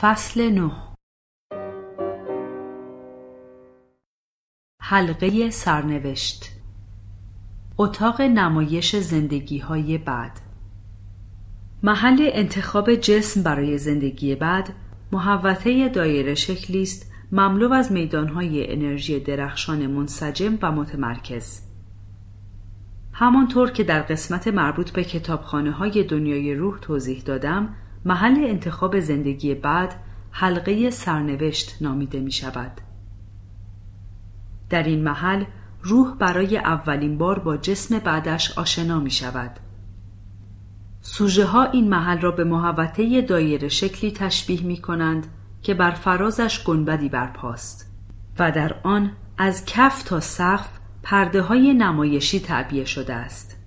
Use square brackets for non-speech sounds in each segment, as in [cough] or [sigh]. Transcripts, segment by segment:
فصل نه حلقه سرنوشت. اتاق نمایش زندگی های بعد. محل انتخاب جسم برای زندگی بعد محوطه دایره شکلی است مملو از میدانهای انرژی درخشان منسجم و متمرکز. همانطور که در قسمت مربوط به کتابخانه های دنیای روح توضیح دادم محل انتخاب زندگی بعد حلقه سرنوشت نامیده می شود. در این محل روح برای اولین بار با جسم بعدش آشنا می شود. سوژه ها این محل را به محوطه دایره شکلی تشبیه می کنند که بر فرازش گنبدی برپاست و در آن از کف تا سقف پرده های نمایشی تعبیه شده است.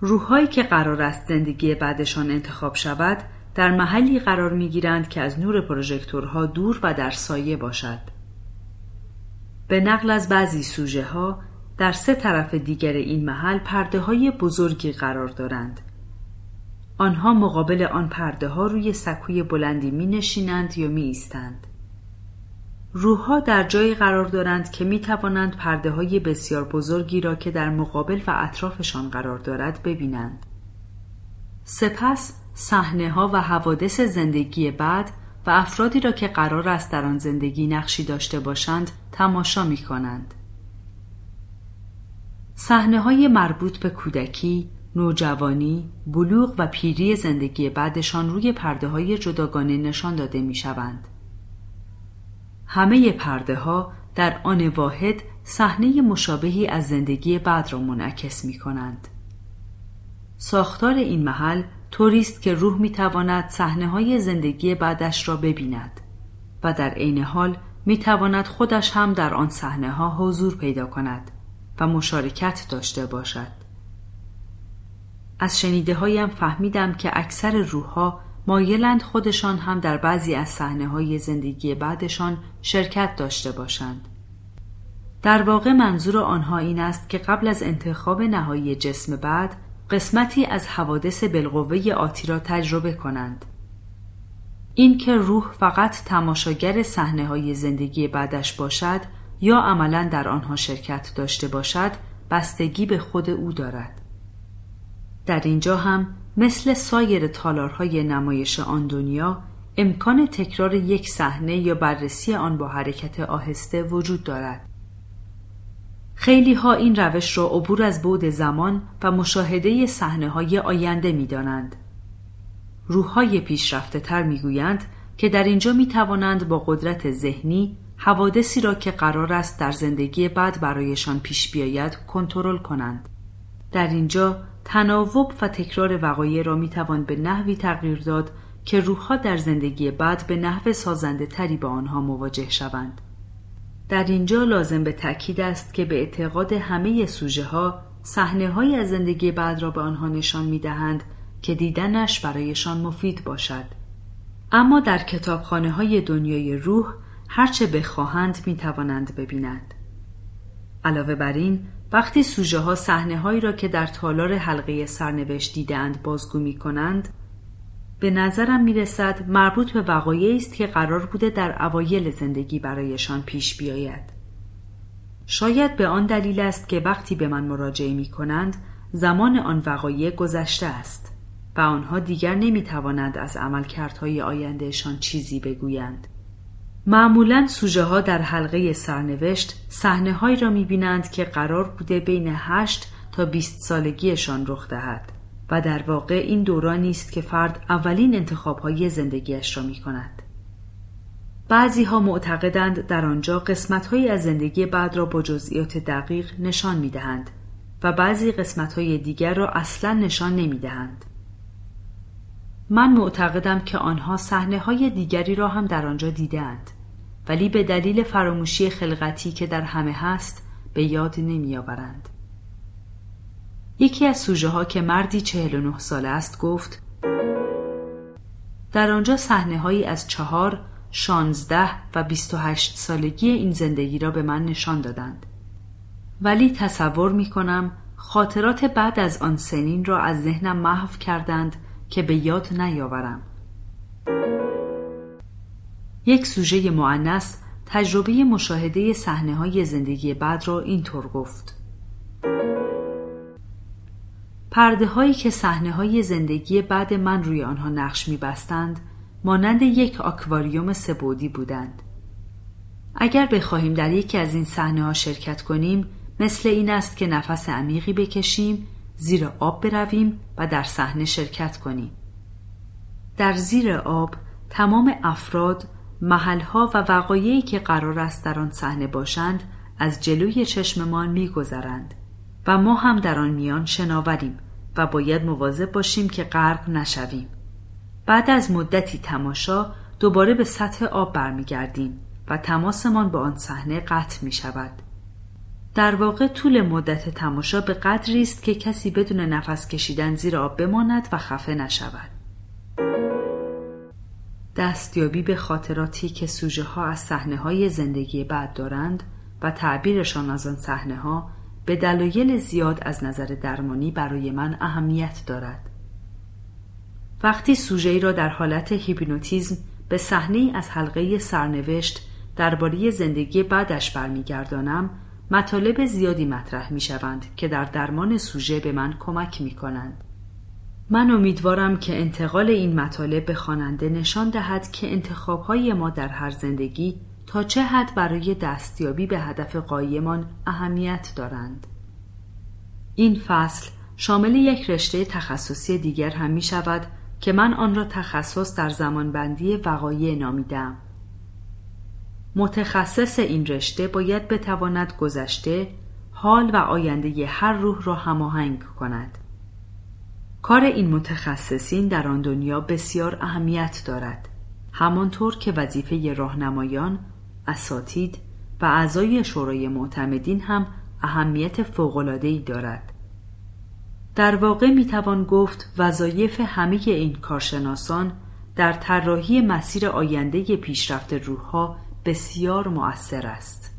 روحهایی که قرار است زندگی بعدشان انتخاب شود در محلی قرار می گیرند که از نور پروژکتورها دور و در سایه باشد. به نقل از بعضی سوژه ها در سه طرف دیگر این محل پرده های بزرگی قرار دارند. آنها مقابل آن پرده ها روی سکوی بلندی می نشینند یا می ایستند. روحها در جایی قرار دارند که می توانند پرده های بسیار بزرگی را که در مقابل و اطرافشان قرار دارد ببینند. سپس صحنه ها و حوادث زندگی بعد و افرادی را که قرار است در آن زندگی نقشی داشته باشند تماشا می کنند. صحنه های مربوط به کودکی، نوجوانی، بلوغ و پیری زندگی بعدشان روی پرده های جداگانه نشان داده می شوند. همه پرده ها در آن واحد صحنه مشابهی از زندگی بعد را منعکس می کنند. ساختار این محل طوری که روح می تواند صحنه های زندگی بعدش را ببیند و در عین حال می تواند خودش هم در آن صحنه ها حضور پیدا کند و مشارکت داشته باشد. از شنیده هایم فهمیدم که اکثر روح ها مایلند خودشان هم در بعضی از صحنه های زندگی بعدشان شرکت داشته باشند. در واقع منظور آنها این است که قبل از انتخاب نهایی جسم بعد قسمتی از حوادث بالقوه آتی را تجربه کنند. اینکه روح فقط تماشاگر صحنه های زندگی بعدش باشد یا عملا در آنها شرکت داشته باشد بستگی به خود او دارد. در اینجا هم مثل سایر تالارهای نمایش آن دنیا امکان تکرار یک صحنه یا بررسی آن با حرکت آهسته وجود دارد. خیلی ها این روش را عبور از بعد زمان و مشاهده صحنه های آینده می دانند. روح های پیشرفته تر می گویند که در اینجا می توانند با قدرت ذهنی حوادثی را که قرار است در زندگی بعد برایشان پیش بیاید کنترل کنند. در اینجا تناوب و تکرار وقایع را می توان به نحوی تغییر داد که روحها در زندگی بعد به نحو سازنده تری با آنها مواجه شوند. در اینجا لازم به تأکید است که به اعتقاد همه سوژه ها صحنه های از زندگی بعد را به آنها نشان می دهند که دیدنش برایشان مفید باشد. اما در کتابخانه های دنیای روح هرچه بخواهند می توانند ببینند. علاوه بر این وقتی سوژه ها صحنه هایی را که در تالار حلقه سرنوشت دیدند بازگو می کنند به نظرم می رسد مربوط به وقایعی است که قرار بوده در اوایل زندگی برایشان پیش بیاید. شاید به آن دلیل است که وقتی به من مراجعه می کنند زمان آن وقایع گذشته است و آنها دیگر نمی توانند از عملکردهای آیندهشان چیزی بگویند. معمولا سوژه ها در حلقه سرنوشت صحنه هایی را می بینند که قرار بوده بین 8 تا 20 سالگیشان رخ دهد و در واقع این دورانی است که فرد اولین انتخاب های زندگیش را می کند. بعضی ها معتقدند در آنجا قسمت های از زندگی بعد را با جزئیات دقیق نشان می دهند و بعضی قسمت های دیگر را اصلا نشان نمی دهند. من معتقدم که آنها صحنه های دیگری را هم در آنجا دیدند ولی به دلیل فراموشی خلقتی که در همه هست به یاد نمی آورند. یکی از سوژه ها که مردی 49 ساله است گفت در آنجا صحنه هایی از چهار، شانزده و بیست و هشت سالگی این زندگی را به من نشان دادند. ولی تصور می کنم خاطرات بعد از آن سنین را از ذهنم محو کردند که به یاد نیاورم. یک سوژه معنس تجربه مشاهده صحنه های زندگی بعد را اینطور گفت. پرده هایی که صحنه های زندگی بعد من روی آنها نقش می بستند مانند یک آکواریوم سبودی بودند. اگر بخواهیم در یکی از این صحنه ها شرکت کنیم مثل این است که نفس عمیقی بکشیم زیر آب برویم و در صحنه شرکت کنیم. در زیر آب تمام افراد محلها و وقایعی که قرار است در آن صحنه باشند از جلوی چشممان میگذرند و ما هم در آن میان شناوریم و باید مواظب باشیم که غرق نشویم بعد از مدتی تماشا دوباره به سطح آب برمیگردیم و تماسمان با آن صحنه قطع می شود. در واقع طول مدت تماشا به قدری است که کسی بدون نفس کشیدن زیر آب بماند و خفه نشود. دستیابی به خاطراتی که سوژه ها از صحنه های زندگی بعد دارند و تعبیرشان از آن صحنه ها به دلایل زیاد از نظر درمانی برای من اهمیت دارد. وقتی سوژه ای را در حالت هیپنوتیزم به صحنه از حلقه سرنوشت درباره زندگی بعدش برمیگردانم مطالب زیادی مطرح می شوند که در درمان سوژه به من کمک می کنند. من امیدوارم که انتقال این مطالب به خواننده نشان دهد که انتخابهای ما در هر زندگی تا چه حد برای دستیابی به هدف قایمان اهمیت دارند. این فصل شامل یک رشته تخصصی دیگر هم می شود که من آن را تخصص در زمانبندی وقایع نامیدم. متخصص این رشته باید بتواند گذشته، حال و آینده هر روح را هماهنگ کند. کار این متخصصین در آن دنیا بسیار اهمیت دارد. همانطور که وظیفه راهنمایان، اساتید و اعضای شورای معتمدین هم اهمیت فوق‌العاده‌ای دارد. در واقع می‌توان گفت وظایف همه این کارشناسان در طراحی مسیر آینده پیشرفت روحها بسیار مؤثر است.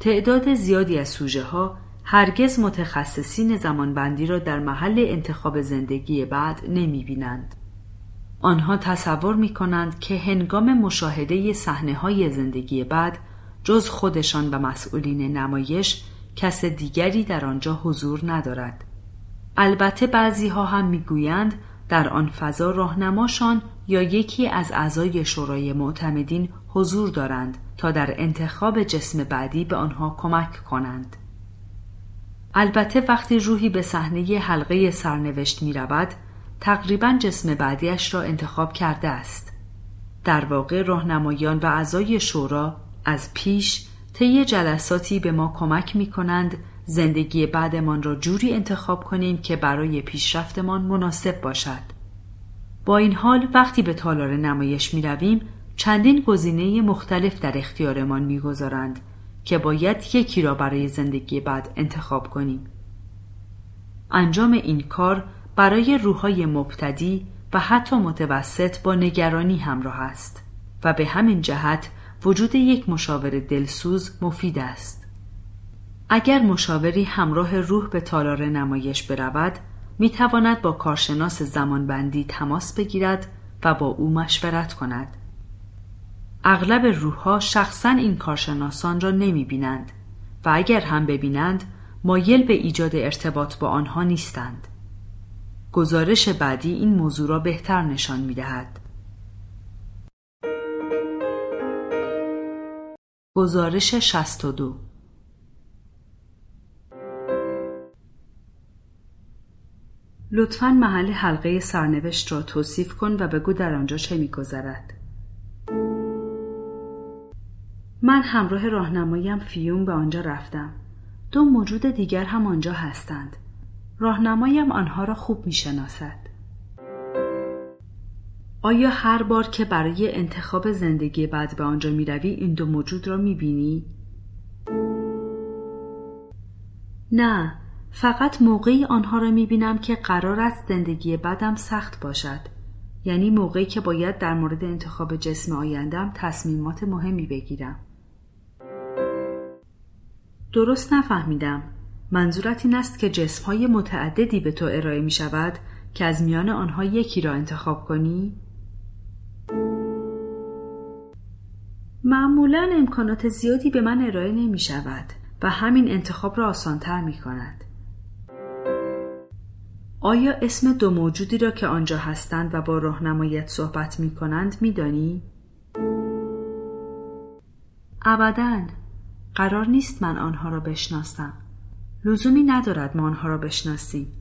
تعداد زیادی از سوژه ها هرگز متخصصین زمانبندی را در محل انتخاب زندگی بعد نمی بینند. آنها تصور می کنند که هنگام مشاهده صحنه های زندگی بعد جز خودشان و مسئولین نمایش کس دیگری در آنجا حضور ندارد. البته بعضی ها هم می‌گویند در آن فضا راهنماشان یا یکی از اعضای شورای معتمدین حضور دارند تا در انتخاب جسم بعدی به آنها کمک کنند. البته وقتی روحی به صحنه حلقه سرنوشت می رود تقریبا جسم بعدیش را انتخاب کرده است. در واقع راهنمایان و اعضای شورا از پیش طی جلساتی به ما کمک می کنند زندگی بعدمان را جوری انتخاب کنیم که برای پیشرفتمان مناسب باشد. با این حال وقتی به تالار نمایش می رویم چندین گزینه مختلف در اختیارمان می‌گذارند که باید یکی را برای زندگی بعد انتخاب کنیم. انجام این کار برای روحای مبتدی و حتی متوسط با نگرانی همراه است و به همین جهت وجود یک مشاور دلسوز مفید است. اگر مشاوری همراه روح به تالار نمایش برود می تواند با کارشناس زمانبندی تماس بگیرد و با او مشورت کند. اغلب روحها شخصا این کارشناسان را نمی بینند و اگر هم ببینند مایل به ایجاد ارتباط با آنها نیستند. گزارش بعدی این موضوع را بهتر نشان می دهد. گزارش 62 لطفا محل حلقه سرنوشت را توصیف کن و بگو در آنجا چه میگذرد من همراه راهنمایم فیوم به آنجا رفتم. دو موجود دیگر هم آنجا هستند. راهنمایم آنها را خوب می‌شناسد. آیا هر بار که برای انتخاب زندگی بعد به آنجا می روی این دو موجود را می بینی؟ نه فقط موقعی آنها را می بینم که قرار است زندگی بعدم سخت باشد. یعنی موقعی که باید در مورد انتخاب جسم آیندم تصمیمات مهمی بگیرم. درست نفهمیدم منظورت این است که جسم های متعددی به تو ارائه می شود که از میان آنها یکی را انتخاب کنی؟ معمولا امکانات زیادی به من ارائه نمی شود و همین انتخاب را آسانتر می کند. آیا اسم دو موجودی را که آنجا هستند و با راهنمایت صحبت می کنند می دانی؟ ابدا قرار نیست من آنها را بشناسم. لزومی ندارد ما آنها را بشناسیم.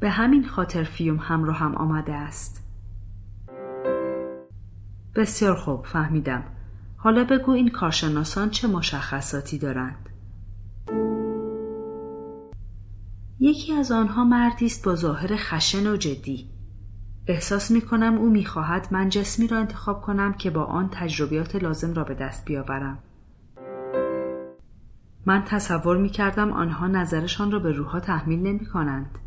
به همین خاطر فیوم همراه هم آمده است. بسیار خوب فهمیدم. حالا بگو این کارشناسان چه مشخصاتی دارند. یکی از آنها مردی است با ظاهر خشن و جدی. احساس می کنم او می خواهد من جسمی را انتخاب کنم که با آن تجربیات لازم را به دست بیاورم. من تصور می کردم آنها نظرشان را به روحها تحمیل نمی کنند.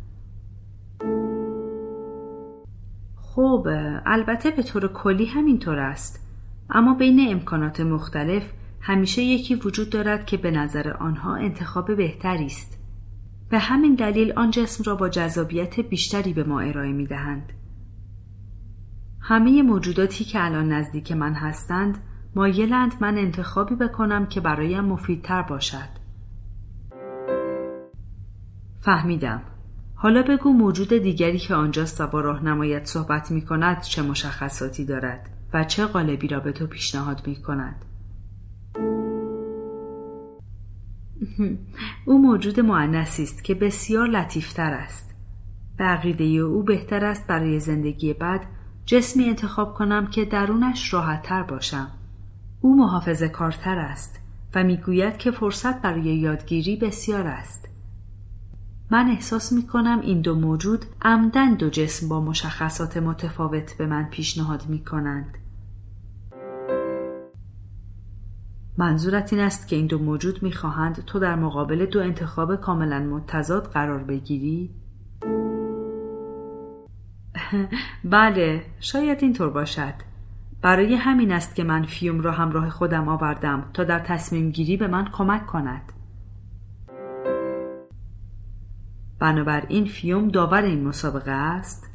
خب البته به طور کلی همینطور است اما بین امکانات مختلف همیشه یکی وجود دارد که به نظر آنها انتخاب بهتری است به همین دلیل آن جسم را با جذابیت بیشتری به ما ارائه می دهند. همه موجوداتی که الان نزدیک من هستند مایلند من انتخابی بکنم که برایم مفیدتر باشد. فهمیدم. حالا بگو موجود دیگری که آنجاست و با راهنمایت صحبت می کند چه مشخصاتی دارد و چه قالبی را به تو پیشنهاد می کند. [laughs] او موجود معنسی است که بسیار لطیفتر است. به عقیده او بهتر است برای زندگی بعد جسمی انتخاب کنم که درونش راحتتر باشم. او محافظه کارتر است و می‌گوید که فرصت برای یادگیری بسیار است. من احساس می کنم این دو موجود عمدن دو جسم با مشخصات متفاوت به من پیشنهاد می کنند. منظورت این است که این دو موجود می خواهند تو در مقابل دو انتخاب کاملا متضاد قرار بگیری؟ [laughs] بله شاید اینطور باشد برای همین است که من فیوم را همراه خودم آوردم تا در تصمیم گیری به من کمک کند. بنابراین فیوم داور این مسابقه است.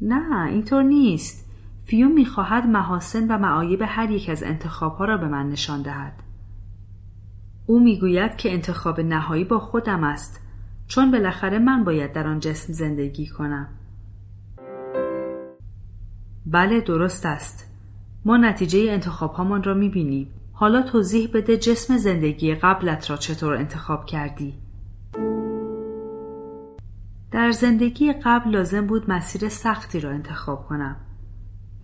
نه اینطور نیست. فیوم می‌خواهد محاسن و معایب هر یک از انتخابها را به من نشان دهد. او می‌گوید که انتخاب نهایی با خودم است چون بالاخره من باید در آن جسم زندگی کنم. بله درست است ما نتیجه انتخاب را می‌بینیم حالا توضیح بده جسم زندگی قبلت را چطور انتخاب کردی؟ در زندگی قبل لازم بود مسیر سختی را انتخاب کنم.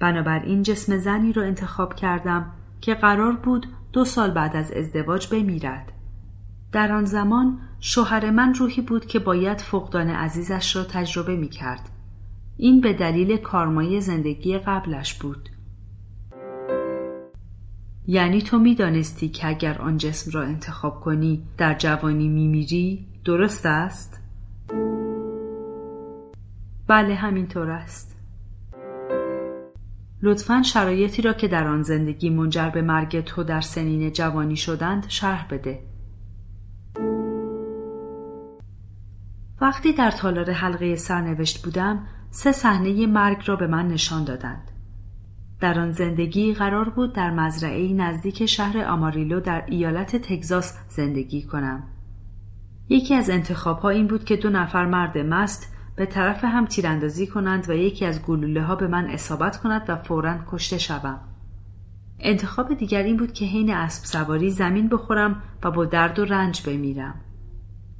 بنابراین جسم زنی را انتخاب کردم که قرار بود دو سال بعد از ازدواج بمیرد. در آن زمان شوهر من روحی بود که باید فقدان عزیزش را تجربه می کرد. این به دلیل کارمایی زندگی قبلش بود. یعنی تو می‌دانستی که اگر آن جسم را انتخاب کنی در جوانی میمیری درست است؟ بله همینطور است لطفا شرایطی را که در آن زندگی منجر به مرگ تو در سنین جوانی شدند شرح بده وقتی در تالار حلقه سرنوشت بودم سه صحنه مرگ را به من نشان دادند در آن زندگی قرار بود در مزرعه نزدیک شهر آماریلو در ایالت تگزاس زندگی کنم. یکی از انتخاب ها این بود که دو نفر مرد مست به طرف هم تیراندازی کنند و یکی از گلوله ها به من اصابت کند و فورا کشته شوم. انتخاب دیگر این بود که حین اسب سواری زمین بخورم و با درد و رنج بمیرم.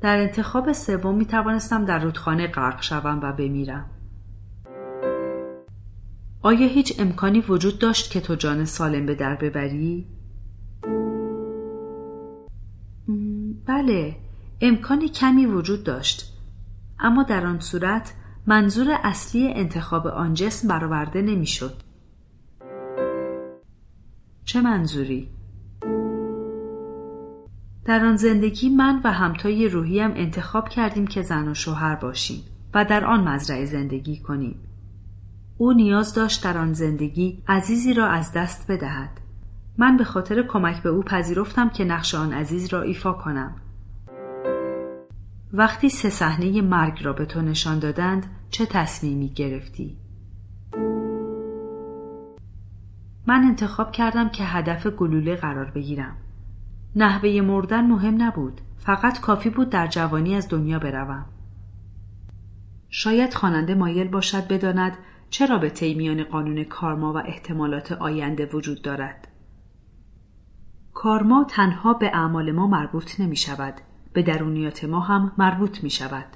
در انتخاب سوم می توانستم در رودخانه غرق شوم و بمیرم. آیا هیچ امکانی وجود داشت که تو جان سالم به در ببری؟ بله امکانی کمی وجود داشت اما در آن صورت منظور اصلی انتخاب آن جسم برآورده نمی‌شد. چه منظوری؟ در آن زندگی من و همتای روحیم انتخاب کردیم که زن و شوهر باشیم و در آن مزرعه زندگی کنیم. او نیاز داشت در آن زندگی عزیزی را از دست بدهد من به خاطر کمک به او پذیرفتم که نقش آن عزیز را ایفا کنم وقتی سه صحنه مرگ را به تو نشان دادند چه تصمیمی گرفتی من انتخاب کردم که هدف گلوله قرار بگیرم. نحوه مردن مهم نبود. فقط کافی بود در جوانی از دنیا بروم. شاید خواننده مایل باشد بداند چه رابطه میان قانون کارما و احتمالات آینده وجود دارد. کارما تنها به اعمال ما مربوط نمی شود. به درونیات ما هم مربوط می شود.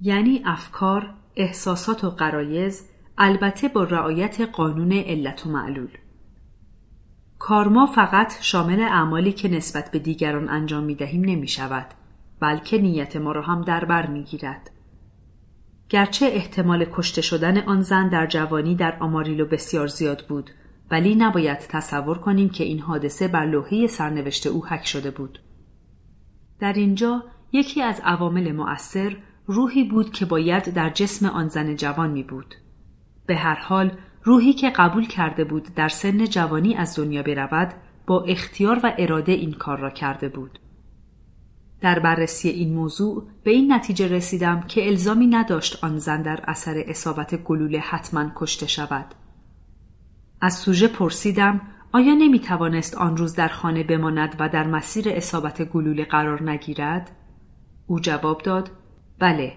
یعنی افکار، احساسات و قرایز البته با رعایت قانون علت و معلول. کارما فقط شامل اعمالی که نسبت به دیگران انجام می دهیم نمی شود بلکه نیت ما را هم در بر می گیرد. گرچه احتمال کشته شدن آن زن در جوانی در آماریلو بسیار زیاد بود ولی نباید تصور کنیم که این حادثه بر لوحه سرنوشت او حک شده بود. در اینجا یکی از عوامل مؤثر روحی بود که باید در جسم آن زن جوان می بود. به هر حال روحی که قبول کرده بود در سن جوانی از دنیا برود با اختیار و اراده این کار را کرده بود. در بررسی این موضوع به این نتیجه رسیدم که الزامی نداشت آن زن در اثر اصابت گلوله حتما کشته شود. از سوژه پرسیدم آیا نمی توانست آن روز در خانه بماند و در مسیر اصابت گلوله قرار نگیرد؟ او جواب داد بله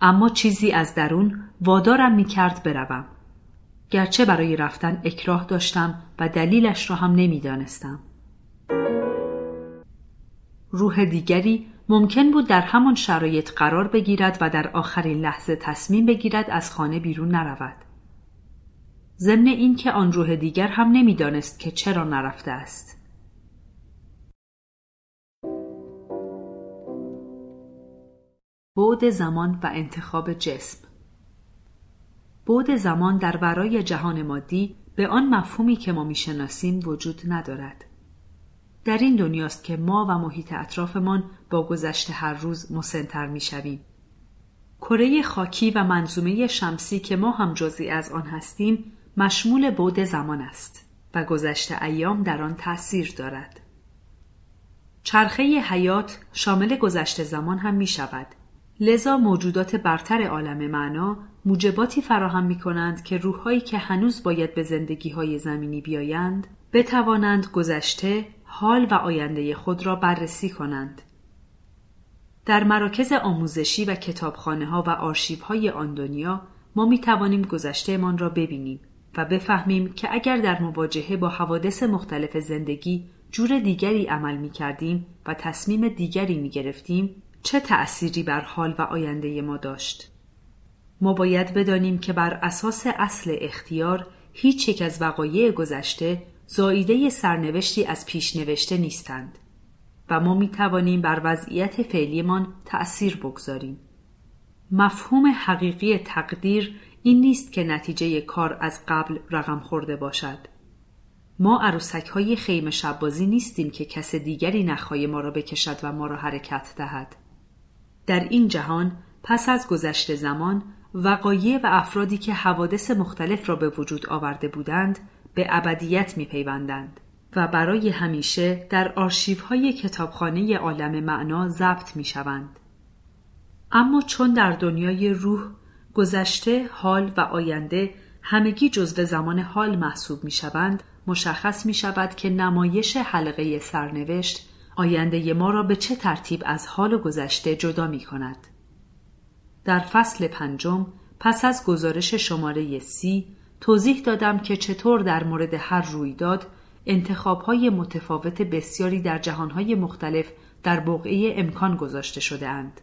اما چیزی از درون وادارم می کرد بروم. گرچه برای رفتن اکراه داشتم و دلیلش را هم نمی‌دانستم. روح دیگری ممکن بود در همان شرایط قرار بگیرد و در آخرین لحظه تصمیم بگیرد از خانه بیرون نرود. ضمن اینکه آن روح دیگر هم نمی‌دانست که چرا نرفته است. بعد زمان و انتخاب جسم بعد زمان در ورای جهان مادی به آن مفهومی که ما می‌شناسیم وجود ندارد. در این دنیاست که ما و محیط اطرافمان با گذشت هر روز مسنتر می‌شویم. کره خاکی و منظومه شمسی که ما هم جزی از آن هستیم مشمول بعد زمان است و گذشت ایام در آن تأثیر دارد. چرخه حیات شامل گذشت زمان هم می شود لذا موجودات برتر عالم معنا موجباتی فراهم می کنند که روحهایی که هنوز باید به زندگی های زمینی بیایند بتوانند گذشته، حال و آینده خود را بررسی کنند. در مراکز آموزشی و کتابخانه ها و آرشیب های آن دنیا ما می توانیم گذشتهمان را ببینیم و بفهمیم که اگر در مواجهه با حوادث مختلف زندگی جور دیگری عمل می کردیم و تصمیم دیگری می گرفتیم چه تأثیری بر حال و آینده ما داشت؟ ما باید بدانیم که بر اساس اصل اختیار هیچ یک از وقایع گذشته زاییده سرنوشتی از پیش نوشته نیستند و ما می توانیم بر وضعیت فعلیمان تأثیر بگذاریم. مفهوم حقیقی تقدیر این نیست که نتیجه کار از قبل رقم خورده باشد. ما عروسک های خیم شبازی نیستیم که کس دیگری نخواهی ما را بکشد و ما را حرکت دهد. در این جهان پس از گذشت زمان وقایع و افرادی که حوادث مختلف را به وجود آورده بودند به ابدیت می پیوندند و برای همیشه در آرشیوهای کتابخانه عالم معنا ضبط می شوند. اما چون در دنیای روح گذشته، حال و آینده همگی جزو زمان حال محسوب می شوند، مشخص می شود که نمایش حلقه سرنوشت آینده ما را به چه ترتیب از حال و گذشته جدا می کند. در فصل پنجم پس از گزارش شماره سی توضیح دادم که چطور در مورد هر رویداد انتخابهای متفاوت بسیاری در جهانهای مختلف در بقعه امکان گذاشته شده اند.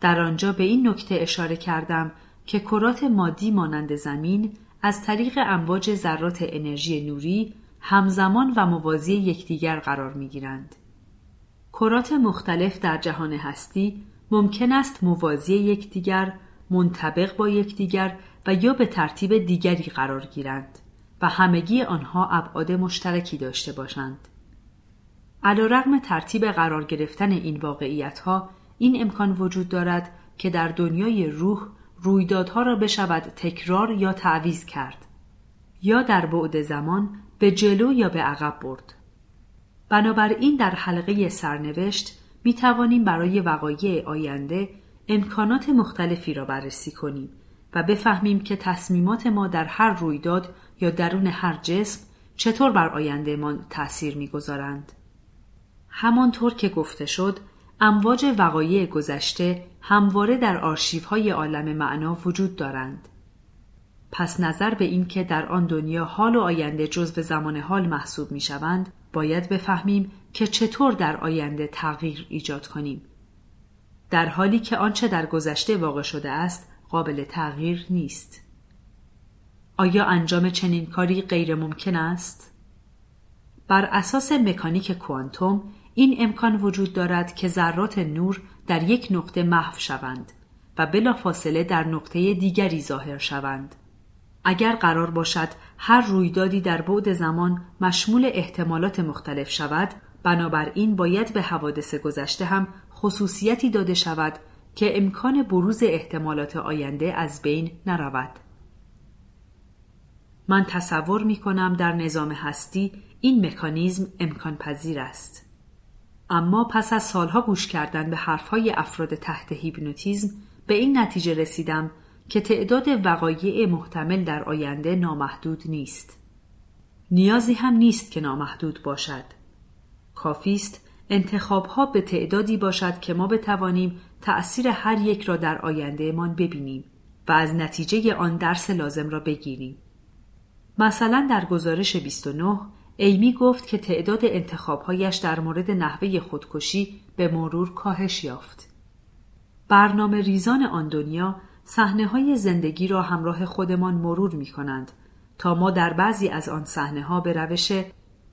در آنجا به این نکته اشاره کردم که کرات مادی مانند زمین از طریق امواج ذرات انرژی نوری همزمان و موازی یکدیگر قرار می گیرند. کرات مختلف در جهان هستی ممکن است موازی یکدیگر، منطبق با یکدیگر و یا به ترتیب دیگری قرار گیرند و همگی آنها ابعاد مشترکی داشته باشند. علیرغم ترتیب قرار گرفتن این واقعیت ها این امکان وجود دارد که در دنیای روح رویدادها را بشود تکرار یا تعویز کرد یا در بعد زمان به جلو یا به عقب برد. بنابراین در حلقه سرنوشت می توانیم برای وقایع آینده امکانات مختلفی را بررسی کنیم و بفهمیم که تصمیمات ما در هر رویداد یا درون هر جسم چطور بر آیندهمان تأثیر می‌گذارند. همانطور که گفته شد امواج وقایع گذشته همواره در آرشیوهای عالم معنا وجود دارند. پس نظر به اینکه در آن دنیا حال و آینده جزو زمان حال محسوب می شوند باید بفهمیم که چطور در آینده تغییر ایجاد کنیم. در حالی که آنچه در گذشته واقع شده است قابل تغییر نیست آیا انجام چنین کاری غیر ممکن است؟ بر اساس مکانیک کوانتوم این امکان وجود دارد که ذرات نور در یک نقطه محو شوند و بلافاصله در نقطه دیگری ظاهر شوند. اگر قرار باشد هر رویدادی در بعد زمان مشمول احتمالات مختلف شود بنابراین باید به حوادث گذشته هم خصوصیتی داده شود که امکان بروز احتمالات آینده از بین نرود. من تصور می کنم در نظام هستی این مکانیزم امکان پذیر است. اما پس از سالها گوش کردن به حرفهای افراد تحت هیپنوتیزم به این نتیجه رسیدم که تعداد وقایع محتمل در آینده نامحدود نیست. نیازی هم نیست که نامحدود باشد. کافی است انتخابها به تعدادی باشد که ما بتوانیم تأثیر هر یک را در آیندهمان ببینیم و از نتیجه آن درس لازم را بگیریم. مثلا در گزارش 29 ایمی گفت که تعداد انتخابهایش در مورد نحوه خودکشی به مرور کاهش یافت. برنامه ریزان آن دنیا صحنه های زندگی را همراه خودمان مرور می کنند تا ما در بعضی از آن صحنه ها به روش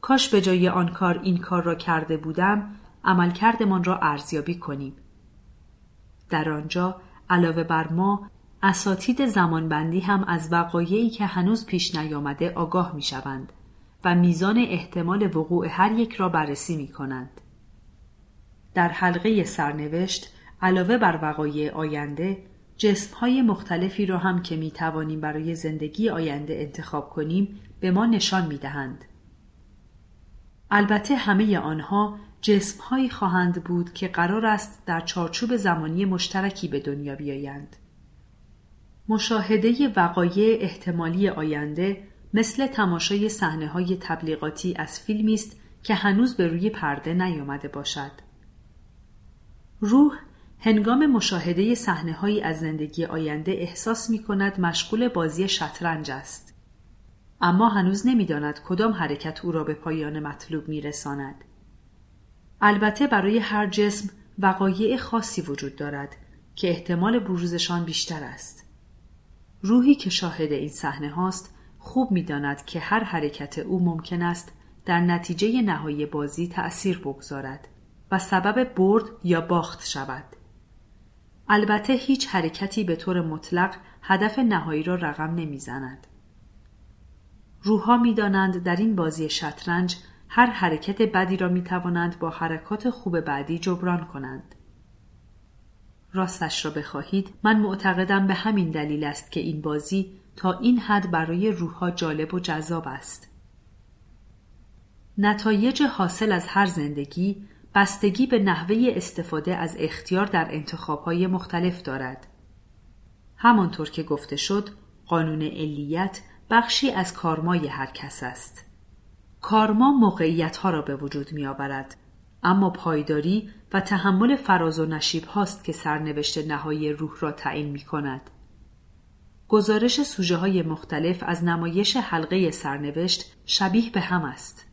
کاش به جای آن کار این کار را کرده بودم عملکردمان را ارزیابی کنیم. در آنجا علاوه بر ما اساتید زمانبندی هم از وقایعی که هنوز پیش نیامده آگاه می شوند و میزان احتمال وقوع هر یک را بررسی می کنند. در حلقه سرنوشت علاوه بر وقایع آینده جسم های مختلفی را هم که می توانیم برای زندگی آینده انتخاب کنیم به ما نشان می دهند. البته همه آنها جسم هایی خواهند بود که قرار است در چارچوب زمانی مشترکی به دنیا بیایند. مشاهده وقایع احتمالی آینده مثل تماشای صحنه های تبلیغاتی از فیلمی است که هنوز به روی پرده نیامده باشد. روح هنگام مشاهده صحنه هایی از زندگی آینده احساس می کند مشغول بازی شطرنج است. اما هنوز نمی‌داند کدام حرکت او را به پایان مطلوب می رساند. البته برای هر جسم وقایع خاصی وجود دارد که احتمال بروزشان بیشتر است. روحی که شاهد این صحنه هاست خوب می‌داند که هر حرکت او ممکن است در نتیجه نهایی بازی تأثیر بگذارد و سبب برد یا باخت شود. البته هیچ حرکتی به طور مطلق هدف نهایی را رقم نمی‌زند. روحها می‌دانند در این بازی شطرنج هر حرکت بدی را می توانند با حرکات خوب بعدی جبران کنند. راستش را بخواهید من معتقدم به همین دلیل است که این بازی تا این حد برای روحها جالب و جذاب است. نتایج حاصل از هر زندگی بستگی به نحوه استفاده از اختیار در انتخابهای مختلف دارد. همانطور که گفته شد قانون علیت بخشی از کارمای هر کس است. کارما موقعیت ها را به وجود می آورد. اما پایداری و تحمل فراز و نشیب هاست که سرنوشت نهایی روح را تعیین می کند. گزارش سوژه های مختلف از نمایش حلقه سرنوشت شبیه به هم است.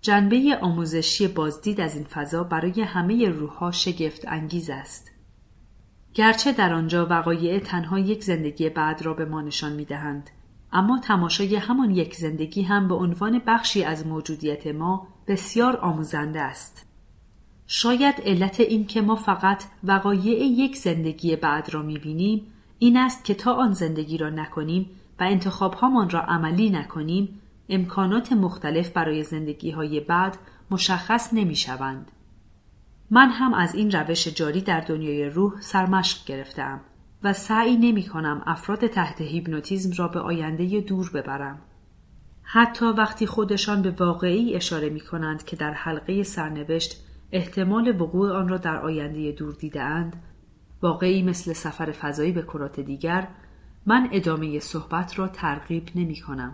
جنبه آموزشی بازدید از این فضا برای همه روحها شگفت انگیز است. گرچه در آنجا وقایع تنها یک زندگی بعد را به ما نشان می دهند. اما تماشای همان یک زندگی هم به عنوان بخشی از موجودیت ما بسیار آموزنده است. شاید علت این که ما فقط وقایع یک زندگی بعد را بینیم این است که تا آن زندگی را نکنیم و انتخابهامان را عملی نکنیم امکانات مختلف برای زندگی های بعد مشخص نمی شوند. من هم از این روش جاری در دنیای روح سرمشق گرفتم و سعی نمی کنم افراد تحت هیپنوتیزم را به آینده دور ببرم. حتی وقتی خودشان به واقعی اشاره می کنند که در حلقه سرنوشت احتمال وقوع آن را در آینده دور دیدهاند واقعی مثل سفر فضایی به کرات دیگر من ادامه صحبت را ترغیب نمی کنم.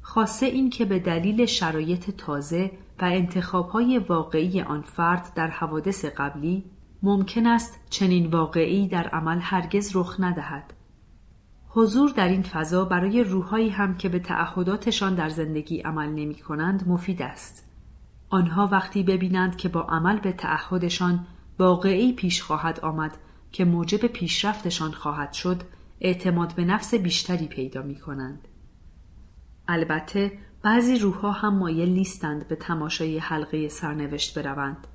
خاصه این که به دلیل شرایط تازه و انتخابهای واقعی آن فرد در حوادث قبلی ممکن است چنین واقعی در عمل هرگز رخ ندهد. حضور در این فضا برای روحهایی هم که به تعهداتشان در زندگی عمل نمی کنند مفید است. آنها وقتی ببینند که با عمل به تعهدشان واقعی پیش خواهد آمد که موجب پیشرفتشان خواهد شد اعتماد به نفس بیشتری پیدا می کنند. البته بعضی روحها هم مایل نیستند به تماشای حلقه سرنوشت بروند.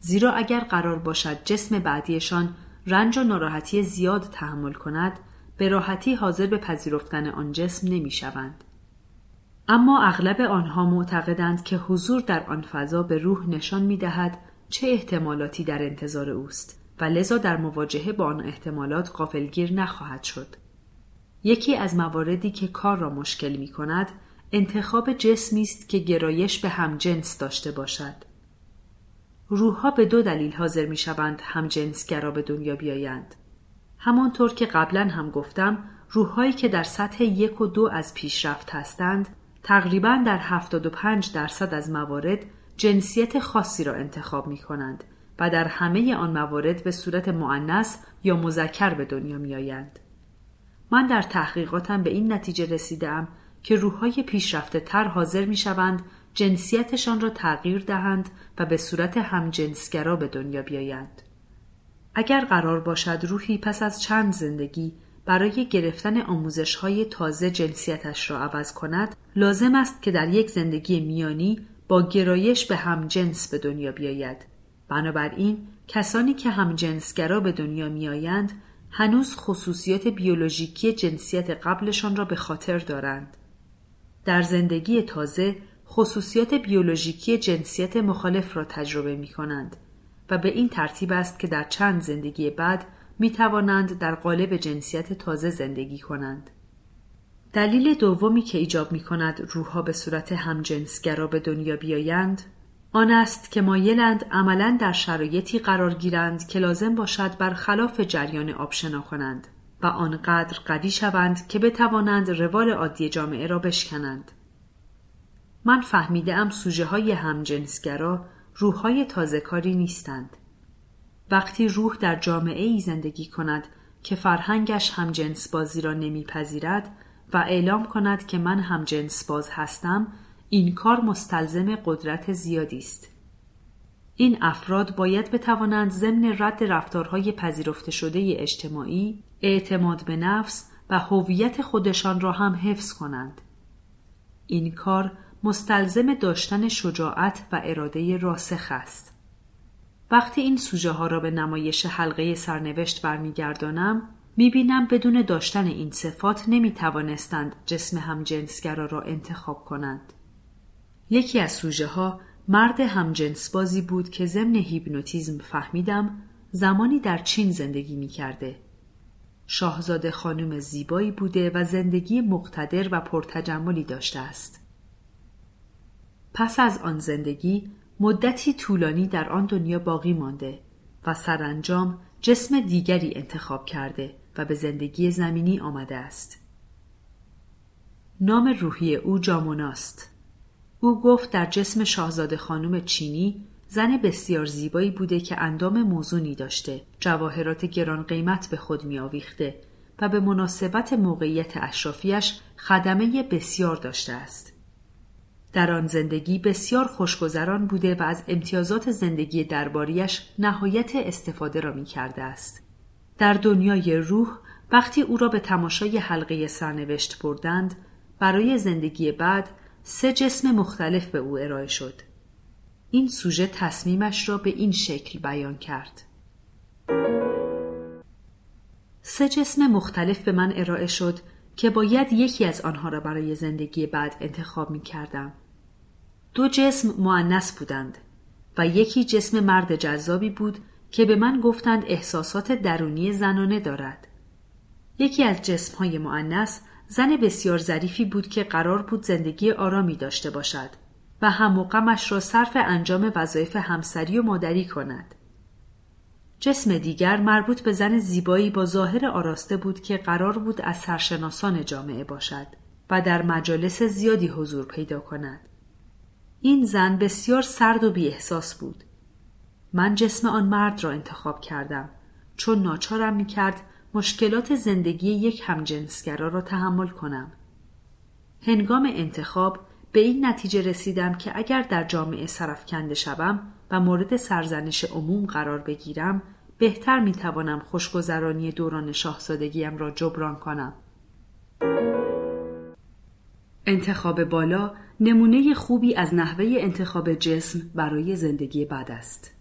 زیرا اگر قرار باشد جسم بعدیشان رنج و ناراحتی زیاد تحمل کند به راحتی حاضر به پذیرفتن آن جسم نمی شوند. اما اغلب آنها معتقدند که حضور در آن فضا به روح نشان می دهد چه احتمالاتی در انتظار اوست و لذا در مواجهه با آن احتمالات غافلگیر نخواهد شد. یکی از مواردی که کار را مشکل می کند انتخاب جسمی است که گرایش به همجنس داشته باشد. روحها به دو دلیل حاضر می شوند همجنسگرا به دنیا بیایند. همانطور که قبلا هم گفتم روحهایی که در سطح یک و دو از پیشرفت هستند تقریبا در 75 درصد از موارد جنسیت خاصی را انتخاب می کنند و در همه آن موارد به صورت معنس یا مذکر به دنیا می آیند. من در تحقیقاتم به این نتیجه رسیدم که روحهای پیشرفته تر حاضر می شوند جنسیتشان را تغییر دهند و به صورت همجنسگرا به دنیا بیایند. اگر قرار باشد روحی پس از چند زندگی برای گرفتن آموزش های تازه جنسیتش را عوض کند لازم است که در یک زندگی میانی با گرایش به همجنس به دنیا بیاید بنابراین کسانی که همجنسگرا به دنیا میآیند هنوز خصوصیات بیولوژیکی جنسیت قبلشان را به خاطر دارند در زندگی تازه خصوصیات بیولوژیکی جنسیت مخالف را تجربه می کنند و به این ترتیب است که در چند زندگی بعد می توانند در قالب جنسیت تازه زندگی کنند. دلیل دومی که ایجاب می کند روحها به صورت همجنسگرا به دنیا بیایند آن است که مایلند عملا در شرایطی قرار گیرند که لازم باشد بر خلاف جریان آب شنا کنند و آنقدر قوی شوند که بتوانند روال عادی جامعه را بشکنند. من فهمیده ام سوژه های همجنسگرا روح های تازه کاری نیستند. وقتی روح در جامعه ای زندگی کند که فرهنگش هم جنس بازی را نمیپذیرد و اعلام کند که من هم جنس باز هستم این کار مستلزم قدرت زیادی است. این افراد باید بتوانند ضمن رد رفتارهای پذیرفته شده اجتماعی اعتماد به نفس و هویت خودشان را هم حفظ کنند. این کار مستلزم داشتن شجاعت و اراده راسخ است. وقتی این سوژه ها را به نمایش حلقه سرنوشت برمیگردانم می‌بینم بدون داشتن این صفات نمی توانستند جسم همجنسگرا را انتخاب کنند. یکی از سوژه ها مرد همجنس بازی بود که ضمن هیپنوتیزم فهمیدم زمانی در چین زندگی می کرده. شاهزاده خانم زیبایی بوده و زندگی مقتدر و پرتجملی داشته است. پس از آن زندگی مدتی طولانی در آن دنیا باقی مانده و سرانجام جسم دیگری انتخاب کرده و به زندگی زمینی آمده است. نام روحی او جاموناست. او گفت در جسم شاهزاده خانم چینی زن بسیار زیبایی بوده که اندام موزونی داشته، جواهرات گران قیمت به خود می آویخته و به مناسبت موقعیت اشرافیش خدمه بسیار داشته است. در آن زندگی بسیار خوشگذران بوده و از امتیازات زندگی درباریش نهایت استفاده را می کرده است. در دنیای روح وقتی او را به تماشای حلقه سرنوشت بردند برای زندگی بعد سه جسم مختلف به او ارائه شد. این سوژه تصمیمش را به این شکل بیان کرد. سه جسم مختلف به من ارائه شد که باید یکی از آنها را برای زندگی بعد انتخاب می کردم. دو جسم معنس بودند و یکی جسم مرد جذابی بود که به من گفتند احساسات درونی زنانه دارد. یکی از جسم های معنس زن بسیار ظریفی بود که قرار بود زندگی آرامی داشته باشد و هم را صرف انجام وظایف همسری و مادری کند. جسم دیگر مربوط به زن زیبایی با ظاهر آراسته بود که قرار بود از سرشناسان جامعه باشد و در مجالس زیادی حضور پیدا کند. این زن بسیار سرد و بی احساس بود. من جسم آن مرد را انتخاب کردم چون ناچارم می کرد مشکلات زندگی یک همجنسگرا را تحمل کنم. هنگام انتخاب به این نتیجه رسیدم که اگر در جامعه سرفکنده شوم و مورد سرزنش عموم قرار بگیرم بهتر می توانم خوشگذرانی دوران شاهزادگیم را جبران کنم. انتخاب بالا نمونه خوبی از نحوه انتخاب جسم برای زندگی بعد است.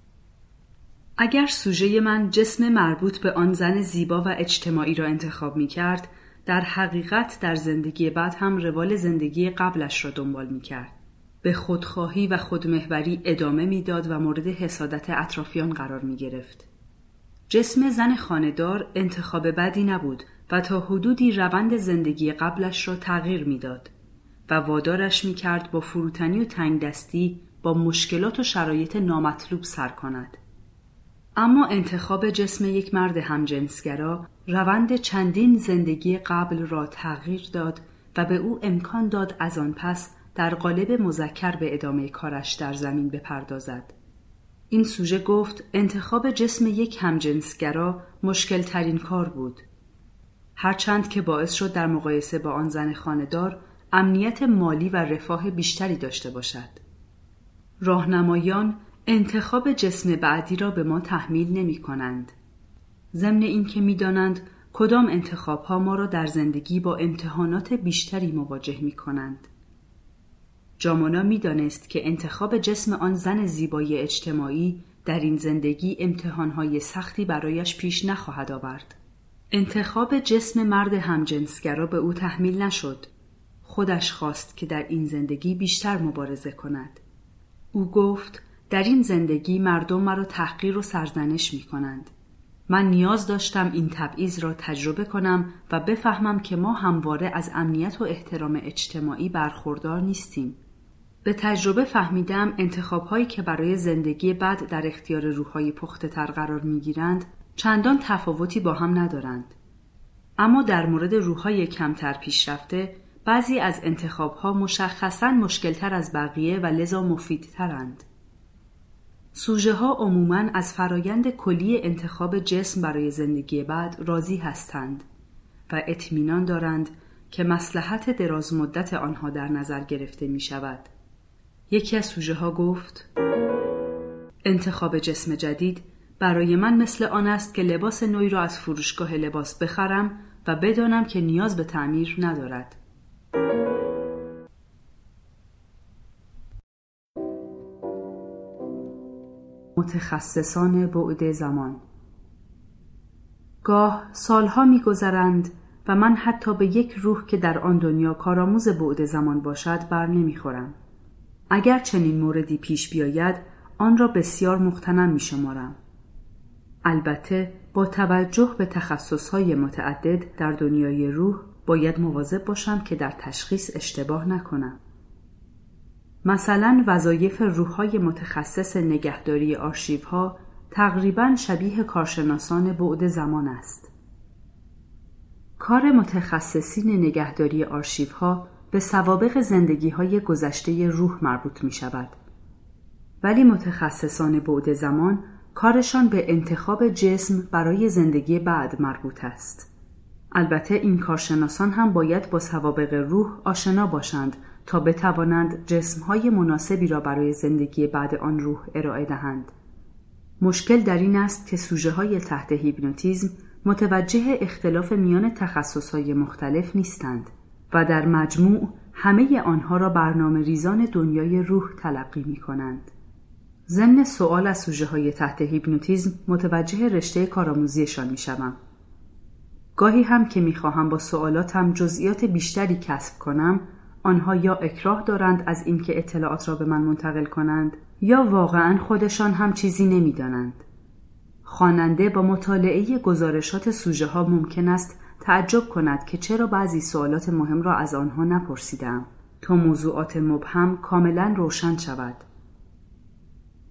اگر سوژه من جسم مربوط به آن زن زیبا و اجتماعی را انتخاب می کرد، در حقیقت در زندگی بعد هم روال زندگی قبلش را دنبال می کرد. به خودخواهی و خودمهوری ادامه می‌داد و مورد حسادت اطرافیان قرار می گرفت. جسم زن خاندار انتخاب بدی نبود و تا حدودی روند زندگی قبلش را تغییر می‌داد و وادارش می کرد با فروتنی و تنگ دستی با مشکلات و شرایط نامطلوب سر کند. اما انتخاب جسم یک مرد همجنسگرا روند چندین زندگی قبل را تغییر داد و به او امکان داد از آن پس در قالب مذکر به ادامه کارش در زمین بپردازد. این سوژه گفت انتخاب جسم یک همجنسگرا مشکل ترین کار بود. هرچند که باعث شد در مقایسه با آن زن خاندار امنیت مالی و رفاه بیشتری داشته باشد. راهنمایان انتخاب جسم بعدی را به ما تحمیل نمی کنند. ضمن اینکه می‌دانند کدام انتخاب ها ما را در زندگی با امتحانات بیشتری مواجه می کنند. جامانا می‌دانست که انتخاب جسم آن زن زیبایی اجتماعی در این زندگی امتحانهای سختی برایش پیش نخواهد آورد. انتخاب جسم مرد همجنسگرا به او تحمیل نشد. خودش خواست که در این زندگی بیشتر مبارزه کند. او گفت در این زندگی مردم مرا تحقیر و سرزنش می کنند. من نیاز داشتم این تبعیض را تجربه کنم و بفهمم که ما همواره از امنیت و احترام اجتماعی برخوردار نیستیم. به تجربه فهمیدم انتخاب هایی که برای زندگی بعد در اختیار روحهای پخته تر قرار می گیرند چندان تفاوتی با هم ندارند. اما در مورد روحهای کمتر پیشرفته بعضی از انتخاب ها مشخصا مشکلتر از بقیه و لذا مفیدترند. سوژه ها عموماً از فرایند کلی انتخاب جسم برای زندگی بعد راضی هستند و اطمینان دارند که مسلحت دراز مدت آنها در نظر گرفته می شود. یکی از سوژه ها گفت انتخاب جسم جدید برای من مثل آن است که لباس نوی را از فروشگاه لباس بخرم و بدانم که نیاز به تعمیر ندارد. متخصصان بعد زمان گاه سالها میگذرند و من حتی به یک روح که در آن دنیا کارآموز بعد زمان باشد بر نمی‌خورم. اگر چنین موردی پیش بیاید آن را بسیار مختنم می شمارم. البته با توجه به تخصصهای متعدد در دنیای روح باید مواظب باشم که در تشخیص اشتباه نکنم. مثلا وظایف روحهای متخصص نگهداری آرشیوها تقریبا شبیه کارشناسان بعد زمان است. کار متخصصین نگهداری آرشیوها به سوابق زندگی های گذشته روح مربوط می شود. ولی متخصصان بعد زمان کارشان به انتخاب جسم برای زندگی بعد مربوط است. البته این کارشناسان هم باید با سوابق روح آشنا باشند تا بتوانند جسمهای مناسبی را برای زندگی بعد آن روح ارائه دهند. مشکل در این است که سوژه های تحت هیپنوتیزم متوجه اختلاف میان تخصصهای مختلف نیستند و در مجموع همه آنها را برنامه ریزان دنیای روح تلقی می کنند. ضمن سوال از سوژه های تحت هیپنوتیزم متوجه رشته کارآموزیشان می شوم. گاهی هم که می خواهم با سوالاتم جزئیات بیشتری کسب کنم آنها یا اکراه دارند از اینکه اطلاعات را به من منتقل کنند یا واقعا خودشان هم چیزی نمی‌دانند. خواننده با مطالعه گزارشات سوژه ها ممکن است تعجب کند که چرا بعضی سوالات مهم را از آنها نپرسیدم تا موضوعات مبهم کاملا روشن شود.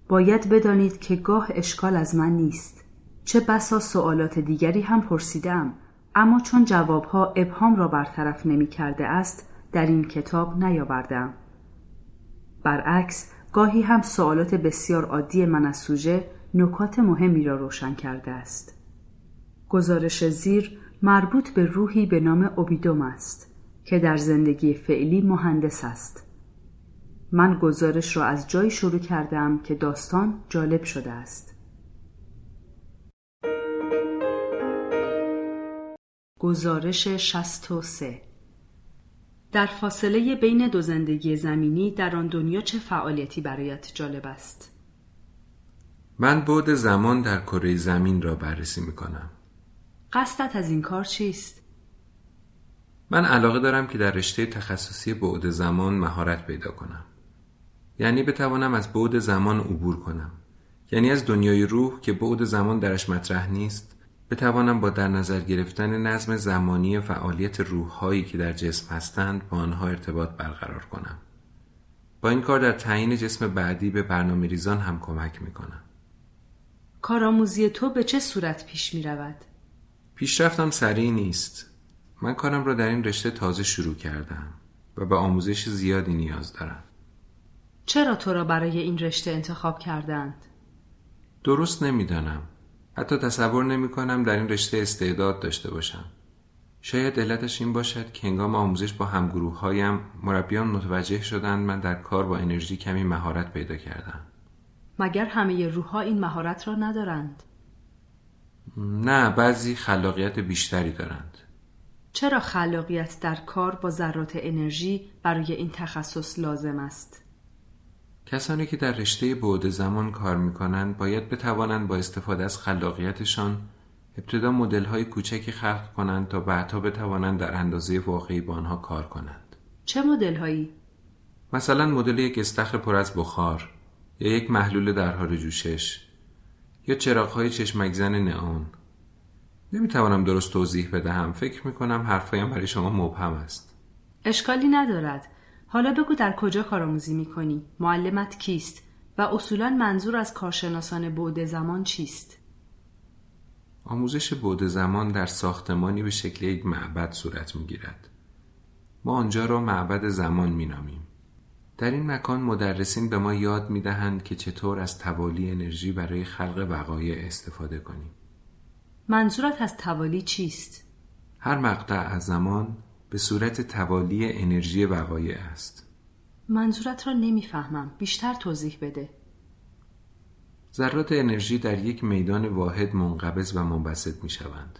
باید بدانید که گاه اشکال از من نیست. چه بسا سوالات دیگری هم پرسیدم اما چون جوابها ابهام را برطرف نمی کرده است در این کتاب نیاوردم برعکس گاهی هم سوالات بسیار عادی من از سوژه نکات مهمی را روشن کرده است گزارش زیر مربوط به روحی به نام اوبیدوم است که در زندگی فعلی مهندس است من گزارش را از جایی شروع کردم که داستان جالب شده است گزارش 63 در فاصله بین دو زندگی زمینی در آن دنیا چه فعالیتی برایت جالب است؟ من بعد زمان در کره زمین را بررسی می کنم. قصدت از این کار چیست؟ من علاقه دارم که در رشته تخصصی بعد زمان مهارت پیدا کنم. یعنی بتوانم از بعد زمان عبور کنم. یعنی از دنیای روح که بعد زمان درش مطرح نیست بتوانم با در نظر گرفتن نظم زمانی فعالیت روحهایی که در جسم هستند با آنها ارتباط برقرار کنم. با این کار در تعیین جسم بعدی به برنامه ریزان هم کمک می کنم. کارآموزی تو به چه صورت پیش می رود؟ پیشرفتم سریع نیست. من کارم را در این رشته تازه شروع کردم و به آموزش زیادی نیاز دارم. چرا تو را برای این رشته انتخاب کردند؟ درست نمی‌دانم. حتی تصور نمی کنم در این رشته استعداد داشته باشم. شاید علتش این باشد که هنگام آموزش با همگروه هایم مربیان متوجه شدند من در کار با انرژی کمی مهارت پیدا کردم. مگر همه روحها این مهارت را ندارند؟ نه بعضی خلاقیت بیشتری دارند. چرا خلاقیت در کار با ذرات انرژی برای این تخصص لازم است؟ کسانی که در رشته بعد زمان کار می کنند باید بتوانند با استفاده از خلاقیتشان ابتدا مدل های کوچکی خلق کنند تا بعدها بتوانند در اندازه واقعی با آنها کار کنند. چه مدل هایی؟ مثلا مدل یک استخر پر از بخار یا یک محلول در حال جوشش یا چراغ های چشمک زن نئون. نمی‌توانم درست توضیح بدهم. فکر می کنم حرفایم برای شما مبهم است. اشکالی ندارد. حالا بگو در کجا کارآموزی می‌کنی؟ معلمت کیست؟ و اصولا منظور از کارشناسان بعد زمان چیست؟ آموزش بعد زمان در ساختمانی به شکل یک معبد صورت می‌گیرد. ما آنجا را معبد زمان مینامیم. در این مکان مدرسین به ما یاد می‌دهند که چطور از توالی انرژی برای خلق وقایع استفاده کنیم. منظورت از توالی چیست؟ هر مقطع از زمان به صورت توالی انرژی وقایع است منظورت را نمی‌فهمم بیشتر توضیح بده ذرات انرژی در یک میدان واحد منقبض و منبسط می شوند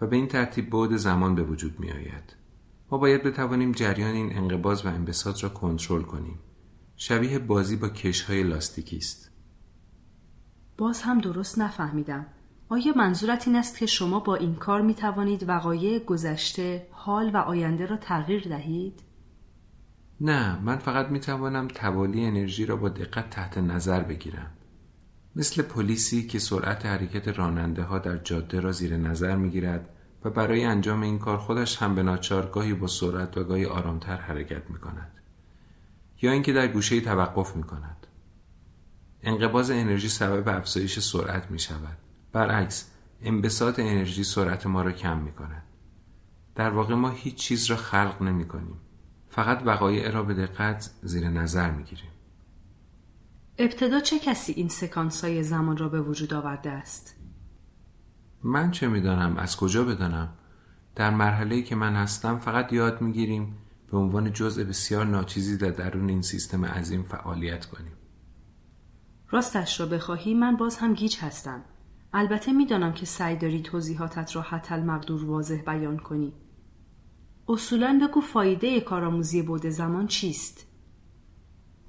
و به این ترتیب بعد زمان به وجود می آید. ما باید بتوانیم جریان این انقباض و انبساط را کنترل کنیم. شبیه بازی با کشهای لاستیکی است. باز هم درست نفهمیدم. آیا منظورت این است که شما با این کار می توانید وقایع گذشته، حال و آینده را تغییر دهید؟ نه، من فقط می توانم توالی انرژی را با دقت تحت نظر بگیرم. مثل پلیسی که سرعت حرکت راننده ها در جاده را زیر نظر می گیرد و برای انجام این کار خودش هم به ناچار گاهی با سرعت و گاهی آرامتر حرکت می کند. یا اینکه در گوشه توقف می کند. انقباز انرژی سبب افزایش سرعت می شود. برعکس انبساط انرژی سرعت ما را کم می کند. در واقع ما هیچ چیز را خلق نمی کنیم. فقط وقایع را به دقت زیر نظر می گیریم. ابتدا چه کسی این سکانس های زمان را به وجود آورده است؟ من چه می‌دانم؟ از کجا بدانم؟ در مرحله که من هستم فقط یاد می‌گیریم به عنوان جزء بسیار ناچیزی در درون این سیستم عظیم فعالیت کنیم. راستش را بخواهی من باز هم گیج هستم. البته می‌دانم که سعی داری توضیحاتت را حتی المقدور واضح بیان کنی. اصولا بگو فایده کارآموزی بود زمان چیست؟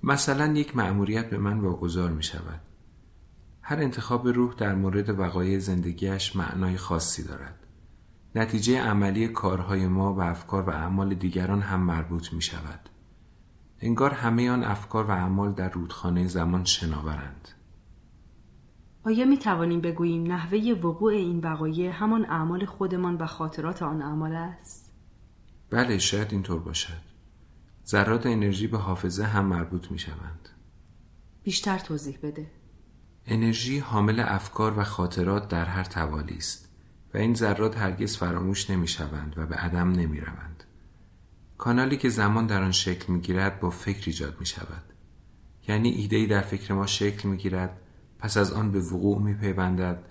مثلا یک مأموریت به من واگذار می شود هر انتخاب روح در مورد وقایع زندگیش معنای خاصی دارد. نتیجه عملی کارهای ما و افکار و اعمال دیگران هم مربوط می شود انگار همه آن افکار و اعمال در رودخانه زمان شناورند. آیا می توانیم بگوییم نحوه وقوع این وقایع همان اعمال خودمان و خاطرات آن اعمال است؟ بله شاید اینطور باشد. ذرات انرژی به حافظه هم مربوط می شوند بیشتر توضیح بده. انرژی حامل افکار و خاطرات در هر توالی است و این ذرات هرگز فراموش نمی شوند و به عدم نمی روند. کانالی که زمان در آن شکل می گیرد با فکر ایجاد می شود. یعنی ایدهی در فکر ما شکل می گیرد پس از آن به وقوع می پیوندد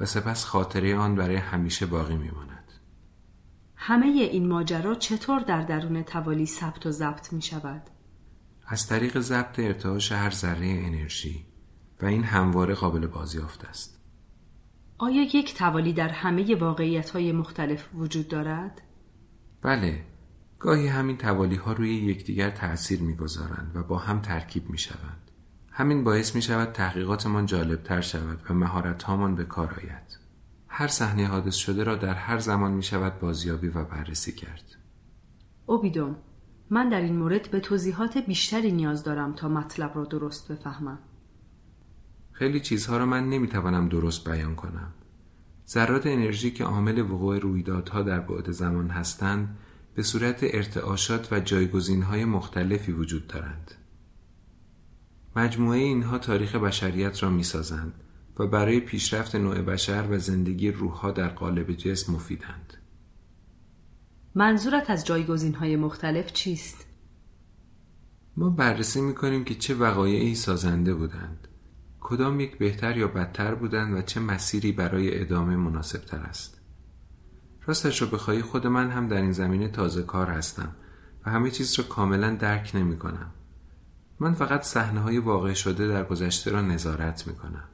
و سپس خاطره آن برای همیشه باقی می ماند. همه این ماجرا چطور در درون توالی ثبت و ضبط می شود؟ از طریق ضبط ارتعاش هر ذره انرژی و این همواره قابل بازیافت است. آیا یک توالی در همه واقعیت های مختلف وجود دارد؟ بله، گاهی همین توالی ها روی یکدیگر تأثیر می‌گذارند و با هم ترکیب می شوند. همین باعث می شود تحقیقاتمان جالب تر شود و مهارت هامان به کار آید. هر صحنه حادث شده را در هر زمان می شود بازیابی و بررسی کرد. اوبیدوم من در این مورد به توضیحات بیشتری نیاز دارم تا مطلب را درست بفهمم. خیلی چیزها را من نمی‌توانم درست بیان کنم. ذرات انرژی که عامل وقوع رویدادها در بعد زمان هستند به صورت ارتعاشات و جایگزینهای مختلفی وجود دارند. مجموعه اینها تاریخ بشریت را می‌سازند و برای پیشرفت نوع بشر و زندگی روحها در قالب جسم مفیدند. منظورت از جایگزین های مختلف چیست؟ ما بررسی می‌کنیم که چه وقایعی سازنده بودند کدام یک بهتر یا بدتر بودند و چه مسیری برای ادامه مناسب تر است راستش رو بخواهی خود من هم در این زمینه تازه کار هستم و همه چیز را کاملا درک نمی کنم. من فقط صحنه های واقع شده در گذشته را نظارت می کنم.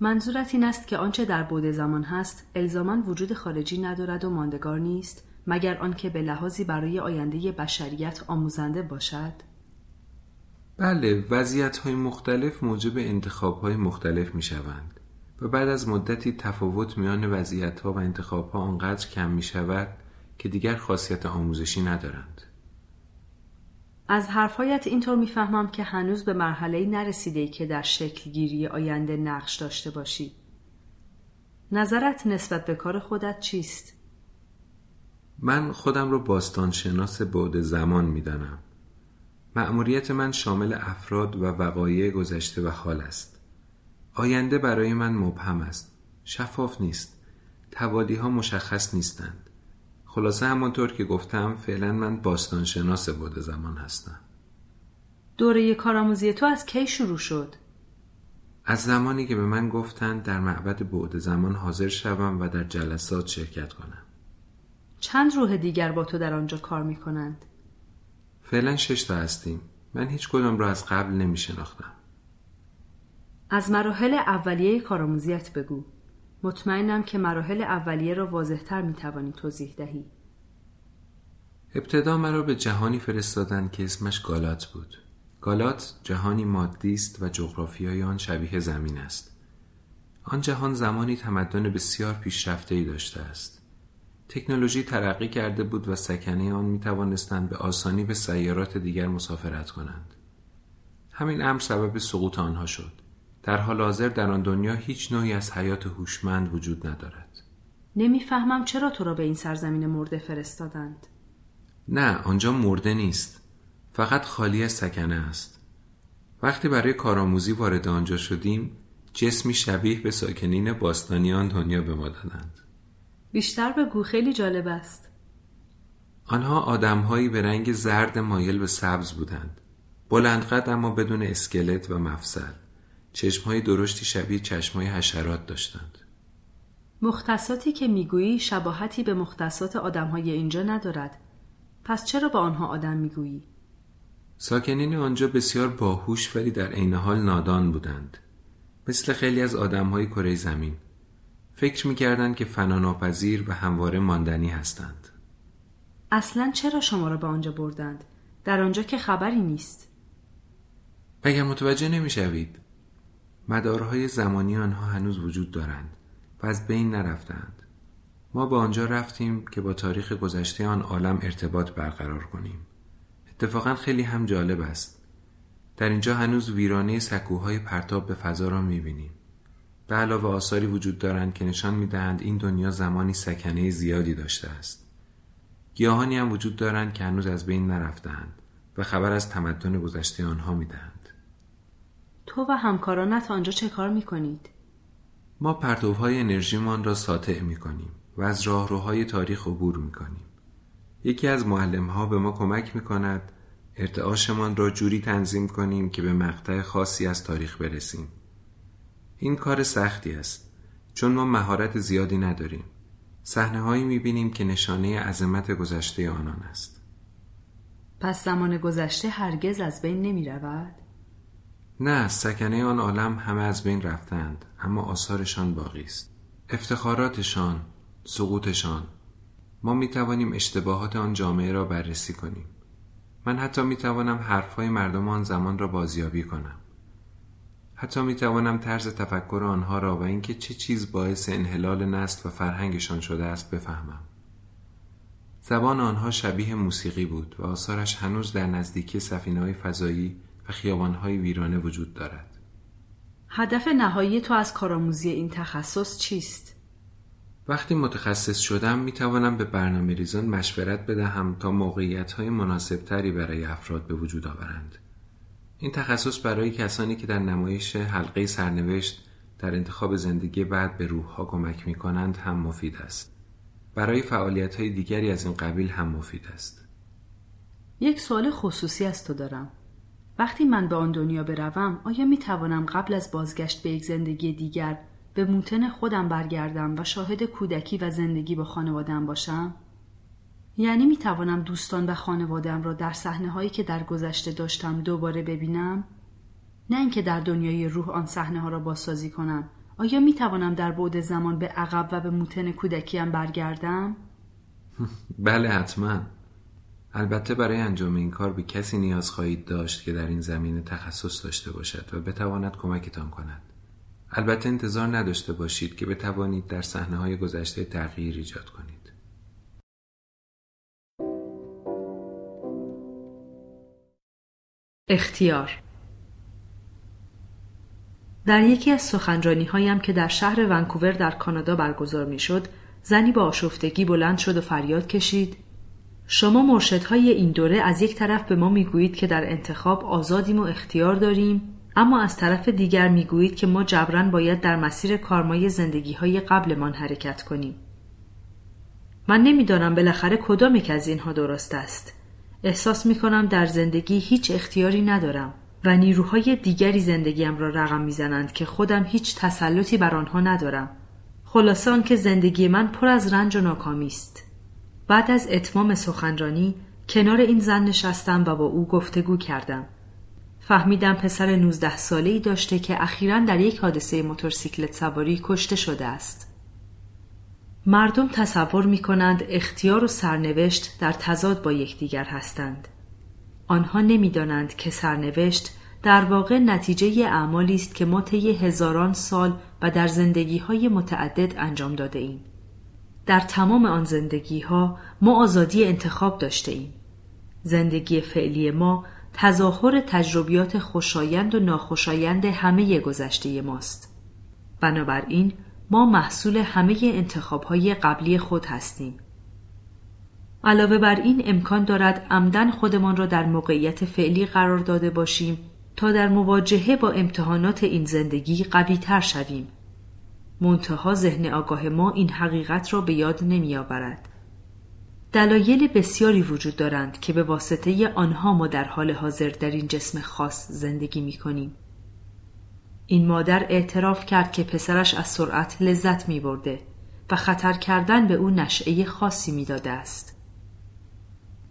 منظورت این است که آنچه در بود زمان هست الزاما وجود خارجی ندارد و ماندگار نیست مگر آنکه به لحاظی برای آینده بشریت آموزنده باشد بله وضعیت های مختلف موجب انتخاب های مختلف می شوند و بعد از مدتی تفاوت میان وضعیت ها و انتخاب ها آنقدر کم می شود که دیگر خاصیت آموزشی ندارند از حرفهایت اینطور می‌فهمم که هنوز به مرحله نرسیده که در شکلگیری آینده نقش داشته باشی. نظرت نسبت به کار خودت چیست؟ من خودم رو باستانشناس بعد زمان می‌دانم. مأموریت من شامل افراد و وقایع گذشته و حال است. آینده برای من مبهم است. شفاف نیست. توالی ها مشخص نیستند. خلاصه همانطور که گفتم فعلا من باستانشناس بود زمان هستم دوره کارآموزی تو از کی شروع شد؟ از زمانی که به من گفتند در معبد بعد زمان حاضر شوم و در جلسات شرکت کنم چند روح دیگر با تو در آنجا کار می کنند؟ فعلا شش تا هستیم من هیچ کدام را از قبل نمی شناختم از مراحل اولیه کارآموزیت بگو مطمئنم که مراحل اولیه را واضحتر می توانی توضیح دهی. ابتدا مرا به جهانی فرستادند که اسمش گالات بود. گالات جهانی مادی است و جغرافیای آن شبیه زمین است. آن جهان زمانی تمدن بسیار پیشرفته ای داشته است. تکنولوژی ترقی کرده بود و سکنه آن می توانستند به آسانی به سیارات دیگر مسافرت کنند. همین امر سبب سقوط آنها شد. در حال حاضر در آن دنیا هیچ نوعی از حیات هوشمند وجود ندارد. نمی‌فهمم چرا تو را به این سرزمین مرده فرستادند. نه آنجا مرده نیست. فقط خالی از سکنه است. وقتی برای کارآموزی وارد آنجا شدیم جسمی شبیه به ساکنین باستانی آن دنیا به ما دادند. بیشتر به خیلی جالب است. آنها آدمهایی به رنگ زرد مایل به سبز بودند. بلندقد اما بدون اسکلت و مفصل. چشمهای درشتی شبیه چشمهای حشرات داشتند. مختصاتی که می‌گویی شباهتی به مختصات آدمهای اینجا ندارد. پس چرا با آنها آدم می‌گویی؟ ساکنین آنجا بسیار باهوش ولی در عین حال نادان بودند. مثل خیلی از آدمهای کره زمین. فکر می‌کردند که فناناپذیر و همواره ماندنی هستند. اصلا چرا شما را به آنجا بردند؟ در آنجا که خبری نیست. اگر متوجه نمی‌شوید مدارهای زمانی آنها هنوز وجود دارند و از بین نرفتند. ما به آنجا رفتیم که با تاریخ گذشته آن عالم ارتباط برقرار کنیم. اتفاقا خیلی هم جالب است. در اینجا هنوز ویرانه سکوهای پرتاب به فضا را می‌بینیم. به علاوه آثاری وجود دارند که نشان می‌دهند این دنیا زمانی سکنه زیادی داشته است گیاهانی هم وجود دارند که هنوز از بین نرفتند و خبر از تمدن گذشته آنها می‌دهند تو و همکارانت آنجا چه کار می کنید؟ ما پرتوهای انرژیمان را ساطع می کنیم و از راهروهای تاریخ عبور می کنیم. یکی از معلم ها به ما کمک می کند ارتعاشمان را جوری تنظیم کنیم که به مقطع خاصی از تاریخ برسیم. این کار سختی است چون ما مهارت زیادی نداریم. صحنه هایی می بینیم که نشانه عظمت گذشته آنان است. پس زمان گذشته هرگز از بین نمی رود؟ نه سکنه آن عالم همه از بین رفتند اما آثارشان باقی است افتخاراتشان سقوطشان ما می توانیم اشتباهات آن جامعه را بررسی کنیم من حتی می توانم حرفهای مردم آن زمان را بازیابی کنم حتی می توانم طرز تفکر آنها را و اینکه چه چیز باعث انحلال نسل و فرهنگشان شده است بفهمم زبان آنها شبیه موسیقی بود و آثارش هنوز در نزدیکی سفینه های فضایی و خیابانهای ویرانه وجود دارد هدف نهایی تو از کارآموزی این تخصص چیست؟ وقتی متخصص شدم می توانم به برنامه ریزان مشورت بدهم تا موقعیت های مناسب تری برای افراد به وجود آورند. این تخصص برای کسانی که در نمایش حلقه سرنوشت در انتخاب زندگی بعد به روح ها کمک می کنند هم مفید است. برای فعالیت های دیگری از این قبیل هم مفید است. یک سوال خصوصی از تو دارم. وقتی من به آن دنیا بروم آیا می توانم قبل از بازگشت به یک زندگی دیگر به موتن خودم برگردم و شاهد کودکی و زندگی با خانوادم باشم؟ یعنی می توانم دوستان و خانوادم را در صحنه هایی که در گذشته داشتم دوباره ببینم؟ نه اینکه در دنیای روح آن صحنه ها را بازسازی کنم آیا می توانم در بعد زمان به عقب و به موتن کودکیم برگردم؟ [laughs] بله حتما البته برای انجام این کار به کسی نیاز خواهید داشت که در این زمینه تخصص داشته باشد و بتواند کمکتان کند البته انتظار نداشته باشید که بتوانید در صحنه های گذشته تغییر ایجاد کنید اختیار در یکی از سخنرانی هایم که در شهر ونکوور در کانادا برگزار می شد زنی با آشفتگی بلند شد و فریاد کشید شما مرشدهای این دوره از یک طرف به ما می‌گویید که در انتخاب آزادیم و اختیار داریم اما از طرف دیگر می‌گویید که ما جبران باید در مسیر کارمای زندگی های قبلمان حرکت کنیم. من نمی‌دانم بالاخره کدام یک از اینها درست است. احساس می کنم در زندگی هیچ اختیاری ندارم و نیروهای دیگری زندگیم را رقم می‌زنند که خودم هیچ تسلطی بر آنها ندارم. خلاصه که زندگی من پر از رنج و ناکامی است. بعد از اتمام سخنرانی کنار این زن نشستم و با او گفتگو کردم. فهمیدم پسر 19 ساله ای داشته که اخیرا در یک حادثه موتورسیکلت سواری کشته شده است. مردم تصور می کنند اختیار و سرنوشت در تضاد با یکدیگر هستند. آنها نمی‌دانند که سرنوشت در واقع نتیجه اعمالی است که ما طی هزاران سال و در زندگی های متعدد انجام داده ایم. در تمام آن زندگی ها ما آزادی انتخاب داشته ایم. زندگی فعلی ما تظاهر تجربیات خوشایند و ناخوشایند همه گذشته ماست. بنابراین ما محصول همه انتخاب های قبلی خود هستیم. علاوه بر این امکان دارد عمدن خودمان را در موقعیت فعلی قرار داده باشیم تا در مواجهه با امتحانات این زندگی قوی تر شویم منتها ذهن آگاه ما این حقیقت را به یاد نمی آورد. دلایل بسیاری وجود دارند که به واسطه آنها ما در حال حاضر در این جسم خاص زندگی می کنیم. این مادر اعتراف کرد که پسرش از سرعت لذت می برده و خطر کردن به او نشعه خاصی می داده است.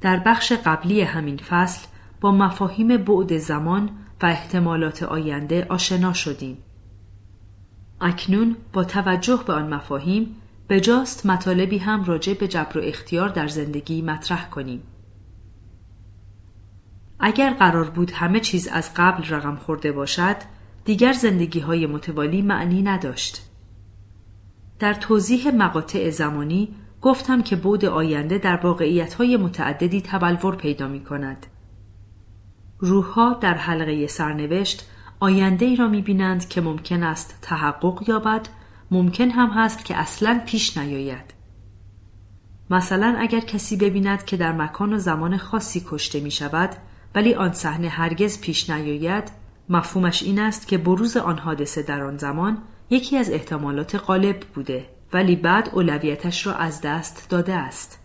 در بخش قبلی همین فصل با مفاهیم بعد زمان و احتمالات آینده آشنا شدیم. اکنون با توجه به آن مفاهیم بجاست مطالبی هم راجع به جبر و اختیار در زندگی مطرح کنیم. اگر قرار بود همه چیز از قبل رقم خورده باشد، دیگر زندگی های متوالی معنی نداشت. در توضیح مقاطع زمانی گفتم که بود آینده در واقعیت های متعددی تبلور پیدا می کند. روحها در حلقه سرنوشت آینده ای را می بینند که ممکن است تحقق یابد ممکن هم هست که اصلا پیش نیاید مثلا اگر کسی ببیند که در مکان و زمان خاصی کشته می شود ولی آن صحنه هرگز پیش نیاید مفهومش این است که بروز آن حادثه در آن زمان یکی از احتمالات غالب بوده ولی بعد اولویتش را از دست داده است.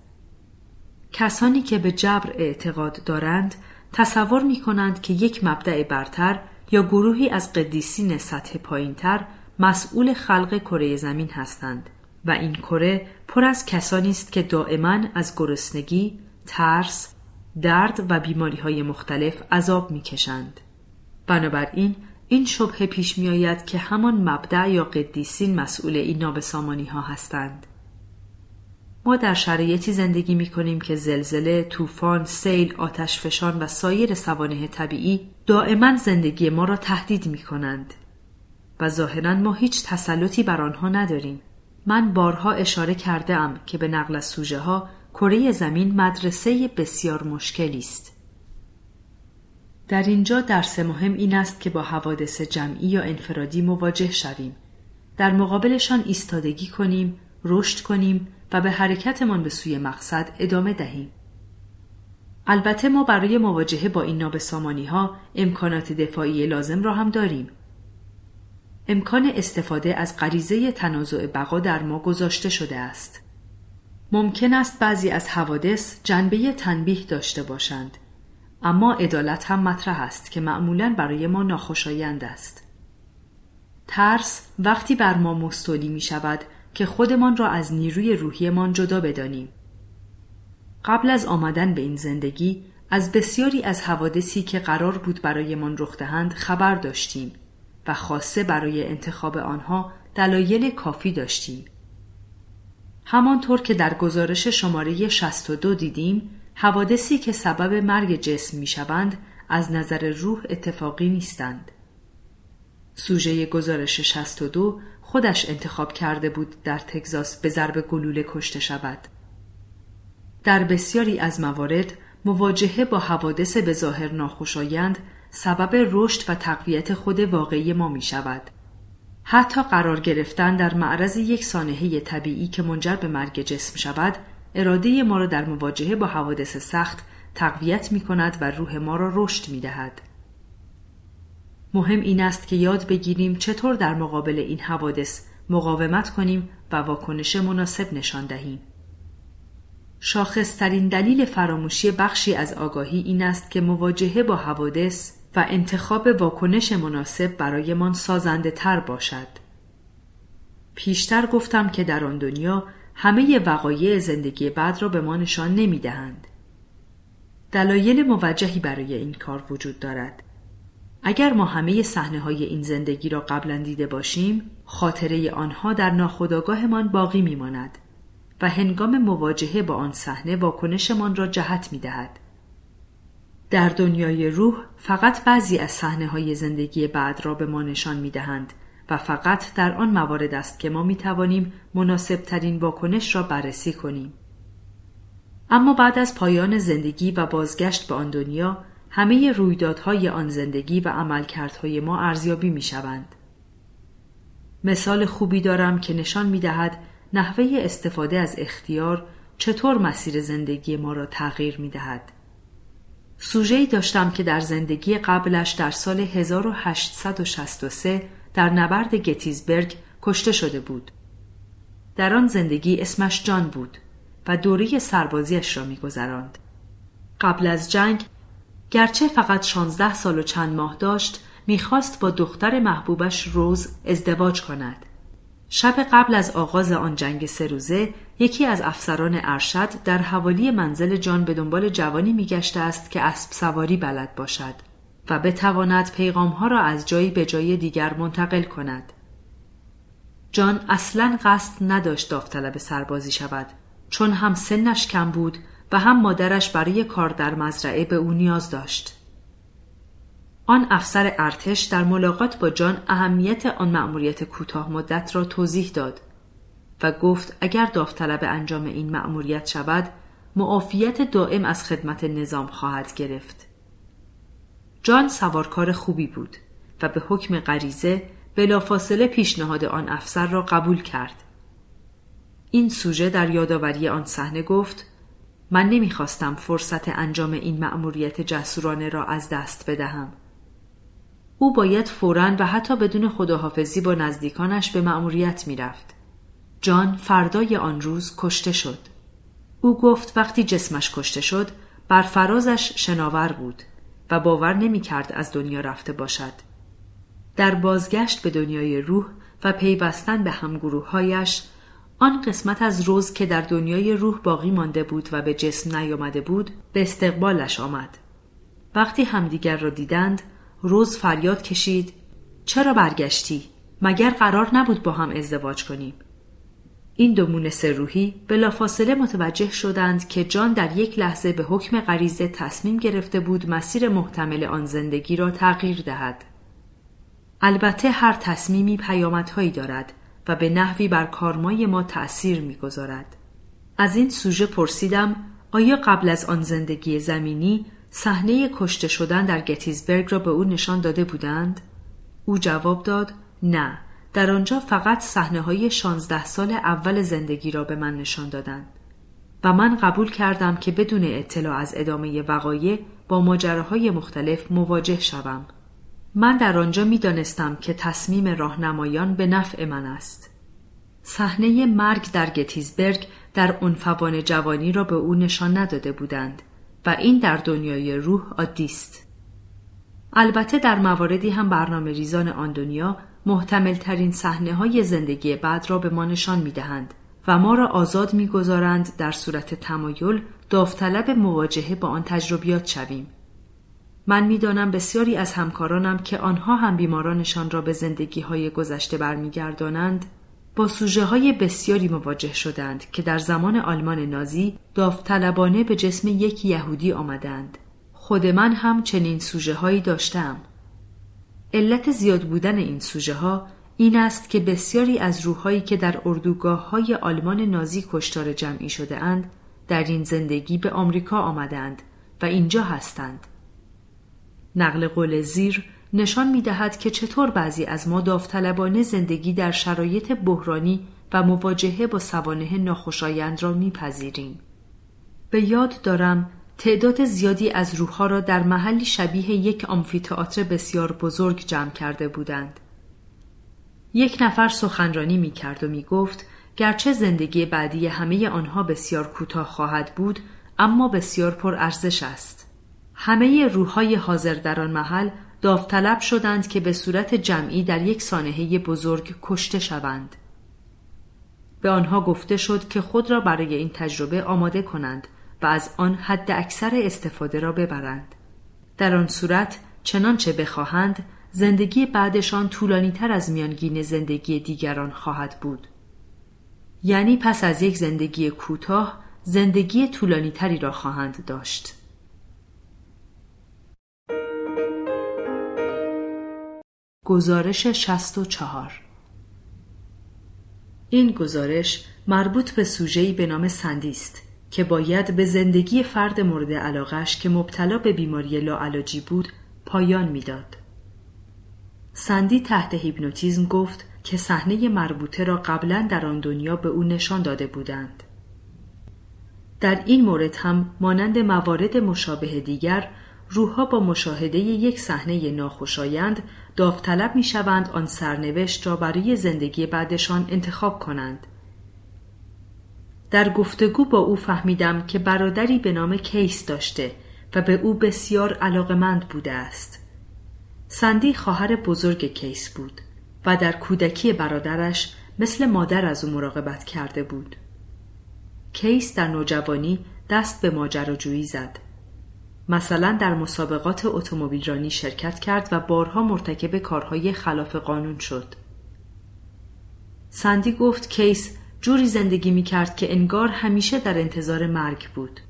کسانی که به جبر اعتقاد دارند تصور می کنند که یک مبدع برتر یا گروهی از قدیسین سطح پایینتر مسئول خلق کره زمین هستند و این کره پر از کسانی است که دائما از گرسنگی، ترس، درد و بیماری های مختلف عذاب می کشند. بنابراین این شبه پیش می آید که همان مبدع یا قدیسین مسئول این نابسامانی ها هستند. ما در شرایطی زندگی می کنیم که زلزله، طوفان، سیل، آتش فشان و سایر سوانه طبیعی دائما زندگی ما را تهدید می کنند و ظاهرا ما هیچ تسلطی بر آنها نداریم. من بارها اشاره کرده ام که به نقل از سوژه ها کره زمین مدرسه بسیار مشکلی است. در اینجا درس مهم این است که با حوادث جمعی یا انفرادی مواجه شویم. در مقابلشان ایستادگی کنیم، رشد کنیم و به حرکتمان به سوی مقصد ادامه دهیم. البته ما برای مواجهه با این نابسامانی ها امکانات دفاعی لازم را هم داریم. امکان استفاده از غریزه تنازع بقا در ما گذاشته شده است. ممکن است بعضی از حوادث جنبه تنبیه داشته باشند اما عدالت هم مطرح است که معمولا برای ما ناخوشایند است. ترس وقتی بر ما مستولی می شود که خودمان را از نیروی روحیمان جدا بدانیم. قبل از آمدن به این زندگی از بسیاری از حوادثی که قرار بود برایمان رخ دهند خبر داشتیم و خاصه برای انتخاب آنها دلایل کافی داشتیم. همانطور که در گزارش شماره 62 دیدیم حوادثی که سبب مرگ جسم می شوند از نظر روح اتفاقی نیستند. سوژه گزارش 62 خودش انتخاب کرده بود در تگزاس به ضرب گلوله کشته شود. در بسیاری از موارد مواجهه با حوادث به ظاهر ناخوشایند سبب رشد و تقویت خود واقعی ما می شود. حتی قرار گرفتن در معرض یک سانحه طبیعی که منجر به مرگ جسم شود اراده ما را در مواجهه با حوادث سخت تقویت می کند و روح ما را رشد می دهد. مهم این است که یاد بگیریم چطور در مقابل این حوادث مقاومت کنیم و واکنش مناسب نشان دهیم. شاخصترین دلیل فراموشی بخشی از آگاهی این است که مواجهه با حوادث و انتخاب واکنش مناسب برایمان سازنده تر باشد. پیشتر گفتم که در آن دنیا همه وقایع زندگی بعد را به ما نشان نمی دهند. دلایل موجهی برای این کار وجود دارد. اگر ما همه صحنه های این زندگی را قبلا دیده باشیم، خاطره آنها در ناخودآگاهمان باقی می ماند و هنگام مواجهه با آن صحنه واکنشمان را جهت می دهد. در دنیای روح فقط بعضی از صحنه های زندگی بعد را به ما نشان می دهند و فقط در آن موارد است که ما می توانیم مناسب ترین واکنش را بررسی کنیم. اما بعد از پایان زندگی و بازگشت به آن دنیا همه رویدادهای آن زندگی و عملکردهای ما ارزیابی می شوند. مثال خوبی دارم که نشان می دهد نحوه استفاده از اختیار چطور مسیر زندگی ما را تغییر می دهد. سوژه‌ای داشتم که در زندگی قبلش در سال 1863 در نبرد گتیزبرگ کشته شده بود. در آن زندگی اسمش جان بود و دوره سربازیش را میگذراند. قبل از جنگ گرچه فقط شانزده سال و چند ماه داشت می‌خواست با دختر محبوبش روز ازدواج کند. شب قبل از آغاز آن جنگ سه روزه یکی از افسران ارشد در حوالی منزل جان به دنبال جوانی میگشته است که اسب سواری بلد باشد و بتواند پیغامها را از جایی به جای دیگر منتقل کند. جان اصلا قصد نداشت داوطلب سربازی شود چون هم سنش کم بود و هم مادرش برای کار در مزرعه به او نیاز داشت. آن افسر ارتش در ملاقات با جان اهمیت آن مأموریت کوتاه مدت را توضیح داد و گفت اگر داوطلب انجام این مأموریت شود معافیت دائم از خدمت نظام خواهد گرفت. جان سوارکار خوبی بود و به حکم غریزه بلافاصله پیشنهاد آن افسر را قبول کرد. این سوژه در یادآوری آن صحنه گفت من نمی‌خواستم فرصت انجام این مأموریت جسورانه را از دست بدهم. او باید فوراً و حتی بدون خداحافظی با نزدیکانش به مأموریت می‌رفت. جان فردای آن روز کشته شد. او گفت وقتی جسمش کشته شد بر فرازش شناور بود و باور نمی کرد از دنیا رفته باشد. در بازگشت به دنیای روح و پیوستن به همگروههایش آن قسمت از روز که در دنیای روح باقی مانده بود و به جسم نیامده بود به استقبالش آمد. وقتی همدیگر را دیدند روز فریاد کشید چرا برگشتی؟ مگر قرار نبود با هم ازدواج کنیم؟ این دو مونس روحی بلافاصله متوجه شدند که جان در یک لحظه به حکم غریزه تصمیم گرفته بود مسیر محتمل آن زندگی را تغییر دهد. البته هر تصمیمی پیامدهایی دارد و به نحوی بر کارمای ما تأثیر می‌گذارد. از این سوژه پرسیدم آیا قبل از آن زندگی زمینی صحنه کشته شدن در گتیزبرگ را به او نشان داده بودند؟ او جواب داد نه در آنجا فقط صحنه های شانزده سال اول زندگی را به من نشان دادند و من قبول کردم که بدون اطلاع از ادامه وقایع با ماجراهای مختلف مواجه شوم. من در آنجا می دانستم که تصمیم راهنمایان به نفع من است. صحنه مرگ در گتیزبرگ در عنفوان جوانی را به او نشان نداده بودند و این در دنیای روح عادی است. البته در مواردی هم برنامه ریزان آن دنیا محتمل ترین صحنه های زندگی بعد را به ما نشان می دهند و ما را آزاد می گذارند در صورت تمایل داوطلب مواجهه با آن تجربیات شویم. من می‌دانم بسیاری از همکارانم که آنها هم بیمارانشان را به زندگی های گذشته برمیگردانند با سوژه های بسیاری مواجه شدند که در زمان آلمان نازی داوطلبانه به جسم یک یهودی آمدند. خود من هم چنین سوژه هایی داشتم. علت زیاد بودن این سوژه ها این است که بسیاری از روحهایی که در اردوگاه های آلمان نازی کشتار جمعی شده اند در این زندگی به آمریکا آمدند و اینجا هستند. نقل قول زیر نشان می دهد که چطور بعضی از ما داوطلبانه زندگی در شرایط بحرانی و مواجهه با سوانه ناخوشایند را میپذیریم. به یاد دارم تعداد زیادی از روحها را در محلی شبیه یک آمفیتئاتر بسیار بزرگ جمع کرده بودند. یک نفر سخنرانی می کرد و می گفت گرچه زندگی بعدی همه آنها بسیار کوتاه خواهد بود اما بسیار پر ارزش است. همه روحهای حاضر در آن محل داوطلب شدند که به صورت جمعی در یک سانحه بزرگ کشته شوند. به آنها گفته شد که خود را برای این تجربه آماده کنند از آن حد اکثر استفاده را ببرند. در آن صورت چنانچه بخواهند زندگی بعدشان طولانی تر از میانگین زندگی دیگران خواهد بود. یعنی پس از یک زندگی کوتاه زندگی طولانی تری را خواهند داشت. گزارش 64 این گزارش مربوط به سوژه‌ای به نام سندی است که باید به زندگی فرد مورد علاقش که مبتلا به بیماری لاعلاجی بود پایان می‌داد. سندی تحت هیپنوتیزم گفت که صحنه مربوطه را قبلا در آن دنیا به او نشان داده بودند. در این مورد هم مانند موارد مشابه دیگر روحها با مشاهده یک صحنه ناخوشایند داوطلب می شوند آن سرنوشت را برای زندگی بعدشان انتخاب کنند. در گفتگو با او فهمیدم که برادری به نام کیس داشته و به او بسیار علاقمند بوده است. سندی خواهر بزرگ کیس بود و در کودکی برادرش مثل مادر از او مراقبت کرده بود. کیس در نوجوانی دست به ماجراجویی زد. مثلا در مسابقات اتومبیلرانی شرکت کرد و بارها مرتکب کارهای خلاف قانون شد. سندی گفت کیس جوری زندگی می کرد که انگار همیشه در انتظار مرگ بود.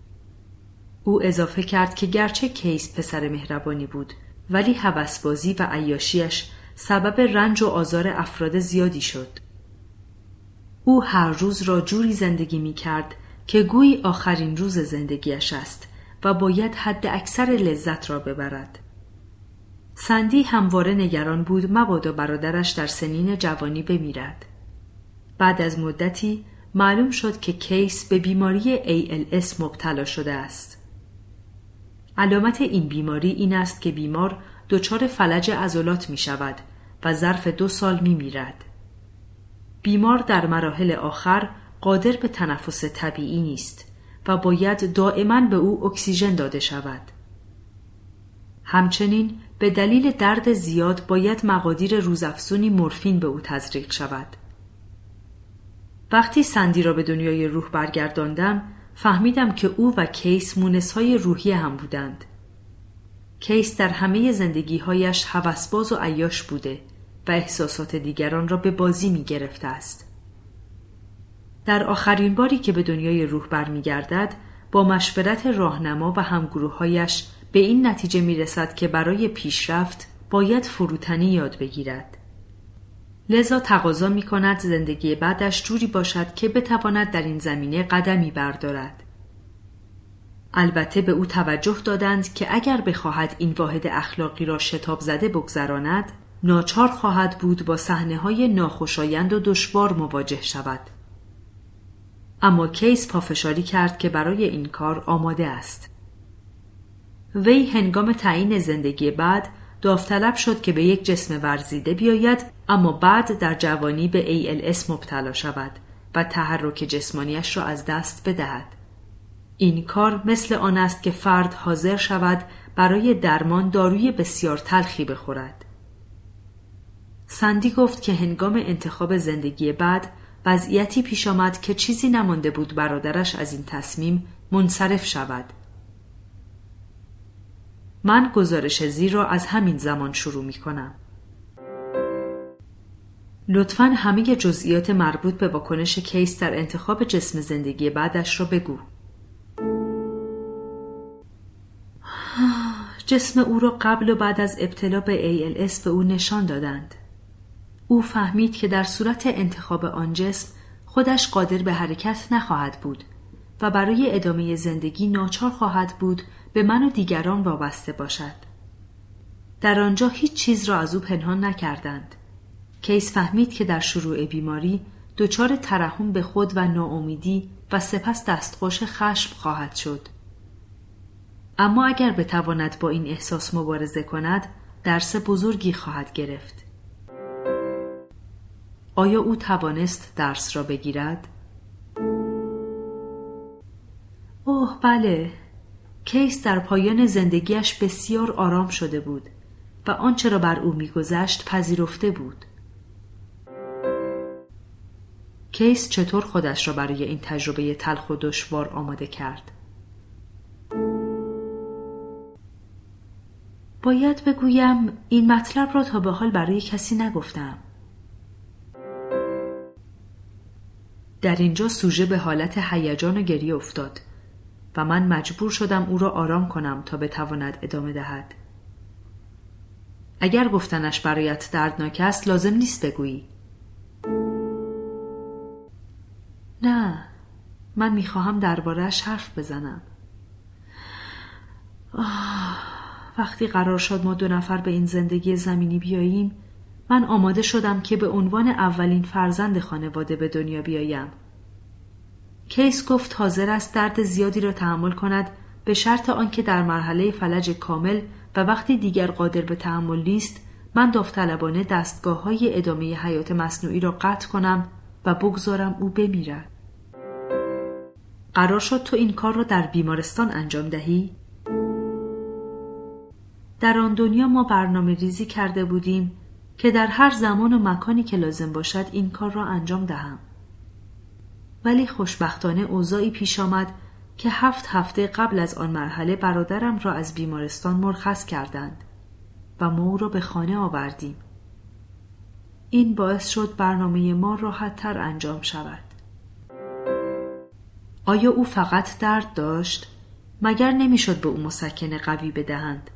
او اضافه کرد که گرچه کیس پسر مهربانی بود ولی هوسبازی و عیاشیش سبب رنج و آزار افراد زیادی شد. او هر روز را جوری زندگی می کرد که گویی آخرین روز زندگیش است و باید حد اکثر لذت را ببرد. سندی همواره نگران بود مبادا برادرش در سنین جوانی بمیرد. بعد از مدتی معلوم شد که کیس به بیماری ALS مبتلا شده است. علامت این بیماری این است که بیمار دچار فلج عضلات می شود و ظرف دو سال می میرد. بیمار در مراحل آخر قادر به تنفس طبیعی نیست و باید دائما به او اکسیژن داده شود. همچنین به دلیل درد زیاد باید مقادیر روزافزونی مورفین به او تزریق شود. وقتی سندی را به دنیای روح برگرداندم فهمیدم که او و کیس های روحی هم بودند. کیس در همه زندگیهایش هوسباز و عیاش بوده و احساسات دیگران را به بازی می گرفته است. در آخرین باری که به دنیای روح برمیگردد با مشورت راهنما و همگروههایش به این نتیجه می رسد که برای پیشرفت باید فروتنی یاد بگیرد. لذا تقاضا می کند زندگی بعدش جوری باشد که بتواند در این زمینه قدمی بردارد. البته به او توجه دادند که اگر بخواهد این واحد اخلاقی را شتاب زده بگذراند ناچار خواهد بود با صحنه های ناخوشایند و دشوار مواجه شود. اما کیس پافشاری کرد که برای این کار آماده است. وی هنگام تعیین زندگی بعد داوطلب شد که به یک جسم ورزیده بیاید اما بعد در جوانی به ALS مبتلا شود و تحرک جسمانیش را از دست بدهد. این کار مثل آن است که فرد حاضر شود برای درمان داروی بسیار تلخی بخورد. سندی گفت که هنگام انتخاب زندگی بعد وضعیتی پیش آمد که چیزی نمانده بود برادرش از این تصمیم منصرف شود من گزارش زیر را از همین زمان شروع می کنم. لطفا همه جزئیات مربوط به واکنش کیس در انتخاب جسم زندگی بعدش را بگو. جسم او را قبل و بعد از ابتلا به ALS به او نشان دادند. او فهمید که در صورت انتخاب آن جسم خودش قادر به حرکت نخواهد بود و برای ادامه زندگی ناچار خواهد بود به من و دیگران وابسته باشد. در آنجا هیچ چیز را از او پنهان نکردند. کیس فهمید که در شروع بیماری دچار ترحم به خود و ناامیدی و سپس دستخوش خشم خواهد شد. اما اگر بتواند با این احساس مبارزه کند درس بزرگی خواهد گرفت. آیا او توانست درس را بگیرد؟ اوه بله کیس در پایان زندگیش بسیار آرام شده بود و آنچه را بر او میگذشت پذیرفته بود کیس چطور خودش را برای این تجربه تلخ و دشوار آماده کرد باید بگویم این مطلب را تا به حال برای کسی نگفتم در اینجا سوژه به حالت هیجان و گریه افتاد و من مجبور شدم او را آرام کنم تا بتواند ادامه دهد. اگر گفتنش برایت دردناک است لازم نیست بگویی. نه من می‌خواهم دربارهش حرف بزنم. آه، وقتی قرار شد ما دو نفر به این زندگی زمینی بیاییم من آماده شدم که به عنوان اولین فرزند خانواده به دنیا بیایم کیس گفت حاضر است درد زیادی را تحمل کند به شرط آنکه در مرحله فلج کامل و وقتی دیگر قادر به تحمل نیست من داوطلبانه دستگاه های ادامه حیات مصنوعی را قطع کنم و بگذارم او بمیرد. قرار شد تو این کار را در بیمارستان انجام دهی؟ در آن دنیا ما برنامه ریزی کرده بودیم که در هر زمان و مکانی که لازم باشد این کار را انجام دهم. ولی خوشبختانه اوضاعی پیش آمد که هفت هفته قبل از آن مرحله برادرم را از بیمارستان مرخص کردند و ما او را به خانه آوردیم. این باعث شد برنامه ما راحت تر انجام شود. آیا او فقط درد داشت؟ مگر نمی‌شد به او مسکن قوی بدهند؟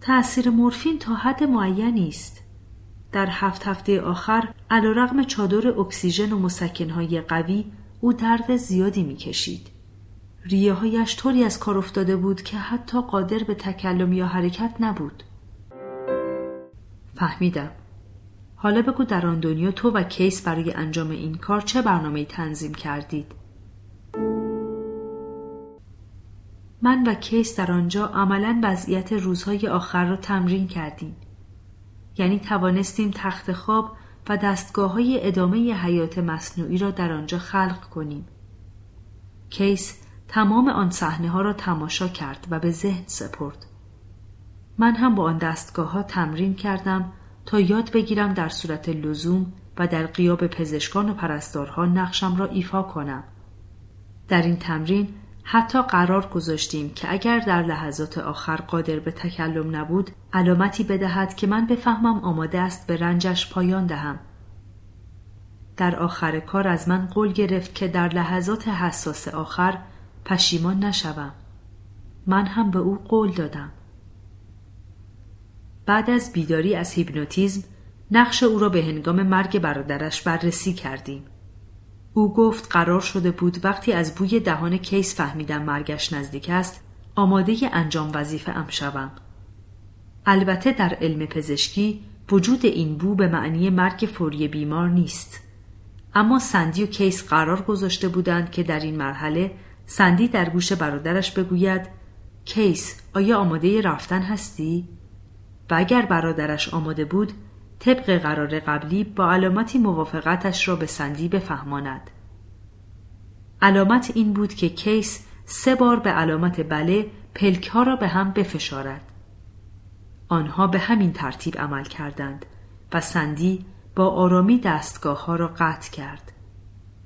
تأثیر مورفین تا حد معینی است. در هفت هفته آخر علیرغم چادر اکسیژن و مسکنهای قوی او درد زیادی می‌کشید. ریه هایش طوری از کار افتاده بود که حتی قادر به تکلم یا حرکت نبود. فهمیدم. حالا بگو در آن دنیا تو و کیس برای انجام این کار چه برنامه تنظیم کردید؟ من و کیس در آنجا عملا وضعیت روزهای آخر را تمرین کردیم. یعنی توانستیم تخت خواب و دستگاه های ادامه حیات مصنوعی را در آنجا خلق کنیم. کیس تمام آن صحنه ها را تماشا کرد و به ذهن سپرد. من هم با آن دستگاه ها تمرین کردم تا یاد بگیرم در صورت لزوم و در قیاب پزشکان و پرستارها نقشم را ایفا کنم. در این تمرین حتی قرار گذاشتیم که اگر در لحظات آخر قادر به تکلم نبود علامتی بدهد که من بفهمم آماده است به رنجش پایان دهم. در آخر کار از من قول گرفت که در لحظات حساس آخر پشیمان نشوم. من هم به او قول دادم. بعد از بیداری از هیپنوتیزم نقش او را به هنگام مرگ برادرش بررسی کردیم. او گفت قرار شده بود وقتی از بوی دهان کیس فهمیدم مرگش نزدیک است آماده انجام وظیفه ام شوم. البته در علم پزشکی وجود این بو به معنی مرگ فوری بیمار نیست. اما سندی و کیس قرار گذاشته بودند که در این مرحله سندی در گوش برادرش بگوید کیس آیا آماده رفتن هستی؟ و اگر برادرش آماده بود طبق قرار قبلی با علامتی موافقتش را به سندی بفهماند. علامت این بود که کیس سه بار به علامت بله پلک ها را به هم بفشارد. آنها به همین ترتیب عمل کردند و سندی با آرامی دستگاه ها را قطع کرد.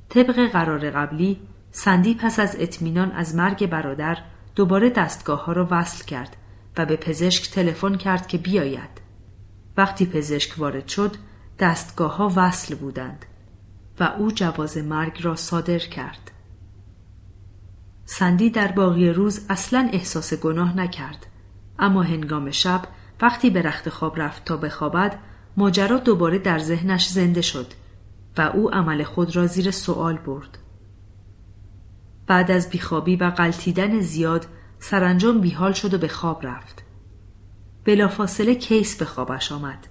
طبق قرار قبلی سندی پس از اطمینان از مرگ برادر دوباره دستگاه ها را وصل کرد و به پزشک تلفن کرد که بیاید. وقتی پزشک وارد شد دستگاه ها وصل بودند و او جواز مرگ را صادر کرد. سندی در باقی روز اصلا احساس گناه نکرد اما هنگام شب وقتی به رخت خواب رفت تا بخوابد ماجرا دوباره در ذهنش زنده شد و او عمل خود را زیر سوال برد. بعد از بیخوابی و غلتیدن زیاد سرانجام بیحال شد و به خواب رفت. بلافاصله کیس به خوابش آمد.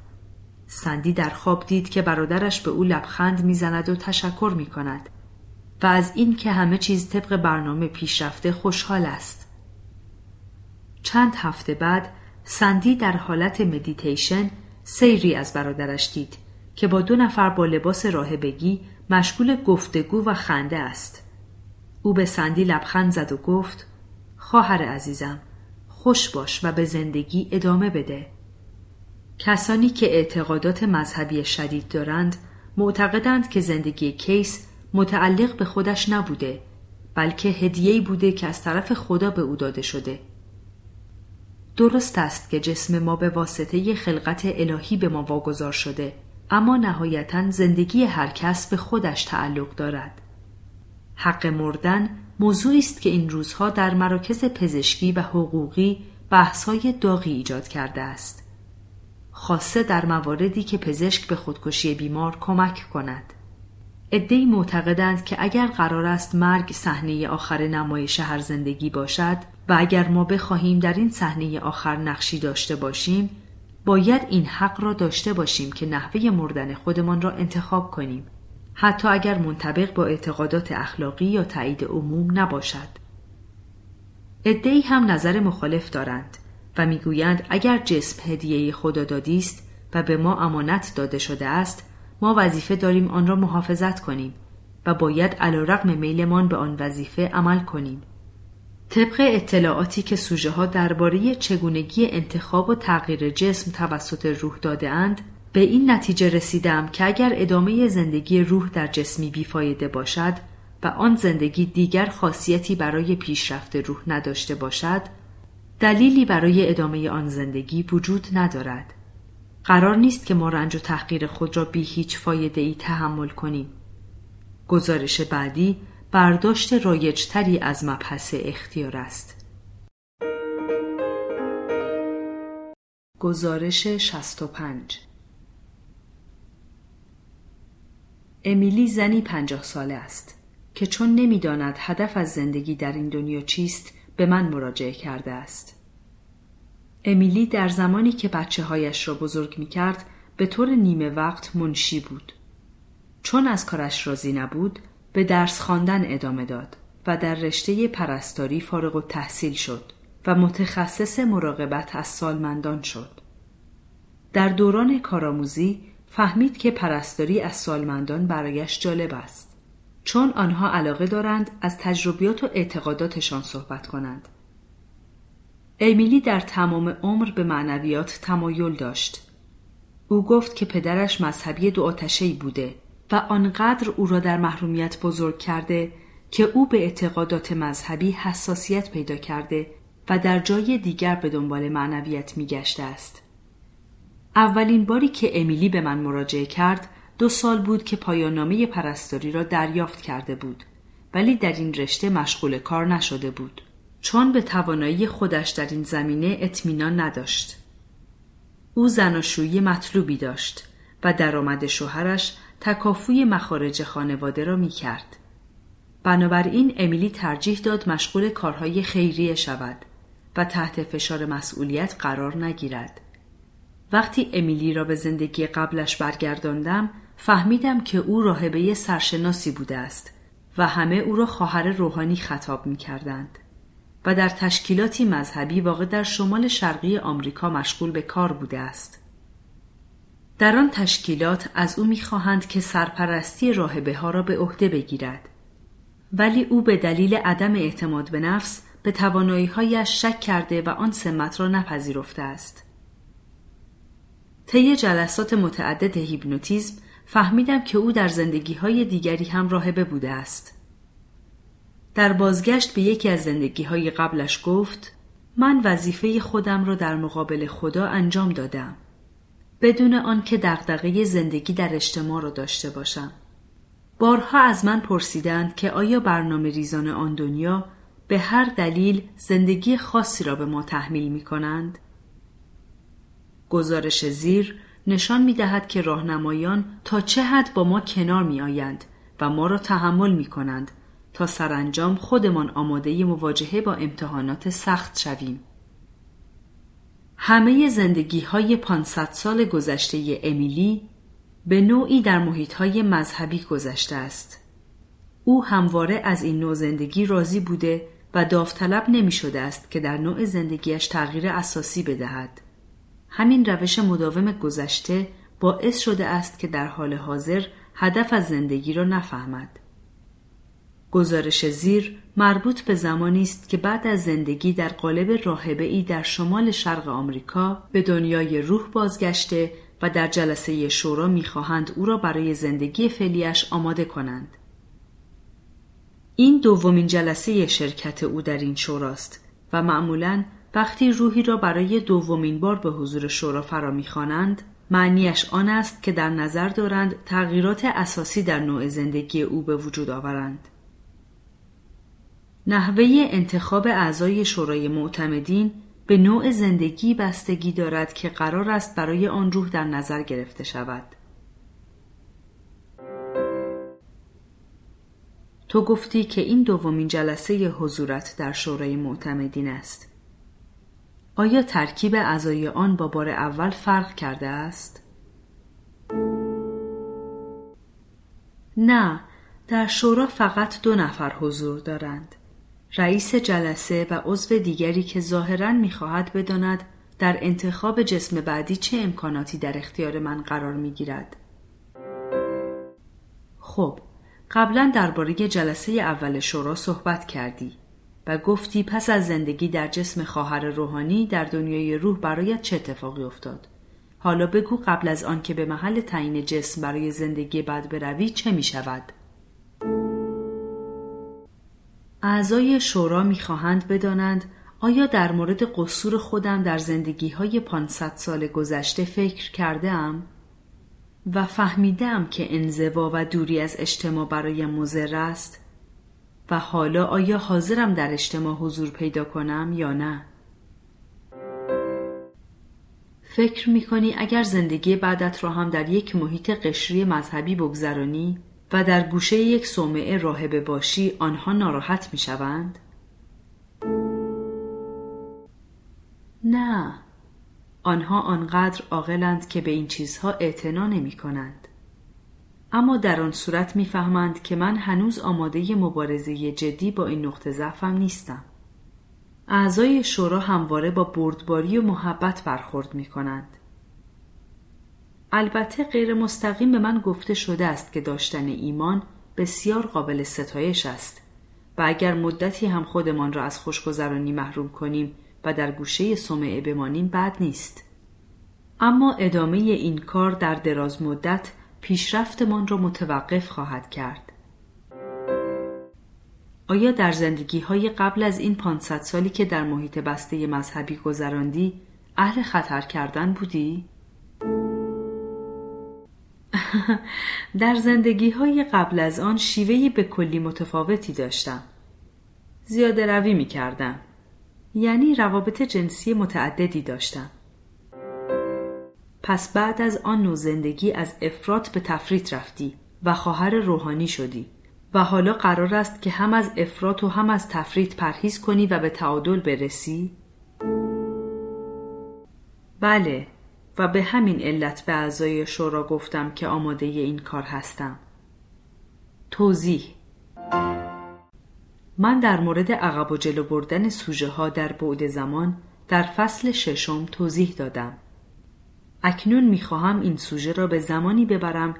سندی در خواب دید که برادرش به او لبخند می‌زند و تشکر می کند و از این که همه چیز طبق برنامه پیشرفته خوشحال است. چند هفته بعد سندی در حالت مدیتیشن تصویری از برادرش دید که با دو نفر با لباس راهبگی مشغول گفتگو و خنده است. او به سندی لبخند زد و گفت خواهر عزیزم خوش باش و به زندگی ادامه بده. کسانی که اعتقادات مذهبی شدید دارند معتقدند که زندگی کیس متعلق به خودش نبوده بلکه هدیه‌ای بوده که از طرف خدا به او داده شده. درست است که جسم ما به واسطه خلقت الهی به ما واگذار شده اما نهایتا زندگی هر کس به خودش تعلق دارد. حق مردن موضوعی است که این روزها در مراکز پزشکی و حقوقی بحث‌های داغی ایجاد کرده است. خاصه در مواردی که پزشک به خودکشی بیمار کمک کند. عدهای معتقدند که اگر قرار است مرگ صحنه آخر نمایش هر زندگی باشد و اگر ما بخواهیم در این صحنه آخر نقشی داشته باشیم باید این حق را داشته باشیم که نحوه مردن خودمان را انتخاب کنیم حتی اگر منطبق با اعتقادات اخلاقی یا تایید عموم نباشد. ادهی هم نظر مخالف دارند و می‌گویند اگر جسم هدیه خدا دادی است و به ما امانت داده شده است ما وظیفه داریم آن را محافظت کنیم و باید علیرغم میلمان به آن وظیفه عمل کنیم طبق اطلاعاتی که سوژه ها درباره چگونگی انتخاب و تغییر جسم توسط روح داده اند به این نتیجه رسیدم که اگر ادامه زندگی روح در جسمی بیفایده باشد و آن زندگی دیگر خاصیتی برای پیشرفت روح نداشته باشد دلیلی برای ادامه آن زندگی وجود ندارد. قرار نیست که ما رنج و تحقیر خود را بی هیچ فایده ای تحمل کنیم. گزارش بعدی برداشت رایجتری از مبحث اختیار است. گزارش 65 امیلی زنی پنجاه ساله است که چون نمی‌داند هدف از زندگی در این دنیا چیست به من مراجعه کرده است. امیلی در زمانی که بچه هایش را بزرگ می کرد به طور نیمه وقت منشی بود. چون از کارش راضی نبود به درس خواندن ادامه داد و در رشته پرستاری فارغ و تحصیل شد و متخصص مراقبت از سالمندان شد. در دوران کارآموزی فهمید که پرستاری از سالمندان برایش جالب است چون آنها علاقه دارند از تجربیات و اعتقاداتشان صحبت کنند. امیلی در تمام عمر به معنویات تمایل داشت. او گفت که پدرش مذهبی دو آتشهی بوده و آنقدر او را در محرومیت بزرگ کرده که او به اعتقادات مذهبی حساسیت پیدا کرده و در جای دیگر به دنبال معنویت میگشته است. اولین باری که امیلی به من مراجعه کرد دو سال بود که پایانامه پرستاری را دریافت کرده بود ولی در این رشته مشغول کار نشده بود چون به توانایی خودش در این زمینه اطمینان نداشت. او زناشویی مطلوبی داشت و درآمد شوهرش تکافوی مخارج خانواده را می کرد. بنابراین امیلی ترجیح داد مشغول کارهای خیریه شود و تحت فشار مسئولیت قرار نگیرد. وقتی امیلی را به زندگی قبلش برگرداندم فهمیدم که او راهبه سرشناسی بوده است و همه او را خواهر روحانی خطاب می کردند و در تشکیلاتی مذهبی واقع در شمال شرقی آمریکا مشغول به کار بوده است. در آن تشکیلات از او می‌خواهند که سرپرستی راهبه ها را به عهده بگیرد ولی او به دلیل عدم اعتماد به نفس به توانایی شک کرده و آن سمت را نپذیرفته است. طی جلسات متعدد هیپنوتیزم فهمیدم که او در زندگی های دیگری هم راهبه بوده است. در بازگشت به یکی از زندگی های قبلش گفت من وظیفه خودم را در مقابل خدا انجام دادم بدون آنکه دغدغه زندگی در اجتماع را داشته باشم. بارها از من پرسیدند که آیا برنامه ریزان آن دنیا به هر دلیل زندگی خاصی را به ما تحمیل می کنند؟ گزارش زیر نشان می دهد که راهنمایان تا چه حد با ما کنار می آیند و ما را تحمل می کنند تا سرانجام خودمان آماده مواجهه با امتحانات سخت شویم. همه زندگی های 500 سال گذشته امیلی به نوعی در محیط های مذهبی گذشته است. او همواره از این نوع زندگی راضی بوده و داوطلب نمی شده است که در نوع زندگیش تغییر اساسی بدهد. همین روش مداوم گذشته باعث شده است که در حال حاضر هدف از زندگی را نفهمد. گزارش زیر مربوط به زمانی است که بعد از زندگی در قالب راهبه ای در شمال شرق آمریکا به دنیای روح بازگشته و در جلسه شورا می‌خواهند او را برای زندگی فعلیش آماده کنند. این دومین جلسه شرکت او در این شوراست و معمولا وقتی روحی را برای دومین بار به حضور شورا فرا می‌خوانند معنیش آن است که در نظر دارند تغییرات اساسی در نوع زندگی او به وجود آورند. نحوه انتخاب اعضای شورای معتمدین به نوع زندگی بستگی دارد که قرار است برای آن روح در نظر گرفته شود. تو گفتی که این دومین جلسه حضورت در شورای معتمدین است. آیا ترکیب اعضای آن با بار اول فرق کرده است؟ نه، در شورا فقط دو نفر حضور دارند. رئیس جلسه و عضو دیگری که ظاهرا می‌خواهد بداند در انتخاب جسم بعدی چه امکاناتی در اختیار من قرار می‌گیرد. خب، قبلا درباره جلسه اول شورا صحبت کردی و گفتی پس از زندگی در جسم خواهر روحانی در دنیای روح برایت چه اتفاقی افتاد؟ حالا بگو قبل از آن که به محل تعیین جسم برای زندگی بعد بروی چه می شود؟ اعضای شورا می‌خواهند بدانند آیا در مورد قصور خودم در زندگی های 500 سال گذشته فکر کرده ام؟ و فهمیدم که انزوا و دوری از اجتماع برای مزر است و حالا آیا حاضرم در اجتماع حضور پیدا کنم یا نه؟ فکر می کنی اگر زندگی بعدت را هم در یک محیط قشری مذهبی بگذرانی و در گوشه یک صومعه راهبه باشی آنها ناراحت می شوند؟ نه آنها آنقدر عاقلند که به این چیزها اعتنا نمی کنند. اما در آن صورت می‌فهمند که من هنوز آماده مبارزه جدی با این نقطه ضعفم نیستم. اعضای شورا همواره با بردباری و محبت برخورد می کنند. البته غیر مستقیم به من گفته شده است که داشتن ایمان بسیار قابل ستایش است و اگر مدتی هم خودمان را از خوشگذرانی محروم کنیم و در گوشه سمعه بمانیم بد نیست. اما ادامه این کار در دراز مدت پیشرفتمان را متوقف خواهد کرد. آیا در زندگی های قبل از این 500 سالی که در محیط بسته مذهبی گذراندی اهل خطر کردن بودی؟ [laughs] در زندگی های قبل از آن شیوهی به کلی متفاوتی داشتم. زیاده روی می کردم. یعنی روابط جنسی متعددی داشتم. پس بعد از آن نوع زندگی از افراد به تفریط رفتی و خواهر روحانی شدی و حالا قرار است که هم از افراط و هم از تفریط پرهیز کنی و به تعادل برسی؟ بله و به همین علت به اعضای شورا گفتم که آماده این کار هستم. توضیح من در مورد عقب و جلو بردن سوژه ها در بعد زمان در فصل ششم توضیح دادم. اکنون می‌خواهم این سوژه را به زمانی ببرم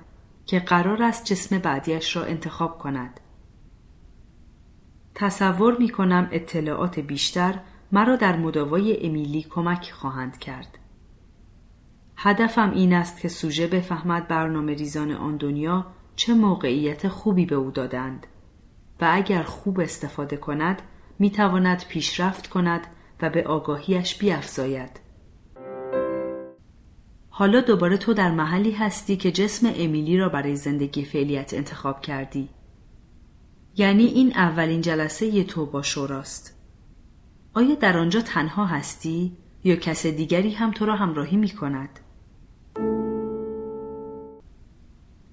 که قرار است جسم بعدیش را انتخاب کند. تصور می کنم اطلاعات بیشتر مرا در مداوای امیلی کمک خواهند کرد. هدفم این است که سوژه بفهمد برنامه ریزان آن دنیا چه موقعیت خوبی به او دادند و اگر خوب استفاده کند می تواند پیشرفت کند و به آگاهیش بیافزاید. حالا دوباره تو در محلی هستی که جسم امیلی را برای زندگی فعلیت انتخاب کردی. یعنی این اولین جلسه ی تو با شوراست. آیا در آنجا تنها هستی یا کس دیگری هم تو را همراهی می کند؟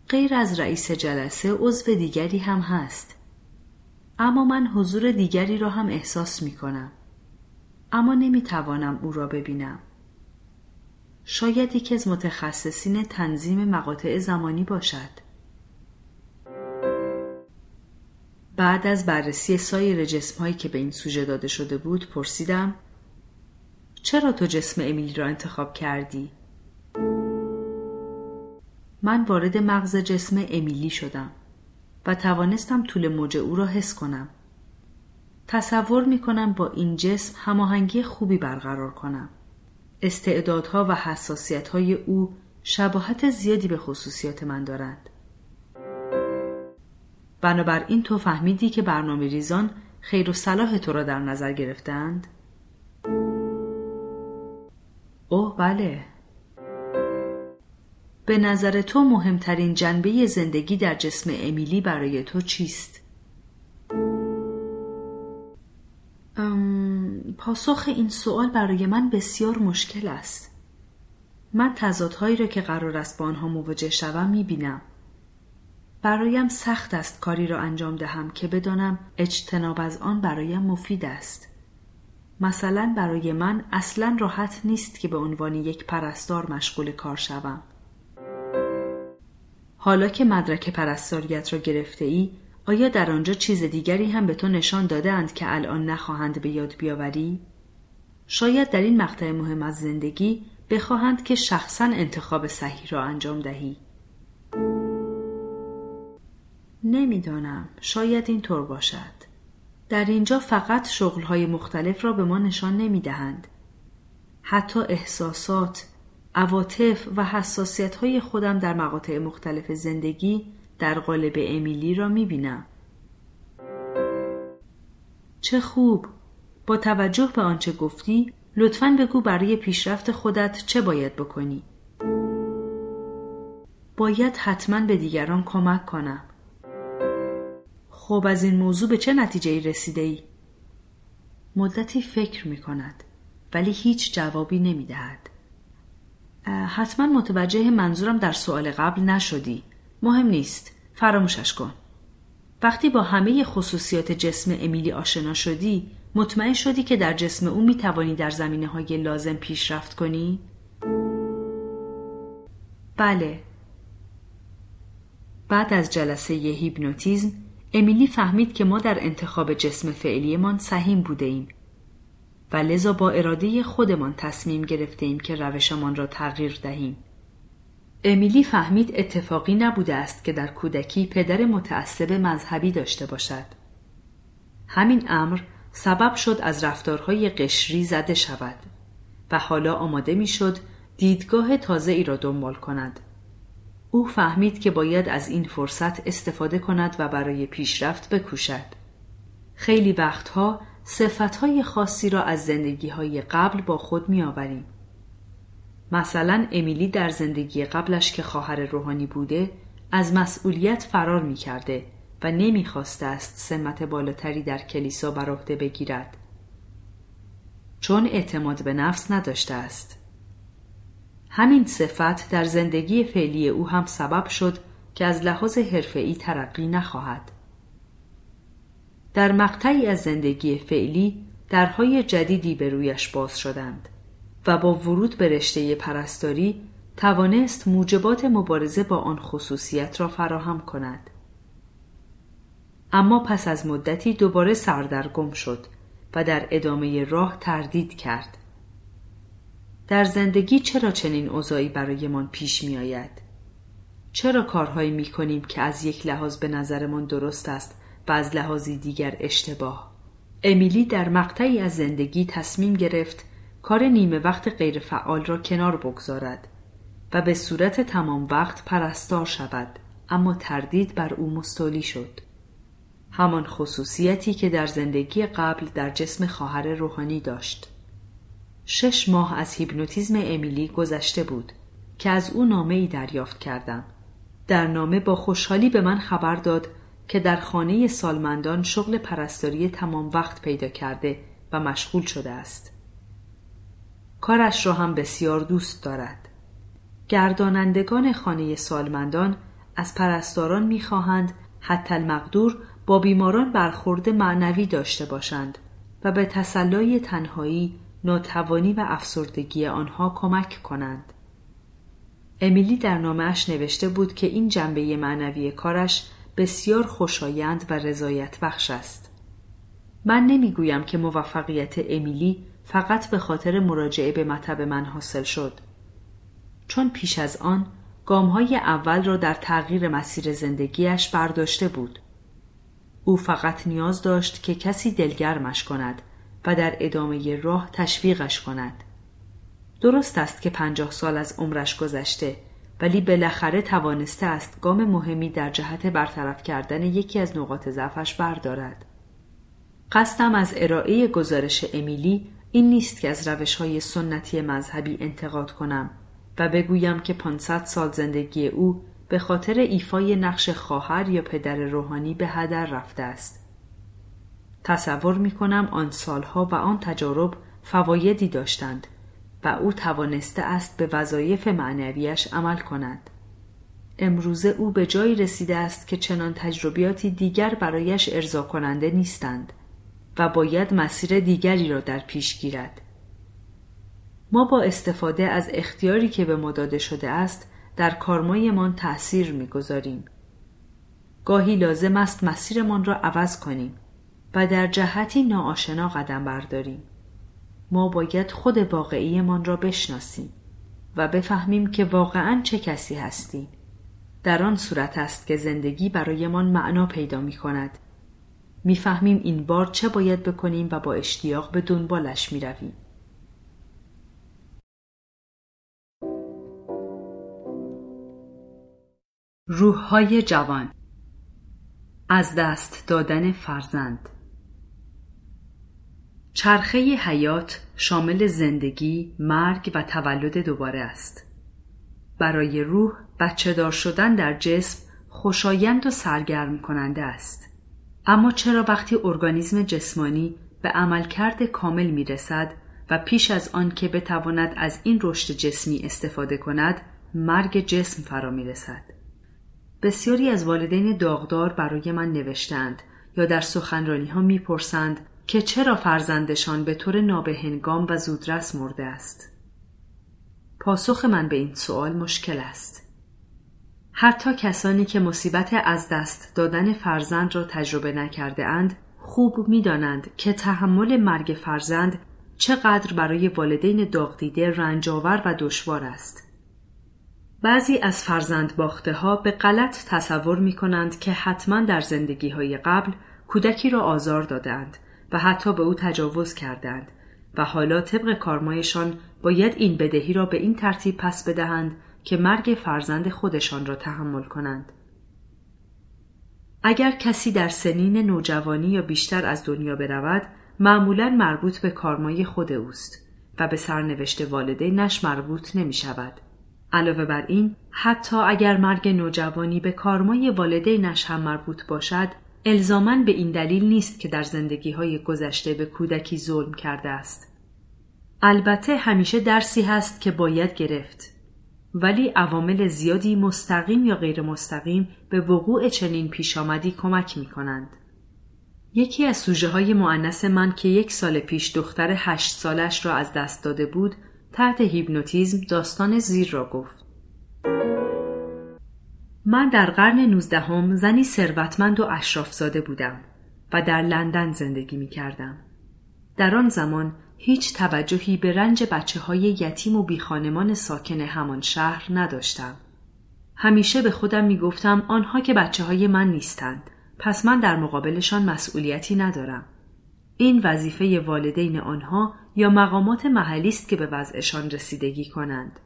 غیر از رئیس جلسه عضو دیگری هم هست. اما من حضور دیگری را هم احساس می کنم. اما نمی توانم او را ببینم. شاید یکی از متخصصین تنظیم مقاطع زمانی باشد. بعد از بررسی سایر جسمهایی که به این سوژه داده شده بود پرسیدم چرا تو جسم امیلی را انتخاب کردی؟ من وارد مغز جسم امیلی شدم و توانستم طول موج او را حس کنم. تصور می کنم با این جسم هماهنگی خوبی برقرار کنم. استعدادها و حساسیتهای او شباهت زیادی به خصوصیات من دارند. بنابراین تو فهمیدی که برنامه ریزان خیر و صلاح تو را در نظر گرفتند؟ اوه بله به نظر تو مهمترین جنبه زندگی در جسم امیلی برای تو چیست؟ پاسخ این سوال برای من بسیار مشکل است. من تضادهایی را که قرار است با آنها مواجه شوم می بینم. برایم سخت است کاری را انجام دهم که بدانم اجتناب از آن برایم مفید است. مثلا برای من اصلا راحت نیست که به عنوان یک پرستار مشغول کار شوم. حالا که مدرک پرستاریت را گرفته ای آیا در آنجا چیز دیگری هم به تو نشان داده اند که الان نخواهند به یاد بیاوری؟ شاید در این مقطع مهم از زندگی بخواهند که شخصا انتخاب صحیح را انجام دهی. نمی‌دانم شاید این طور باشد. در اینجا فقط شغلهای مختلف را به ما نشان نمی دهند. حتی احساسات، عواطف و حساسیت های خودم در مقاطع مختلف زندگی در قالب امیلی را می بینم. چه خوب با توجه به آنچه گفتی لطفا بگو برای پیشرفت خودت چه باید بکنی باید حتما به دیگران کمک کنم خب از این موضوع به چه نتیجه رسیده ای؟ مدتی فکر می کند ولی هیچ جوابی نمی دهد. حتما متوجه منظورم در سوال قبل نشدی مهم نیست فراموشش کن وقتی با همه خصوصیات جسم امیلی آشنا شدی مطمئن شدی که در جسم او می توانی در زمینه های لازم پیشرفت کنی؟ بله بعد از جلسه ی هیپنوتیزم امیلی فهمید که ما در انتخاب جسم فعلیمان سهیم بوده ایم و لذا با اراده خودمان تصمیم گرفته ایم که روشمان را تغییر دهیم. امیلی فهمید اتفاقی نبوده است که در کودکی پدر متعصب مذهبی داشته باشد. همین امر سبب شد از رفتارهای قشری زده شود و حالا آماده می‌شد دیدگاه تازه ای را دنبال کند. او فهمید که باید از این فرصت استفاده کند و برای پیشرفت بکوشد. خیلی وقتها صفتهای خاصی را از زندگی های قبل با خود می آوریم. مثلا امیلی در زندگی قبلش که خواهر روحانی بوده از مسئولیت فرار می کرده و نمی خواسته است سمت بالاتری در کلیسا بر عهده بگیرد. چون اعتماد به نفس نداشته است. همین صفت در زندگی فعلی او هم سبب شد که از لحاظ حرفه‌ای ترقی نخواهد. در مقطعی از زندگی فعلی درهای جدیدی به رویش باز شدند و با ورود به رشته پرستاری توانست موجبات مبارزه با آن خصوصیت را فراهم کند. اما پس از مدتی دوباره سردرگم شد و در ادامه راه تردید کرد. در زندگی چرا چنین اوضاعی برایمان پیش می آید؟ چرا کارهایی می کنیم که از یک لحاظ به نظرمان درست است و از لحاظی دیگر اشتباه؟ امیلی در مقطعی از زندگی تصمیم گرفت کار نیمه وقت غیرفعال را کنار بگذارد و به صورت تمام وقت پرستار شود اما تردید بر او مستولی شد. همان خصوصیتی که در زندگی قبل در جسم خواهر روحانی داشت. شش ماه از هیپنوتیزم امیلی گذشته بود که از او نامه ای دریافت کردم. در نامه با خوشحالی به من خبر داد که در خانه سالمندان شغل پرستاری تمام وقت پیدا کرده و مشغول شده است. کارش را هم بسیار دوست دارد. گردانندگان خانه سالمندان از پرستاران می‌خواهند حتی المقدور با بیماران برخورد معنوی داشته باشند و به تسلای تنهایی ناتوانی و افسردگی آنها کمک کنند. امیلی در نامش نوشته بود که این جنبه معنوی کارش بسیار خوشایند و رضایت بخش است. من نمی‌گویم که موفقیت امیلی فقط به خاطر مراجعه به مطب من حاصل شد. چون پیش از آن گامهای اول را در تغییر مسیر زندگیش برداشته بود. او فقط نیاز داشت که کسی دلگرمش کند و در ادامه راه تشویقش کند. درست است که پنجاه سال از عمرش گذشته ولی بالاخره توانسته است گام مهمی در جهت برطرف کردن یکی از نقاط ضعفش بردارد. قصدم از ارائه گزارش امیلی این نیست که از روش های سنتی مذهبی انتقاد کنم و بگویم که 500 سال زندگی او به خاطر ایفای نقش خواهر یا پدر روحانی به هدر رفته است. تصور می کنم آن سالها و آن تجارب فوایدی داشتند و او توانسته است به وظایف معنویش عمل کند. امروزه او به جایی رسیده است که چنان تجربیاتی دیگر برایش ارضا کننده نیستند و باید مسیر دیگری را در پیش گیرد. ما با استفاده از اختیاری که به ما داده شده است در کارمایمان تأثیر می‌گذاریم. گاهی لازم است مسیرمان را عوض کنیم و در جهتی ناآشنا قدم برداریم. ما باید خود واقعیمان را بشناسیم و بفهمیم که واقعا چه کسی هستیم. در آن صورت است که زندگی برایمان معنا پیدا می کند. می‌فهمیم این بار چه باید بکنیم و با اشتیاق به دنبالش می رویم. روحهای جوان از دست دادن فرزند چرخه حیات شامل زندگی، مرگ و تولد دوباره است. برای روح بچه دار شدن در جسم خوشایند و سرگرم کننده است. اما چرا وقتی ارگانیسم جسمانی به عملکرد کامل می رسد و پیش از آن که بتواند از این رشد جسمی استفاده کند مرگ جسم فرا می رسد؟ بسیاری از والدین داغدار برای من نوشتند یا در سخنرانی ها می پرسند که چرا فرزندشان به طور نابهنگام و زودرس مرده است. پاسخ من به این سوال مشکل است. حتی کسانی که مصیبت از دست دادن فرزند را تجربه نکرده اند خوب می دانند که تحمل مرگ فرزند چقدر برای والدین داغدیده رنجاور و دشوار است. بعضی از فرزند باخته ها به غلط تصور می کنند که حتما در زندگی های قبل کودکی را آزار دادند و حتی به او تجاوز کردند و حالا طبق کارمایشان باید این بدهی را به این ترتیب پس بدهند که مرگ فرزند خودشان را تحمل کنند. اگر کسی در سنین نوجوانی یا بیشتر از دنیا برود معمولا مربوط به کارمایی خود اوست و به سرنوشت والدینش مربوط نمی شود. علاوه بر این حتی اگر مرگ نوجوانی به کارمای والدینش هم مربوط باشد الزامن به این دلیل نیست که در زندگی های گذشته به کودکی ظلم کرده است. البته همیشه درسی هست که باید گرفت ولی عوامل زیادی مستقیم یا غیر مستقیم به وقوع چنین پیش آمدی کمک می کنند. یکی از سوژه های معنس من که یک سال پیش دختر هشت سالش را از دست داده بود تحت هیپنوتیزم داستان زیر را گفت. من در قرن نوزدهم زنی ثروتمند و اشرافزاده بودم و در لندن زندگی می کردم. در آن زمان هیچ توجهی به رنج بچه های یتیم و بیخانمان ساکن همان شهر نداشتم. همیشه به خودم می گفتم آنها که بچه های من نیستند پس من در مقابلشان مسئولیتی ندارم. این وظیفه والدین آنها یا مقامات محلی است که به وضعشان رسیدگی کنند.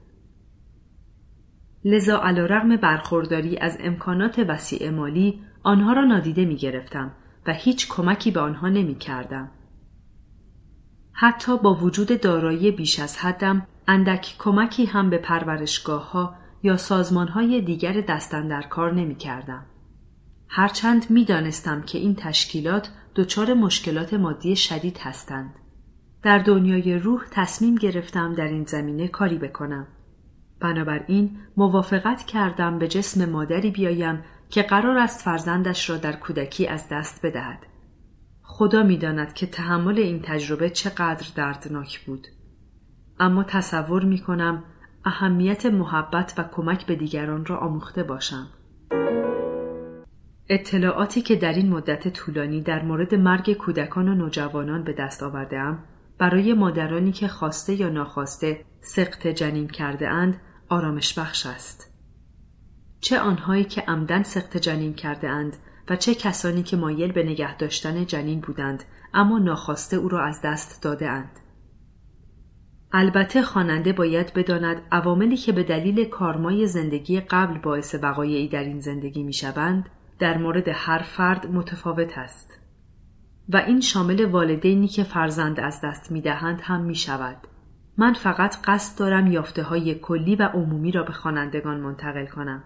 لذا علیرغم برخورداری از امکانات وسیع مالی آنها را نادیده می گرفتم و هیچ کمکی به آنها نمی کردم. حتی با وجود دارایی بیش از حدم اندک کمکی هم به پرورشگاه ها یا سازمان های دیگر دستن در کار نمی کردم. هرچند می دانستم که این تشکیلات دچار مشکلات مادی شدید هستند. در دنیای روح تصمیم گرفتم در این زمینه کاری بکنم. بنابراین موافقت کردم به جسم مادری بیایم که قرار است فرزندش را در کودکی از دست بدهد. خدا می‌داند که تحمل این تجربه چقدر دردناک بود. اما تصور می کنم اهمیت محبت و کمک به دیگران را آموخته باشم. اطلاعاتی که در این مدت طولانی در مورد مرگ کودکان و نوجوانان به دست آوردهام برای مادرانی که خواسته یا ناخواسته سقط جنین کرده اند آرامش بخش است. چه آنهایی که عمدن سقط جنین کرده اند و چه کسانی که مایل به نگه داشتن جنین بودند اما ناخواسته او را از دست داده اند. البته خواننده باید بداند عواملی که به دلیل کارمای زندگی قبل باعث بقای در این زندگی می شوند در مورد هر فرد متفاوت است و این شامل والدینی که فرزند از دست می دهند هم می شود. من فقط قصد دارم یافته های کلی و عمومی را به خوانندگان منتقل کنم.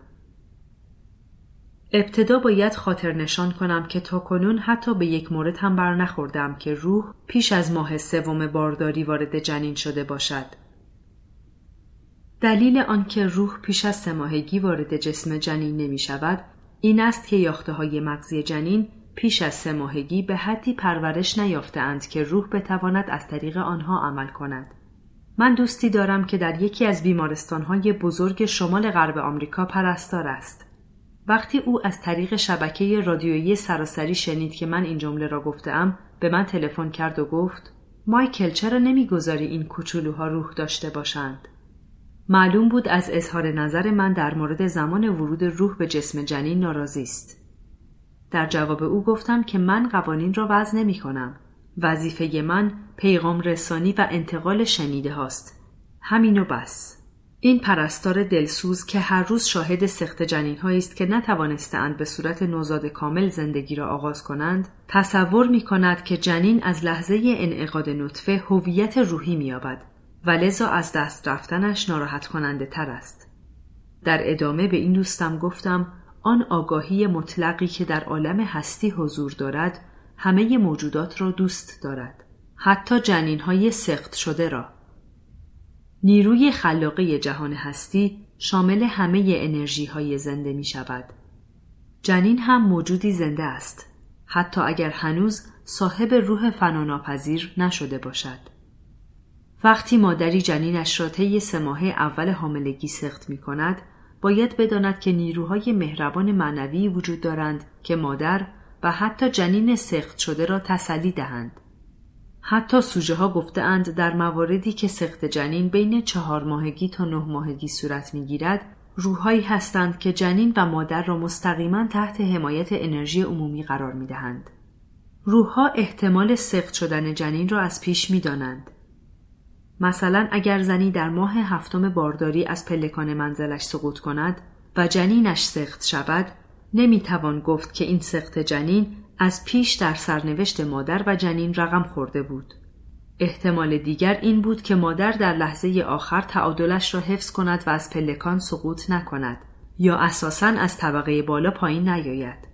ابتدا باید خاطر نشان کنم که تا کنون حتی به یک مورد هم بر نخوردم که روح پیش از ماه سوم بارداری وارد جنین شده باشد. دلیل آنکه روح پیش از سه وارد جسم جنین نمی شود این است که یاخته های مغزی جنین پیش از سه ماهگی به حدی پرورش نیافتهاند که روح بتواند از طریق آنها عمل کند. من دوستی دارم که در یکی از بیمارستانهای بزرگ شمال غرب آمریکا پرستار است. وقتی او از طریق شبکه رادیویی سراسری شنید که من این جمله را گفتم به من تلفن کرد و گفت مایکل چرا نمی‌گذاری این کوچولوها روح داشته باشند؟ معلوم بود از اظهار نظر من در مورد زمان ورود روح به جسم جنین ناراضی است. در جواب او گفتم که من قوانین را وضع نمی کنم وظیفه من پیغام رسانی و انتقال شنیده هاست. همین و بس. این پرستار دلسوز که هر روز شاهد سخت جنین است که نتوانستند به صورت نوزاد کامل زندگی را آغاز کنند تصور می کند که جنین از لحظه انعقاد نطفه هویت روحی مییابد و لذا از دست رفتنش ناراحت کننده تر است. در ادامه به این دوستم گفتم آن آگاهی مطلقی که در عالم هستی حضور دارد همه موجودات را دوست دارد. حتی جنین های سخت شده را. نیروی خلاقه جهان هستی شامل همه انرژی های زنده می شود. جنین هم موجودی زنده است حتی اگر هنوز صاحب روح فناناپذیر نشده باشد. وقتی مادری جنینش را طی سه ماه اول حاملگی سخت می کند باید بداند که نیروهای مهربان معنوی وجود دارند که مادر و حتی جنین سخت شده را تسلی دهند. حتی سوژه ها گفته اند در مواردی که سخت جنین بین چهار ماهگی تا نه ماهگی صورت می گیرد روحهایی هستند که جنین و مادر را مستقیما تحت حمایت انرژی عمومی قرار می دهند. روحها احتمال سخت شدن جنین را از پیش می دانند. مثلا اگر زنی در ماه هفتم بارداری از پلکان منزلش سقوط کند و جنینش سخت شود نمی توان گفت که این سخت جنین از پیش در سرنوشت مادر و جنین رقم خورده بود. احتمال دیگر این بود که مادر در لحظه آخر تعادلش را حفظ کند و از پلکان سقوط نکند یا اساساً از طبقه بالا پایین نیاید.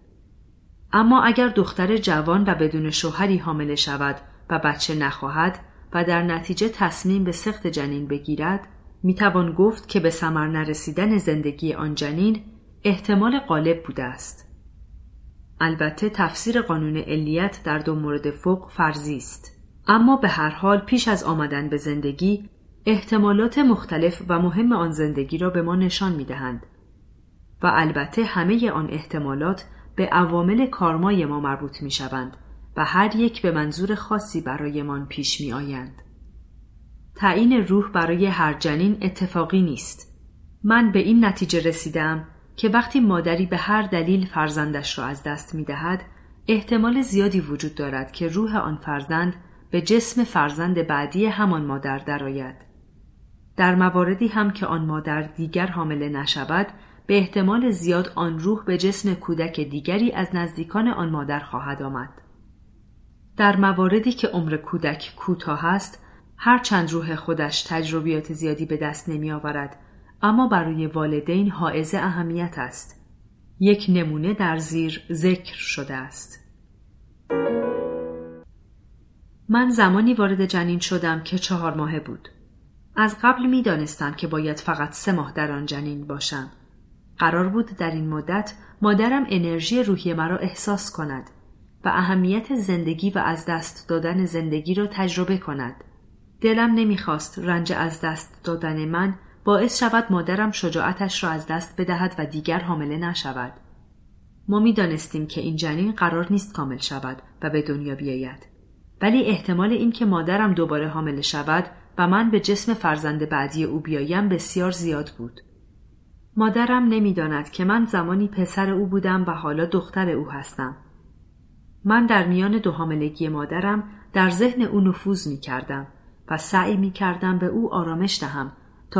اما اگر دختر جوان و بدون شوهری حامله شود و بچه نخواهد و در نتیجه تصمیم به سخت جنین بگیرد می‌توان گفت که به ثمر نرسیدن زندگی آن جنین احتمال غالب بوده است البته تفسیر قانون علیت در دو مورد فوق فرضی است اما به هر حال پیش از آمدن به زندگی احتمالات مختلف و مهم آن زندگی را به ما نشان می دهند و البته همه آن احتمالات به عوامل کارمای ما مربوط می شوند و هر یک به منظور خاصی برایمان پیش می آیند. تعیین روح برای هر جنین اتفاقی نیست. من به این نتیجه رسیدم که وقتی مادری به هر دلیل فرزندش را از دست می دهد، احتمال زیادی وجود دارد که روح آن فرزند به جسم فرزند بعدی همان مادر درآید. در مواردی هم که آن مادر دیگر حامله نشود، به احتمال زیاد آن روح به جسم کودک دیگری از نزدیکان آن مادر خواهد آمد. در مواردی که عمر کودک کوتاه است هر چند روح خودش تجربیات زیادی به دست نمی آورد اما برای والدین حائز اهمیت است. یک نمونه در زیر ذکر شده است. من زمانی وارد جنین شدم که چهار ماهه بود. از قبل می دانستم که باید فقط سه ماه در آن جنین باشم. قرار بود در این مدت مادرم انرژی روحی مرا احساس کند و اهمیت زندگی و از دست دادن زندگی را تجربه کند. دلم نمی‌خواست رنج از دست دادن من باعث شود مادرم شجاعتش را از دست بدهد و دیگر حامله نشود. ما می دانستیم که این جنین قرار نیست کامل شود و به دنیا بیاید. ولی احتمال اینکه مادرم دوباره حامله شود و من به جسم فرزند بعدی او بیایم بسیار زیاد بود. مادرم نمی‌داند که من زمانی پسر او بودم و حالا دختر او هستم. من در میان دو حاملگی مادرم در ذهن او نفوذ می کردم و سعی می کردم به او آرامش دهم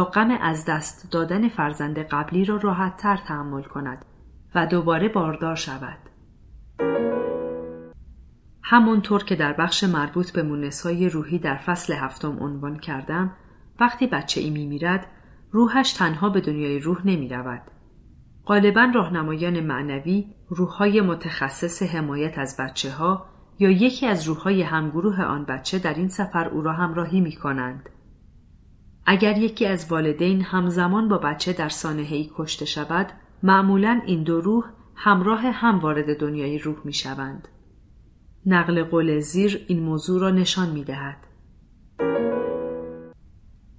غم از دست دادن فرزند قبلی را راحت تر تحمل کند و دوباره باردار شود. همانطور که در بخش مربوط به مونسهای روحی در فصل هفتم عنوان کردم وقتی بچه ای می میرد روحش تنها به دنیای روح نمی رود. غالبا راهنمایان معنوی روحهای متخصص حمایت از بچه ها یا یکی از روحهای همگروه آن بچه در این سفر او را همراهی می کنند. اگر یکی از والدین همزمان با بچه در سانحه‌ای کشته شود معمولا این دو روح همراه هم وارد دنیای روح می شوند. نقل قول زیر این موضوع را نشان می دهد.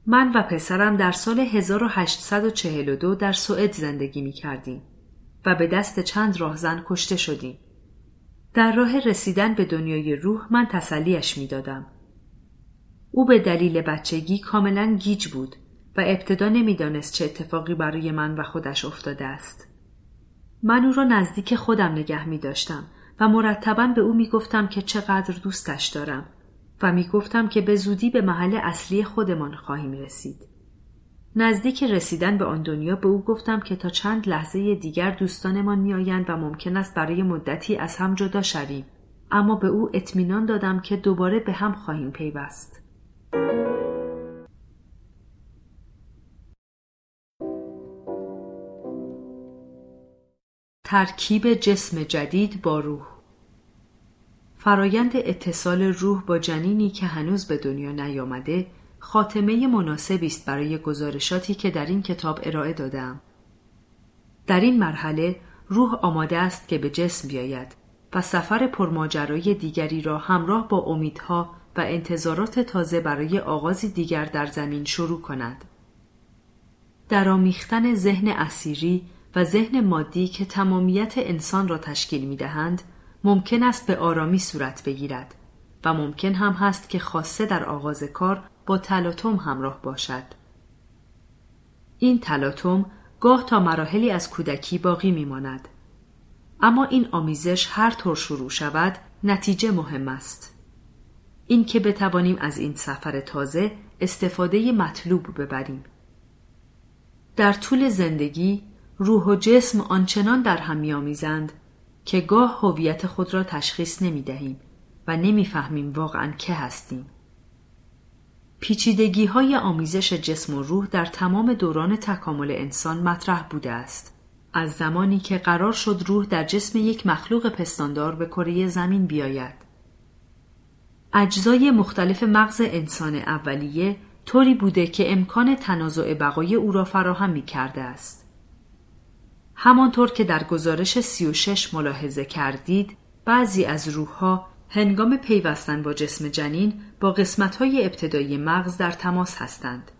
من و پسرم در سال 1842 در سوئد زندگی می کردیم و به دست چند راهزن کشته شدیم. در راه رسیدن به دنیای روح من تسلیش می دادم. او به دلیل بچگی کاملا گیج بود و ابتدا نمی‌دانست چه اتفاقی برای من و خودش افتاده است. من او را نزدیک خودم نگه می داشتم و مرتبا به او می گفتم که چقدر دوستش دارم و می گفتم که به زودی به محل اصلی خودمان خواهیم رسید. نزدیک رسیدن به آن دنیا به او گفتم که تا چند لحظه دیگر دوستانمان میآیند و ممکن است برای مدتی از هم جدا شویم اما به او اطمینان دادم که دوباره به هم خواهیم پیوست. ترکیب جسم جدید با روح فرایند اتصال روح با جنینی که هنوز به دنیا نیامده خاتمه مناسبی است برای گزارشاتی که در این کتاب ارائه دادم. در این مرحله روح آماده است که به جسم بیاید و سفر پرماجرای دیگری را همراه با امیدها و انتظارات تازه برای آغازی دیگر در زمین شروع کند. درامیختن ذهن اسیری و ذهن مادی که تمامیت انسان را تشکیل می دهند ممکن است به آرامی صورت بگیرد و ممکن هم هست که خاصه در آغاز کار با تلاطم همراه باشد. این تلاطم گاه تا مراحلی از کودکی باقی می ماند. اما این آمیزش هر طور شروع شود نتیجه مهم است. این که بتوانیم از این سفر تازه استفاده مطلوب ببریم. در طول زندگی روح و جسم آنچنان در هم میآمیزند که گاه هویت خود را تشخیص نمی دهیم و نمی‌فهمیم واقعا که هستیم. پیچیدگی های آمیزش جسم و روح در تمام دوران تکامل انسان مطرح بوده است. از زمانی که قرار شد روح در جسم یک مخلوق پستاندار به کره زمین بیاید. اجزای مختلف مغز انسان اولیه طوری بوده که امکان تنازع بقای او را فراهم می کرده است. همانطور که در گزارش 36 ملاحظه کردید، بعضی از روحها هنگام پیوستن با جسم جنین با قسمت‌های ابتدایی مغز در تماس هستند.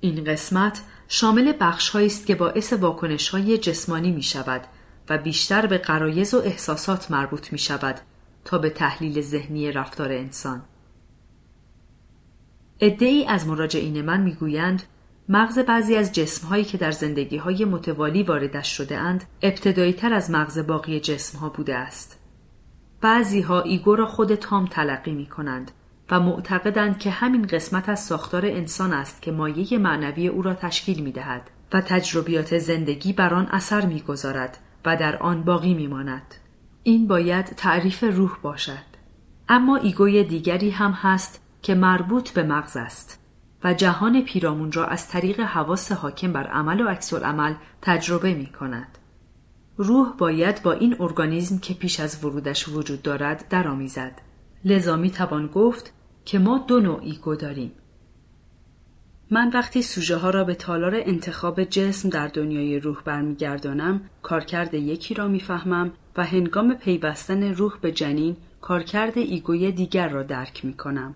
این قسمت شامل بخش است که باعث واکنش های جسمانی می شود و بیشتر به قرایز و احساسات مربوط می شود تا به تحلیل ذهنی رفتار انسان. ای از مراجعین من می‌گویند مغز بعضی از جسمهایی که در زندگی های متوالی واردش شده اند ابتدایی تر از مغز باقی جسم ها بوده است. بعضی ها ایگو را خود تام تلقی می کنند و معتقدند که همین قسمت از ساختار انسان است که مایه معنوی او را تشکیل می دهد و تجربیات زندگی بر آن اثر می گذارد و در آن باقی می ماند. این باید تعریف روح باشد. اما ایگوی دیگری هم هست که مربوط به مغز است و جهان پیرامون را از طریق حواس حاکم بر عمل و عکس عمل تجربه می کند. روح باید با این ارگانیزم که پیش از ورودش وجود دارد درآمیزد. لذا می توان گفت که ما دو نوع ایگو داریم. من وقتی سوژه ها را به تالار انتخاب جسم در دنیای روح برمیگردانم کارکرد یکی را می‌فهمم و هنگام پیوستن روح به جنین کارکرد ایگوی دیگر را درک می کنم.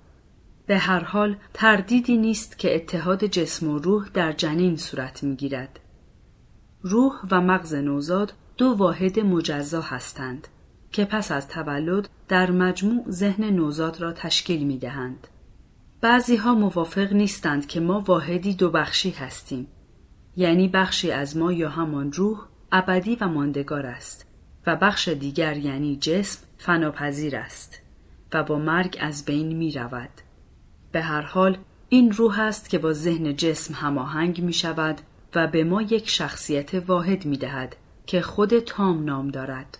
به هر حال تردیدی نیست که اتحاد جسم و روح در جنین صورت می گیرد. روح و مغز نوزاد دو واحد مجزا هستند که پس از تولد در مجموع ذهن نوزاد را تشکیل می دهند. بعضی ها موافق نیستند که ما واحدی دو بخشی هستیم. یعنی بخشی از ما یا همان روح ابدی و ماندگار است و بخش دیگر یعنی جسم فناپذیر است و با مرگ از بین می رود. به هر حال این روح است که با ذهن جسم هماهنگ می شود و به ما یک شخصیت واحد می دهد که خود تام نام دارد.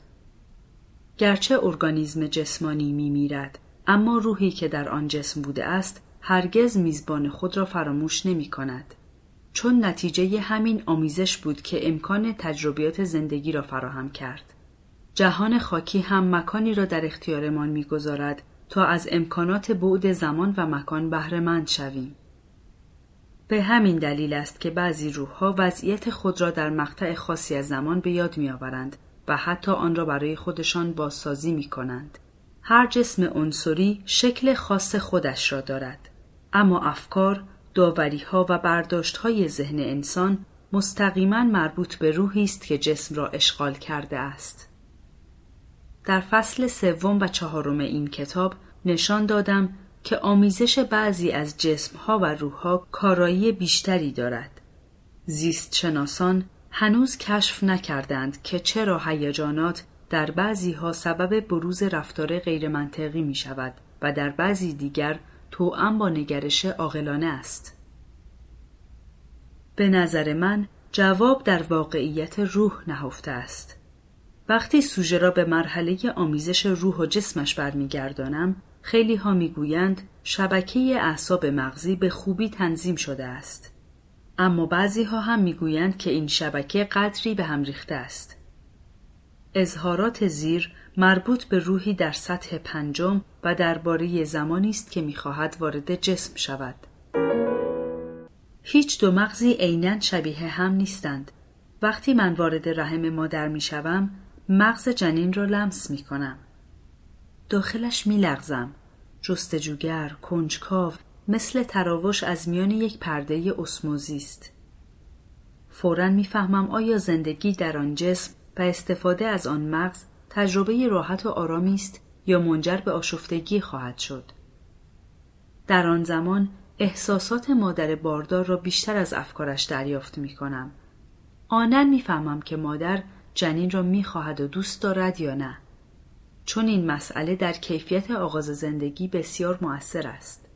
گرچه ارگانیزم جسمانی می میرد اما روحی که در آن جسم بوده است هرگز میزبان خود را فراموش نمی کند. چون نتیجه همین آمیزش بود که امکان تجربیات زندگی را فراهم کرد. جهان خاکی هم مکانی را در اختیارمان می‌گذارد تا از امکانات بعد زمان و مکان بهرهمند شویم. به همین دلیل است که بعضی روحها وضعیت خود را در مقطع خاصی از زمان به یاد میآورند و حتی آن را برای خودشان بازسازی می کنند. هر جسم عنصری شکل خاص خودش را دارد. اما افکار، داوری ها و برداشت های ذهن انسان مستقیما مربوط به روحی است که جسم را اشغال کرده است. در فصل سوم و چهارم این کتاب نشان دادم که آمیزش بعضی از جسمها و روحها کارایی بیشتری دارد. زیست شناسان هنوز کشف نکردند که چرا هیجانات در بعضی ها سبب بروز رفتار غیرمنطقی می شود و در بعضی دیگر توأم با نگرش عاقلانه است. به نظر من جواب در واقعیت روح نهفته است. وقتی سوژه را به مرحله آمیزش روح و جسمش برمیگردانم خیلی ها می‌گویند شبکه اعصاب مغزی به خوبی تنظیم شده است. اما بعضی ها هم می‌گویند که این شبکه قدری به هم ریخته است. اظهارات زیر مربوط به روحی در سطح پنجم و درباره زمانی است که می‌خواهد وارد جسم شود. هیچ دو مغزی عینا شبیه هم نیستند. وقتی من وارد رحم مادر می‌شوم مغز جنین را لمس می کنم. داخلش می لغزم. جستجوگر، کنجکاو، مثل تراوش از میان یک پرده اسموزی است. فورا می‌فهمم آیا زندگی در آن جسم و استفاده از آن مغز تجربه راحت و آرامی است یا منجر به آشفتگی خواهد شد. در آن زمان احساسات مادر باردار را بیشتر از افکارش دریافت می کنم. آنن می‌فهمم که مادر جنین را می‌خواهد و دوست دارد یا نه. چون این مسئله در کیفیت آغاز زندگی بسیار مؤثر است.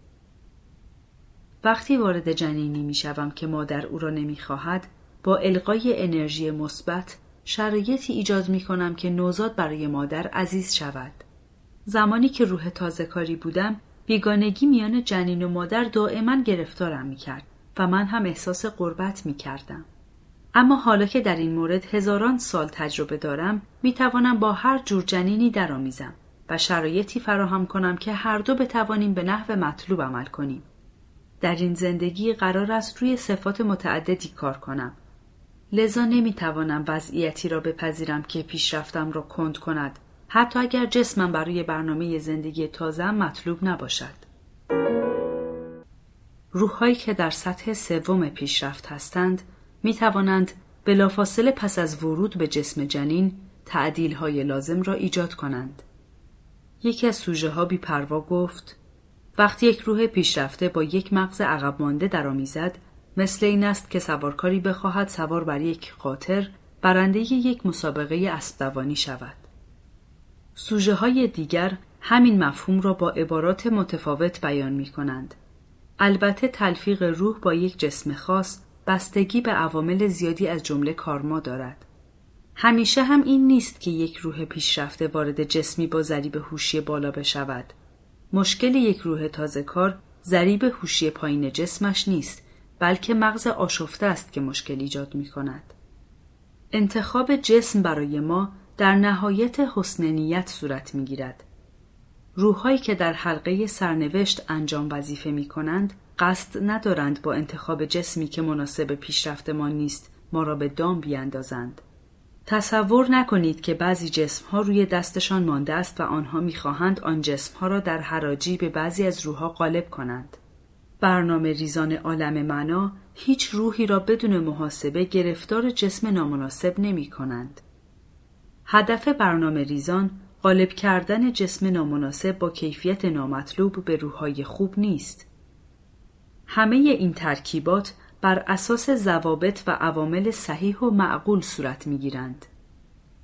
وقتی وارد جنینی می شوم که مادر او را نمی‌خواهد با القای انرژی مثبت شرایطی ایجاد می کنم که نوزاد برای مادر عزیز شود. زمانی که روح تازه کاری بودم بیگانگی میان جنین و مادر دائما گرفتارم می کرد و من هم احساس قربت می کردم. اما حالا که در این مورد هزاران سال تجربه دارم می توانم با هر جور جنینی درآمیزم و شرایطی فراهم کنم که هر دو بتوانیم به نحو مطلوب عمل کنیم. در این زندگی قرار است روی صفات متعددی کار کنم. لذا نمی توانم وضعیتی را بپذیرم که پیشرفتم را کند کند حتی اگر جسمم برای برنامه زندگی تازه مطلوب نباشد. روحهایی که در سطح سوم پیشرفت هستند می توانند بلافاصله پس از ورود به جسم جنین تعدیل های لازم را ایجاد کنند. یکی از سوژه ها بی پروا گفت وقتی یک روح پیشرفته با یک مغز عقب مانده درآمیزد مثل این است که سوارکاری بخواهد سوار بر یک قاطر برنده یک مسابقه اسبدوانی شود. سوژه های دیگر همین مفهوم را با عبارات متفاوت بیان می کنند. البته تلفیق روح با یک جسم خاص بستگی به عوامل زیادی از جمله کارما دارد. همیشه هم این نیست که یک روح پیشرفته وارد جسمی با ضریب هوشی بالا بشود. مشکل یک روح تازه کار ضریب هوشی پایین جسمش نیست بلکه مغز آشفته است که مشکل ایجاد می کند. انتخاب جسم برای ما در نهایت حسن نیت صورت می گیرد. روحهایی که در حلقه سرنوشت انجام وظیفه می کنند قصد ندارند با انتخاب جسمی که مناسب پیشرفت ما نیست ما را به دام بیاندازند. تصور نکنید که بعضی جسم ها روی دستشان مانده است و آنها می‌خواهند آن جسم ها را در حراجی به بعضی از روحها غالب کنند. برنامه ریزان عالم معنا هیچ روحی را بدون محاسبه گرفتار جسم نامناسب نمی کنند. هدف برنامه ریزان غالب کردن جسم نامناسب با کیفیت نامطلوب به روحهای خوب نیست. همه این ترکیبات بر اساس ضوابط و عوامل صحیح و معقول صورت می گیرند.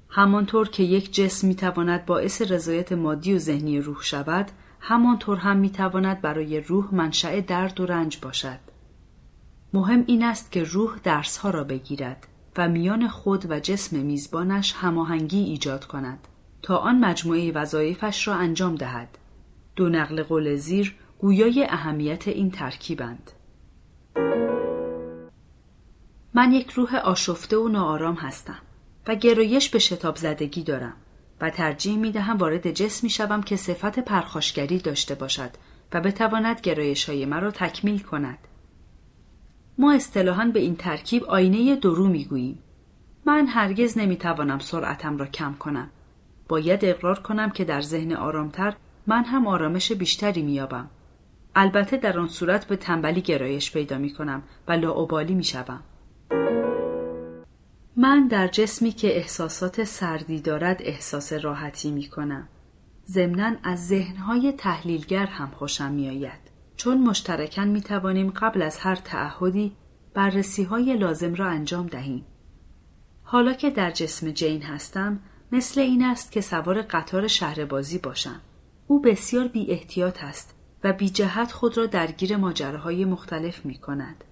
همانطور که یک جسم می تواند باعث رضایت مادی و ذهنی روح شود، همانطور هم می تواند برای روح منشأ درد و رنج باشد. مهم این است که روح درسها را بگیرد و میان خود و جسم میزبانش هماهنگی ایجاد کند تا آن مجموعه وظایفش را انجام دهد. دو نقل قول زیر گویای اهمیت این ترکیبند. من یک روح آشفته و ناآرام هستم و گرایش به شتاب زدگی دارم و ترجیح می دهم وارد جسمی شوم که صفت پرخاشگری داشته باشد و بتواند گرایش های مرا تکمیل کند. ما اصطلاحا به این ترکیب آینه درو می گوییم. من هرگز نمی توانم سرعتم را کم کنم. باید اقرار کنم که در ذهن آرامتر من هم آرامش بیشتری میابم. البته در آن صورت به تنبلی گرایش پیدا می کنم و لاعبالی می شوم. من در جسمی که احساسات سردی دارد احساس راحتی می کنم. ضمنا از ذهنهای تحلیلگر هم خوشم می آید. چون مشترکن می توانیم قبل از هر تعهدی بررسی های لازم را انجام دهیم. حالا که در جسم جین هستم مثل این است که سوار قطار شهر بازی باشم. او بسیار بی احتیاط است و بی جهت خود را درگیر ماجراهای مختلف می کند.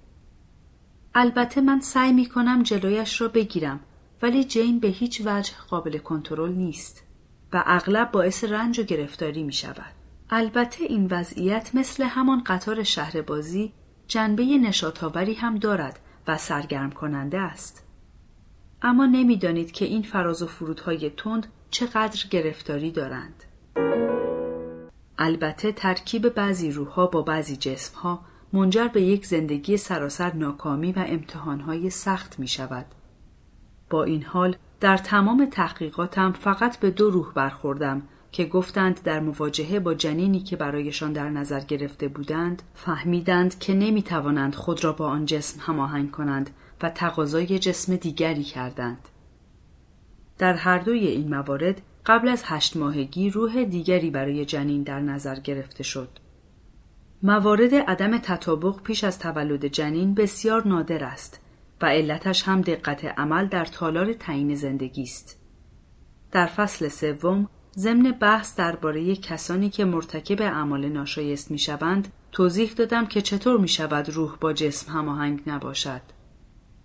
البته من سعی می کنم جلویش را بگیرم ولی جین به هیچ وجه قابل کنترل نیست و اغلب باعث رنج و گرفتاری می شود. البته این وضعیت مثل همان قطار شهر بازی جنبه نشاتاوری هم دارد و سرگرم کننده است. اما نمی‌دانید که این فراز و فرودهای تند چقدر گرفتاری دارند. البته ترکیب بعضی روحها با بعضی جسمها منجر به یک زندگی سراسر ناکامی و امتحانهای سخت می شود. با این حال در تمام تحقیقاتم فقط به دو روح برخوردم که گفتند در مواجهه با جنینی که برایشان در نظر گرفته بودند فهمیدند که نمی توانند خود را با آن جسم هماهنگ کنند و تقاضای جسم دیگری کردند. در هر دوی این موارد قبل از هشت ماهگی روح دیگری برای جنین در نظر گرفته شد. موارد عدم تطابق پیش از تولد جنین بسیار نادر است و علتش هم دقت عمل در تالار تعیین زندگی است. در فصل سوم ضمن بحث درباره کسانی که مرتکب اعمال ناشایست می‌شوند توضیح دادم که چطور می شود روح با جسم هماهنگ نباشد.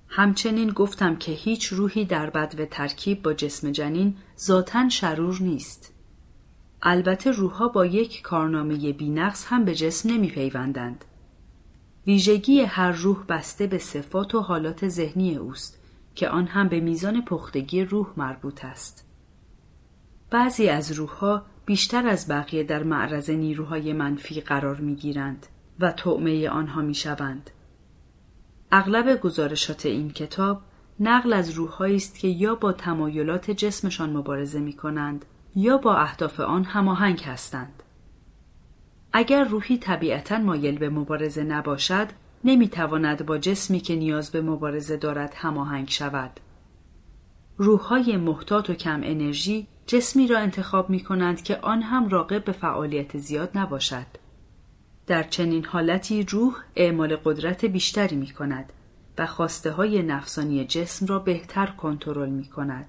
همچنین گفتم که هیچ روحی در بد و ترکیب با جسم جنین ذاتا شرور نیست. البته روحها با یک کارنامه بینقص هم به جسم نمی پیوندند. ویژگی هر روح بسته به صفات و حالات ذهنی اوست که آن هم به میزان پختگی روح مربوط است. بعضی از روحها بیشتر از بقیه در معرض نیروهای منفی قرار می گیرند و طعمه آنها می شوند. اغلب گزارشات این کتاب نقل از روحهایی است که یا با تمایلات جسمشان مبارزه می کنند یا با اهداف آن هماهنگ هستند. اگر روحی طبیعتا مایل به مبارزه نباشد نمی‌تواند با جسمی که نیاز به مبارزه دارد هماهنگ شود. روحهای محتاط و کم انرژی جسمی را انتخاب می کنند که آن هم راقب به فعالیت زیاد نباشد. در چنین حالتی روح اعمال قدرت بیشتری می کند و خواسته های نفسانی جسم را بهتر کنترل می کند.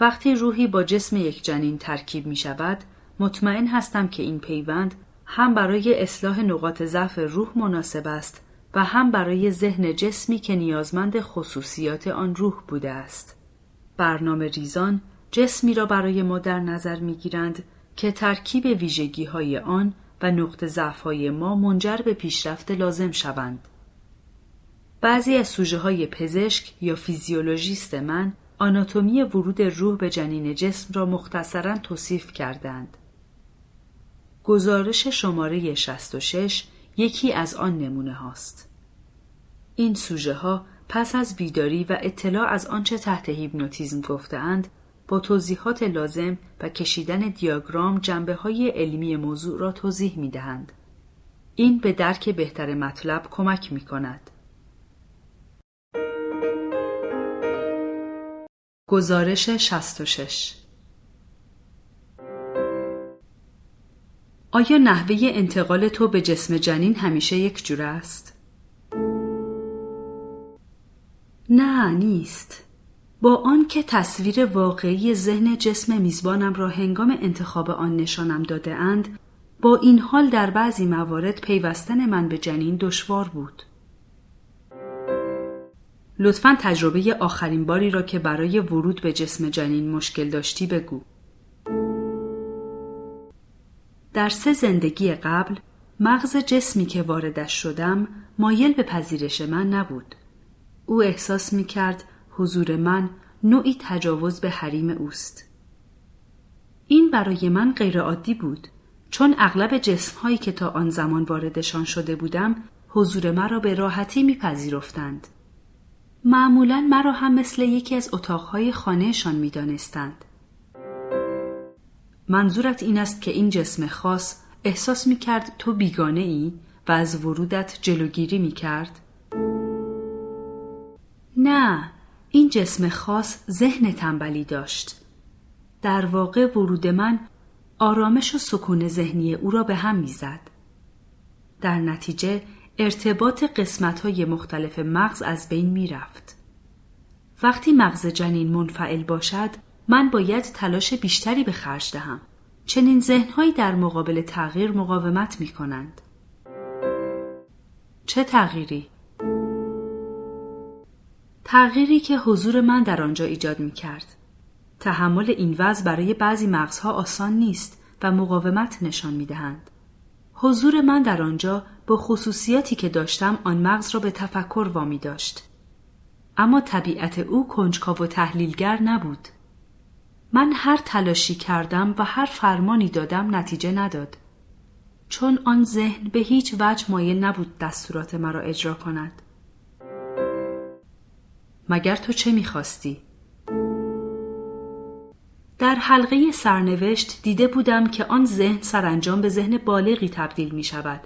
وقتی روحی با جسم یک جنین ترکیب می شود، مطمئن هستم که این پیوند هم برای اصلاح نقاط ضعف روح مناسب است و هم برای ذهن جسمی که نیازمند خصوصیات آن روح بوده است. برنامه ریزان جسمی را برای ما در نظر می گیرند که ترکیب ویژگی های آن و نقطه ضعف های ما منجر به پیشرفت لازم شوند. بعضی از سوژه های پزشک یا فیزیولوژیست من آناتومی ورود روح به جنین جسم را مختصرا توصیف کردند. گزارش شماره 66 یکی از آن نمونه هاست. این سوژه ها پس از بیداری و اطلاع از آنچه تحت هیپنوتیزم گفتهاند با توضیحات لازم و کشیدن دیاگرام جنبه های علمی موضوع را توضیح می دهند. این به درک بهتر مطلب کمک می کند. گزارش 66 آیا نحوه انتقال تو به جسم جنین همیشه یک جور است؟ نه نیست. با آنکه تصویر واقعی ذهن جسم میزبانم را هنگام انتخاب آن نشانم داده اند با این حال در بعضی موارد پیوستن من به جنین دشوار بود. لطفا تجربه آخرین باری را که برای ورود به جسم جنین مشکل داشتی بگو. در سه زندگی قبل مغز جسمی که واردش شدم مایل به پذیرش من نبود. او احساس می کرد حضور من نوعی تجاوز به حریم اوست. این برای من غیرعادی بود چون اغلب جسم هایی که تا آن زمان واردشان شده بودم حضور مرا به راحتی میپذیرفتند. معمولا مرا هم مثل یکی از اتاقهای خانهشان می دانستند. منظورت این است که این جسم خاص احساس می کرد تو بیگانه ای و از ورودت جلوگیری می کرد؟ نه این جسم خاص ذهن تنبلی داشت در واقع ورود من آرامش و سکون ذهنی او را به هم می‌زد در نتیجه ارتباط قسمت های مختلف مغز از بین می رفت. وقتی مغز جنین منفعل باشد من باید تلاش بیشتری به خرج دهم چنین ذهنهایی در مقابل تغییر مقاومت می کنند. چه تغییری؟ تغییری که حضور من در آنجا ایجاد می کرد. تحمل این وضع برای بعضی مغزها آسان نیست و مقاومت نشان می دهند. حضور من در آنجا با خصوصیاتی که داشتم آن مغز را به تفکر وامی داشت. اما طبیعت او کنجکاو و تحلیلگر نبود. من هر تلاشی کردم و هر فرمانی دادم نتیجه نداد. چون آن ذهن به هیچ وجه مایل نبود دستورات مرا اجرا کند. مگر تو چه می‌خواستی؟ در حلقه سرنوشت دیده بودم که آن ذهن سرانجام به ذهن بالغی تبدیل می شود.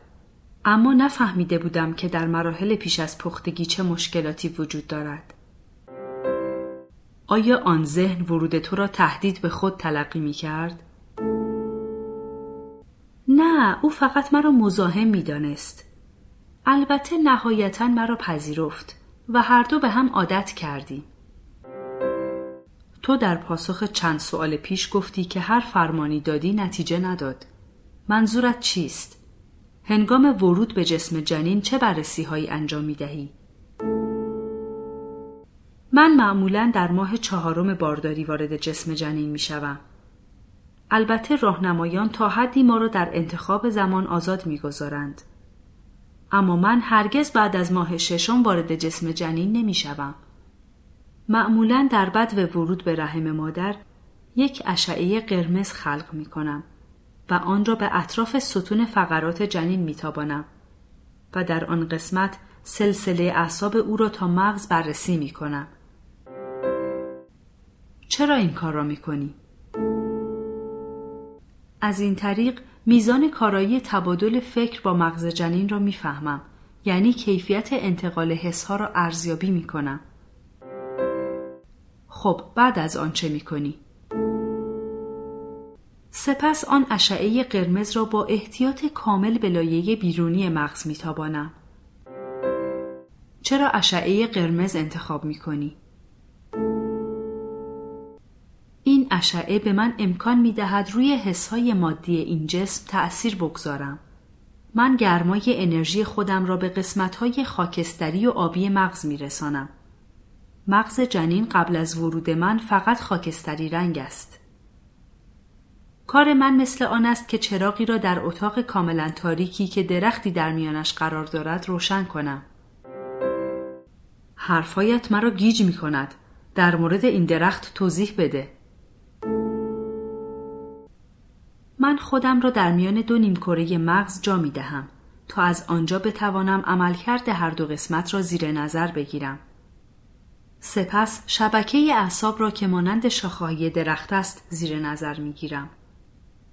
اما نفهمیده بودم که در مراحل پیش از پختگی چه مشکلاتی وجود دارد. آیا آن ذهن ورود تو را تهدید به خود تلقی می کرد؟ نه او فقط مرا مزاحم می دانست. البته نهایتا مرا پذیرفت و هر دو به هم عادت کردیم. تو در پاسخ چند سوال پیش گفتی که هر فرمانی دادی نتیجه نداد. منظورت چیست؟ هنگام ورود به جسم جنین چه بررسی هایی انجام می دهی؟ من معمولا در ماه چهارم بارداری وارد جسم جنین می شوم. البته راهنمایان تا حدی ما را در انتخاب زمان آزاد می گذارند. اما من هرگز بعد از ماه ششم وارد جسم جنین نمی شوم. معمولا در بد و ورود به رحم مادر یک اشعه قرمز خلق می کنم و آن را به اطراف ستون فقرات جنین می تابانم و در آن قسمت سلسله اعصاب او را تا مغز بررسی می کنم. چرا این کار را می کنی؟ از این طریق میزان کارایی تبادل فکر با مغز جنین را می‌فهمم یعنی کیفیت انتقال حسها را ارزیابی می کنم. خب بعد از آن چه می کنی؟ سپس آن اشعه قرمز را با احتیاط کامل به لایه بیرونی مغز میتابانم. چرا اشعه قرمز انتخاب می اشعه به من امکان می دهد روی حسهای مادی این جسم تأثیر بگذارم. من گرمای انرژی خودم را به قسمتهای خاکستری و آبی مغز می رسانم. مغز جنین قبل از ورود من فقط خاکستری رنگ است. کار من مثل آن است که چراغی را در اتاق کاملا تاریکی که درختی در میانش قرار دارد روشن کنم. حرفایت مرا گیج می کند. در مورد این درخت توضیح بده. من خودم را در میان دو نیمکره مغز جا می دهم تا از آنجا بتوانم عملکرد هر دو قسمت را زیر نظر بگیرم. سپس شبکه اعصاب را که مانند شاخه‌های درخت است زیر نظر می گیرم.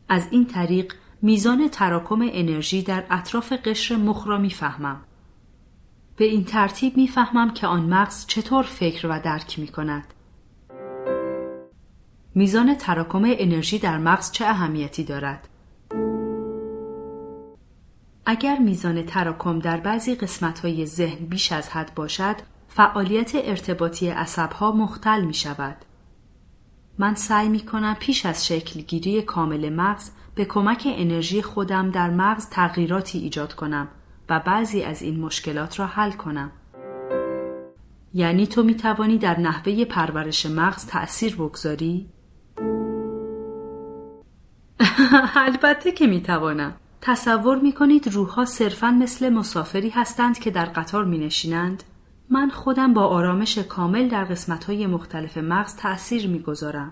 از این طریق میزان تراکم انرژی در اطراف قشر مخ را می‌فهمم. به این ترتیب می‌فهمم که آن مغز چطور فکر و درک می کند. میزان تراکم انرژی در مغز چه اهمیتی دارد؟ اگر میزان تراکم در بعضی قسمت‌های ذهن بیش از حد باشد، فعالیت ارتباطی عصبها مختل می شود. من سعی می کنم پیش از شکلگیری کامل مغز به کمک انرژی خودم در مغز تغییراتی ایجاد کنم و بعضی از این مشکلات را حل کنم. یعنی تو می توانی در نحوه پرورش مغز تأثیر بگذاری؟ [laughs] البته که می توانم. تصور می کنید روحها صرفا مثل مسافری هستند که در قطار می نشینند؟ من خودم با آرامش کامل در قسمتهای مختلف مغز تأثیر می گذارم.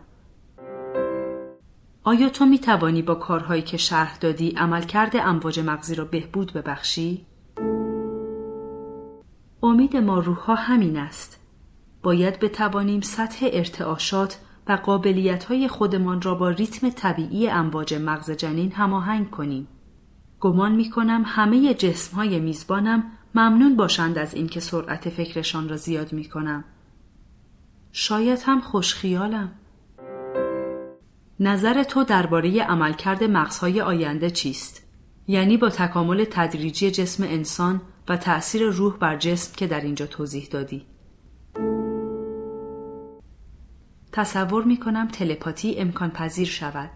آیا تو می توانی با کارهایی که شرح دادی عملکرد امواج مغزی را بهبود ببخشی؟ امید ما روحها همین است. باید بتوانیم سطح ارتعاشات و قابلیت های خودمان را با ریتم طبیعی امواج مغز جنین هماهنگ کنیم. گمان می کنم همه جسم های میزبانم ممنون باشند از اینکه سرعت فکرشان را زیاد می کنم. شاید هم خوشخیالم. نظر تو درباره عملکرد مغزهای آینده چیست؟ یعنی با تکامل تدریجی جسم انسان و تأثیر روح بر جسم که در اینجا توضیح دادی. تصور می کنم تلپاتی امکان پذیر شود.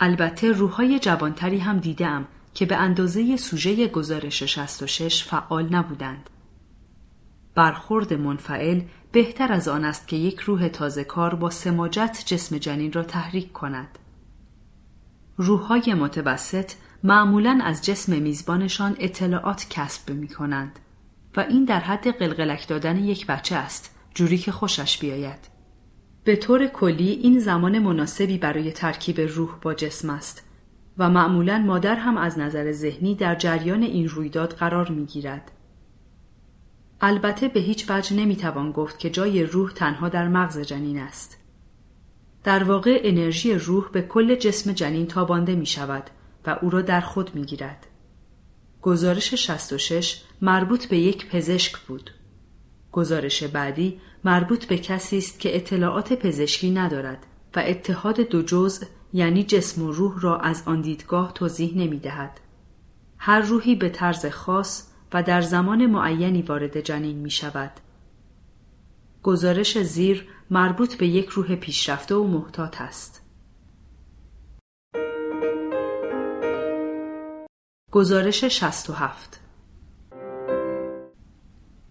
البته روحهای جوانتری هم دیدم که به اندازه سوژه گزارش 66 فعال نبودند. برخورد منفعل بهتر از آن است که یک روح تازه کار با سماجت جسم جنین را تحریک کند. روحهای متوسط معمولا از جسم میزبانشان اطلاعات کسب می کنند و این در حد قلقلک دادن یک بچه است جوری که خوشش بیاید. به طور کلی این زمان مناسبی برای ترکیب روح با جسم است و معمولا مادر هم از نظر ذهنی در جریان این رویداد قرار می گیرد. البته به هیچ وجه نمی توان گفت که جای روح تنها در مغز جنین است. در واقع انرژی روح به کل جسم جنین تابانده می شود و او را در خود می گیرد. گزارش 66 مربوط به یک پزشک بود. گزارش بعدی مربوط به کسی است که اطلاعات پزشکی ندارد و اتحاد دو جزء یعنی جسم و روح را از آن دیدگاه توضیح نمی دهد. هر روحی به طرز خاص و در زمان معینی وارد جنین می شود. گزارش زیر مربوط به یک روح پیشرفته و محتاط است. گزارش 67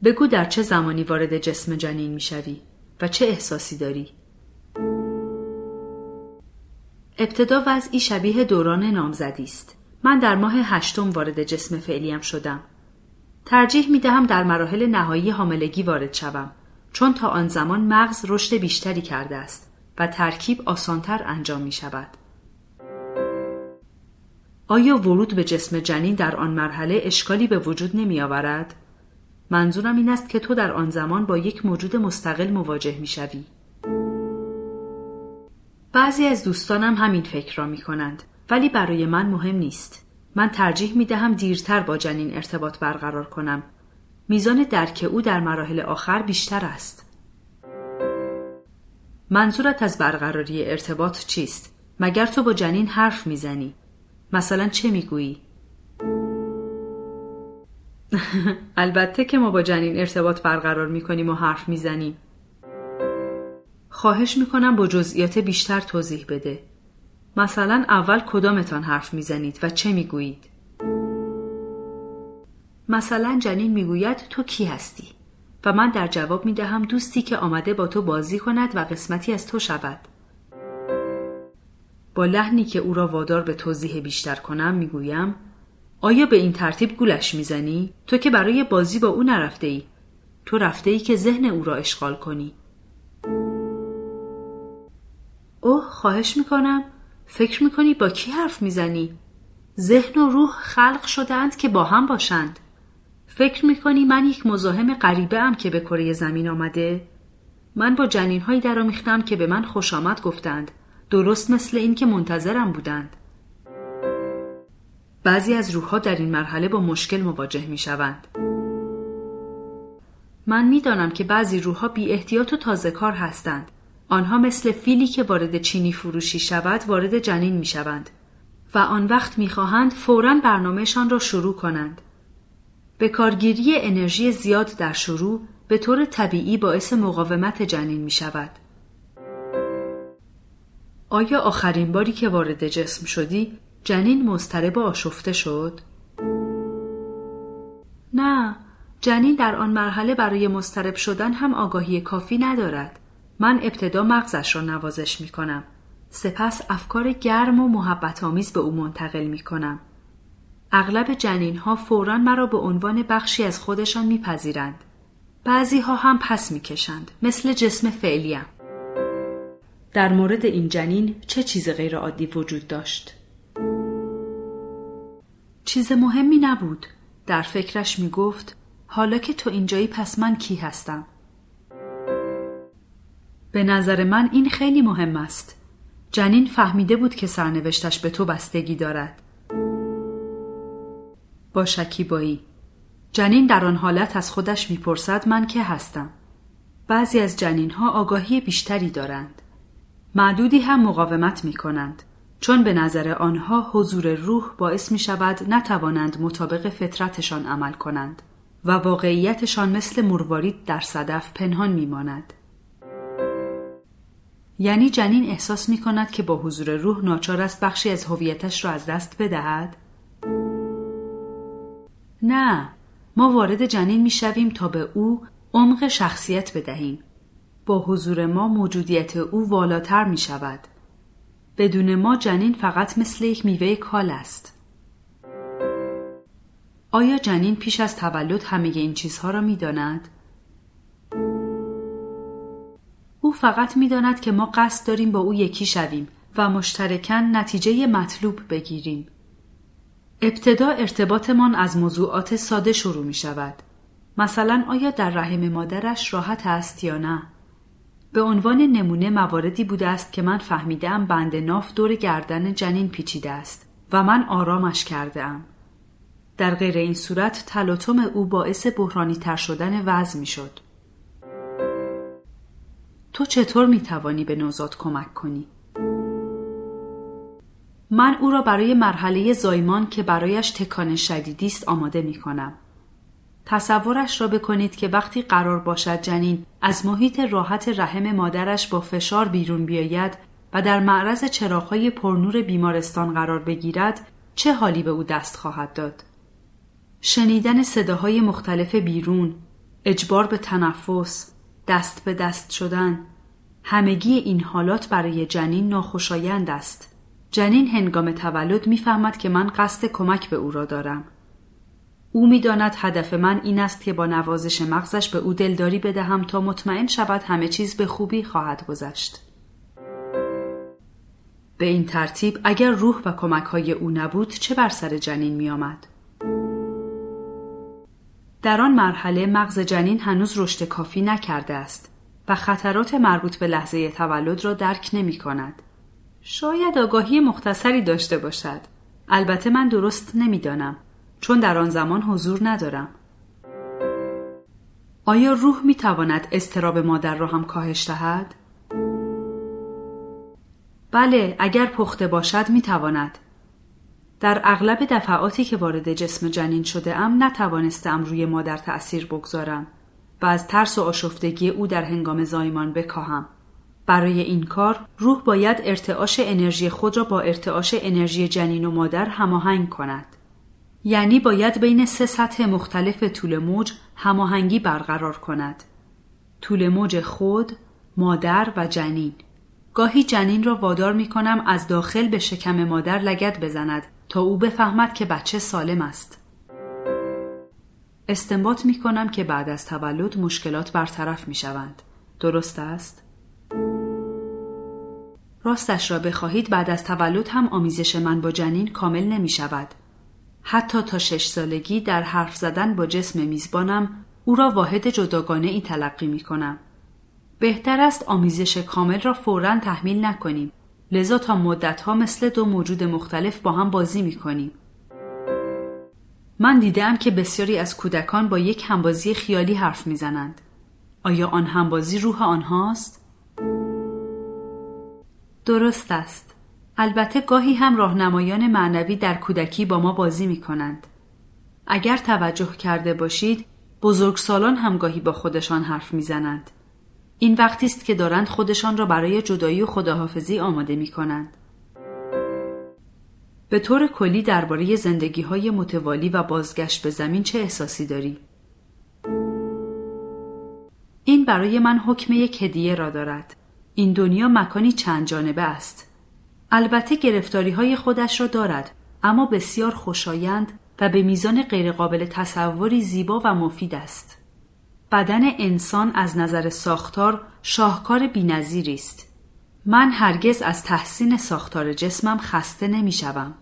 بگو در چه زمانی وارد جسم جنین می شوی و چه احساسی داری؟ ابتدا وضعی شبیه دوران نامزدی است. من در ماه هشتم وارد جسم فعلیم شدم. ترجیح می دهم در مراحل نهایی حاملگی وارد شوم چون تا آن زمان مغز رشد بیشتری کرده است و ترکیب آسانتر انجام می شود. آیا ورود به جسم جنین در آن مرحله اشکالی به وجود نمی آورد؟ منظورم این است که تو در آن زمان با یک موجود مستقل مواجه می شوی. بعضی از دوستانم همین فکر را می کنند ولی برای من مهم نیست. من ترجیح می دهم دیرتر با جنین ارتباط برقرار کنم. میزان درک او در مراحل آخر بیشتر است. منظورت از برقراری ارتباط چیست؟ مگر تو با جنین حرف می‌زنی؟ مثلا چه می‌گویی؟ [laughs] البته که ما با جنین ارتباط برقرار می‌کنیم و حرف می‌زنیم. خواهش می‌کنم با جزئیات بیشتر توضیح بده. مثلا اول کدامتان حرف می‌زنید و چه می‌گویید؟ مثلا جنین می‌گوید تو کی هستی؟ و من در جواب می‌دهم دوستی که آمده با تو بازی کند و قسمتی از تو شود. با لحنی که او را وادار به توضیح بیشتر کنم می‌گویم آیا به این ترتیب گولش می‌زنی؟ تو که برای بازی با او نرفته ای. تو رفته ای که ذهن او را اشغال کنی. اوه خواهش می‌کنم فکر می‌کنی با کی حرف می‌زنی؟ ذهن و روح خلق شدند که با هم باشند. فکر می‌کنی من یک مزاحم غریبه ام که به کره زمین آمده؟ من با جنین هایی که به من خوش آمد گفتند. درست مثل این که منتظرم بودند. بعضی از روحها در این مرحله با مشکل مواجه می شوند. من می‌دانم که بعضی روحها بی احتیاط و تازه کار هستند. آنها مثل فیلی که وارد چینی فروشی شود وارد جنین می شوند و آن وقت می خواهند فوراً برنامهشان را شروع کنند. به کارگیری انرژی زیاد در شروع به طور طبیعی باعث مقاومت جنین می شود. آیا آخرین باری که وارد جسم شدی جنین مضطرب و آشفته شد؟ نه جنین در آن مرحله برای مضطرب شدن هم آگاهی کافی ندارد من ابتدا مغزش را نوازش می کنم سپس افکار گرم و محبت آمیز به او منتقل می کنم اغلب جنین ها فورا مرا به عنوان بخشی از خودشان میپذیرند. بعضی ها هم پس می‌کشند مثل جسم فعلیم. در مورد این جنین چه چیز غیر عادی وجود داشت؟ چیز مهمی نبود. در فکرش می گفت حالا که تو اینجایی پس من کی هستم؟ به نظر من این خیلی مهم است. جنین فهمیده بود که سرنوشتش به تو بستگی دارد. با شکیبایی جنین در آن حالت از خودش می‌پرسد من که هستم بعضی از جنین ها آگاهی بیشتری دارند معدودی هم مقاومت می کنند چون به نظر آنها حضور روح باعث می شود نتوانند مطابق فطرتشان عمل کنند و واقعیتشان مثل مروارید در صدف پنهان می ماند. یعنی جنین احساس می کند که با حضور روح ناچار است بخشی از هویتش را از دست بدهد؟ نه ما وارد جنین می شویم تا به او عمق شخصیت بدهیم با حضور ما موجودیت او والاتر می شود بدون ما جنین فقط مثل یک میوه کال است آیا جنین پیش از تولد همه این چیزها را می داند؟ او فقط می داند که ما قصد داریم با او یکی شویم و مشترکن نتیجه مطلوب بگیریم. ابتدا ارتباطمان از موضوعات ساده شروع می شود. مثلا آیا در رحم مادرش راحت است یا نه؟ به عنوان نمونه مواردی بوده است که من فهمیدم بند ناف دور گردن جنین پیچیده است و من آرامش کرده ام. در غیر این صورت تلاطم او باعث بحرانی تر شدن وضع می شد. تو چطور می توانی به نوزاد کمک کنی؟ من او را برای مرحله زایمان که برایش تکان شدیدی است آماده می کنم. تصورش را بکنید که وقتی قرار باشد جنین از محیط راحت رحم مادرش با فشار بیرون بیاید و در معرض چراغهای پرنور بیمارستان قرار بگیرد چه حالی به او دست خواهد داد؟ شنیدن صداهای مختلف بیرون اجبار به تنفس دست به دست شدن همگی این حالات برای جنین ناخوشایند است. جنین هنگام تولد می‌فهمد که من قصد کمک به او را دارم. او می‌داند هدف من این است که با نوازش مغزش به او دلداری بدهم تا مطمئن شود همه چیز به خوبی خواهد گذشت. به این ترتیب اگر روح و کمک های او نبود چه بر سر جنین می آمد؟ در آن مرحله مغز جنین هنوز رشد کافی نکرده است و خطرات مربوط به لحظه تولد را درک نمی کند. شاید آگاهی مختصری داشته باشد. البته من درست نمی‌دانم چون در آن زمان حضور ندارم. آیا روح می تواند استراب مادر را هم کاهش دهد؟ بله اگر پخته باشد می تواند. در اغلب دفعاتی که وارد جسم جنین شده ام نتوانستم روی مادر تأثیر بگذارم و از ترس و آشفتگی او در هنگام زایمان بکاهم. برای این کار روح باید ارتعاش انرژی خود را با ارتعاش انرژی جنین و مادر هماهنگ کند. یعنی باید بین سه سطح مختلف طول موج هماهنگی برقرار کند. طول موج خود، مادر و جنین. گاهی جنین را وادار می کنم از داخل به شکم مادر لگت بزند تا او بفهمد که بچه سالم است. استنباط می کنم که بعد از تولد مشکلات برطرف می شوند. درست است؟ راستش را بخواهید بعد از تولد هم آمیزش من با جنین کامل نمی شود. حتی تا شش سالگی در حرف زدن با جسم میزبانم او را واحد جداگانه ای تلقی می کنم. بهتر است آمیزش کامل را فورا تحمیل نکنیم لذا تا مدتها مثل دو موجود مختلف با هم بازی می کنیم. من دیدم که بسیاری از کودکان با یک همبازی خیالی حرف می‌زنند. آیا آن همبازی روح آنهاست؟ درست است. البته گاهی هم راهنمایان معنوی در کودکی با ما بازی می کنند. اگر توجه کرده باشید بزرگسالان هم گاهی با خودشان حرف می‌زنند. این وقتی است که دارند خودشان را برای جدایی و خداحافظی آماده می کنند. به طور کلی درباره زندگی های متوالی و بازگشت به زمین چه احساسی داری؟ این برای من حکم یک هدیه را دارد. این دنیا مکانی چند جانبه است. البته گرفتاری های خودش را دارد اما بسیار خوشایند و به میزان غیرقابل تصوری زیبا و مفید است. بدن انسان از نظر ساختار شاهکار بینظیری است. من هرگز از تحسین ساختار جسمم خسته نمی شوم.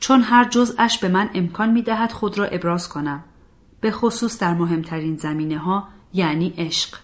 چون هر جزءش به من امکان می دهد خود را ابراز کنم. به خصوص در مهمترین زمینه ها یعنی عشق.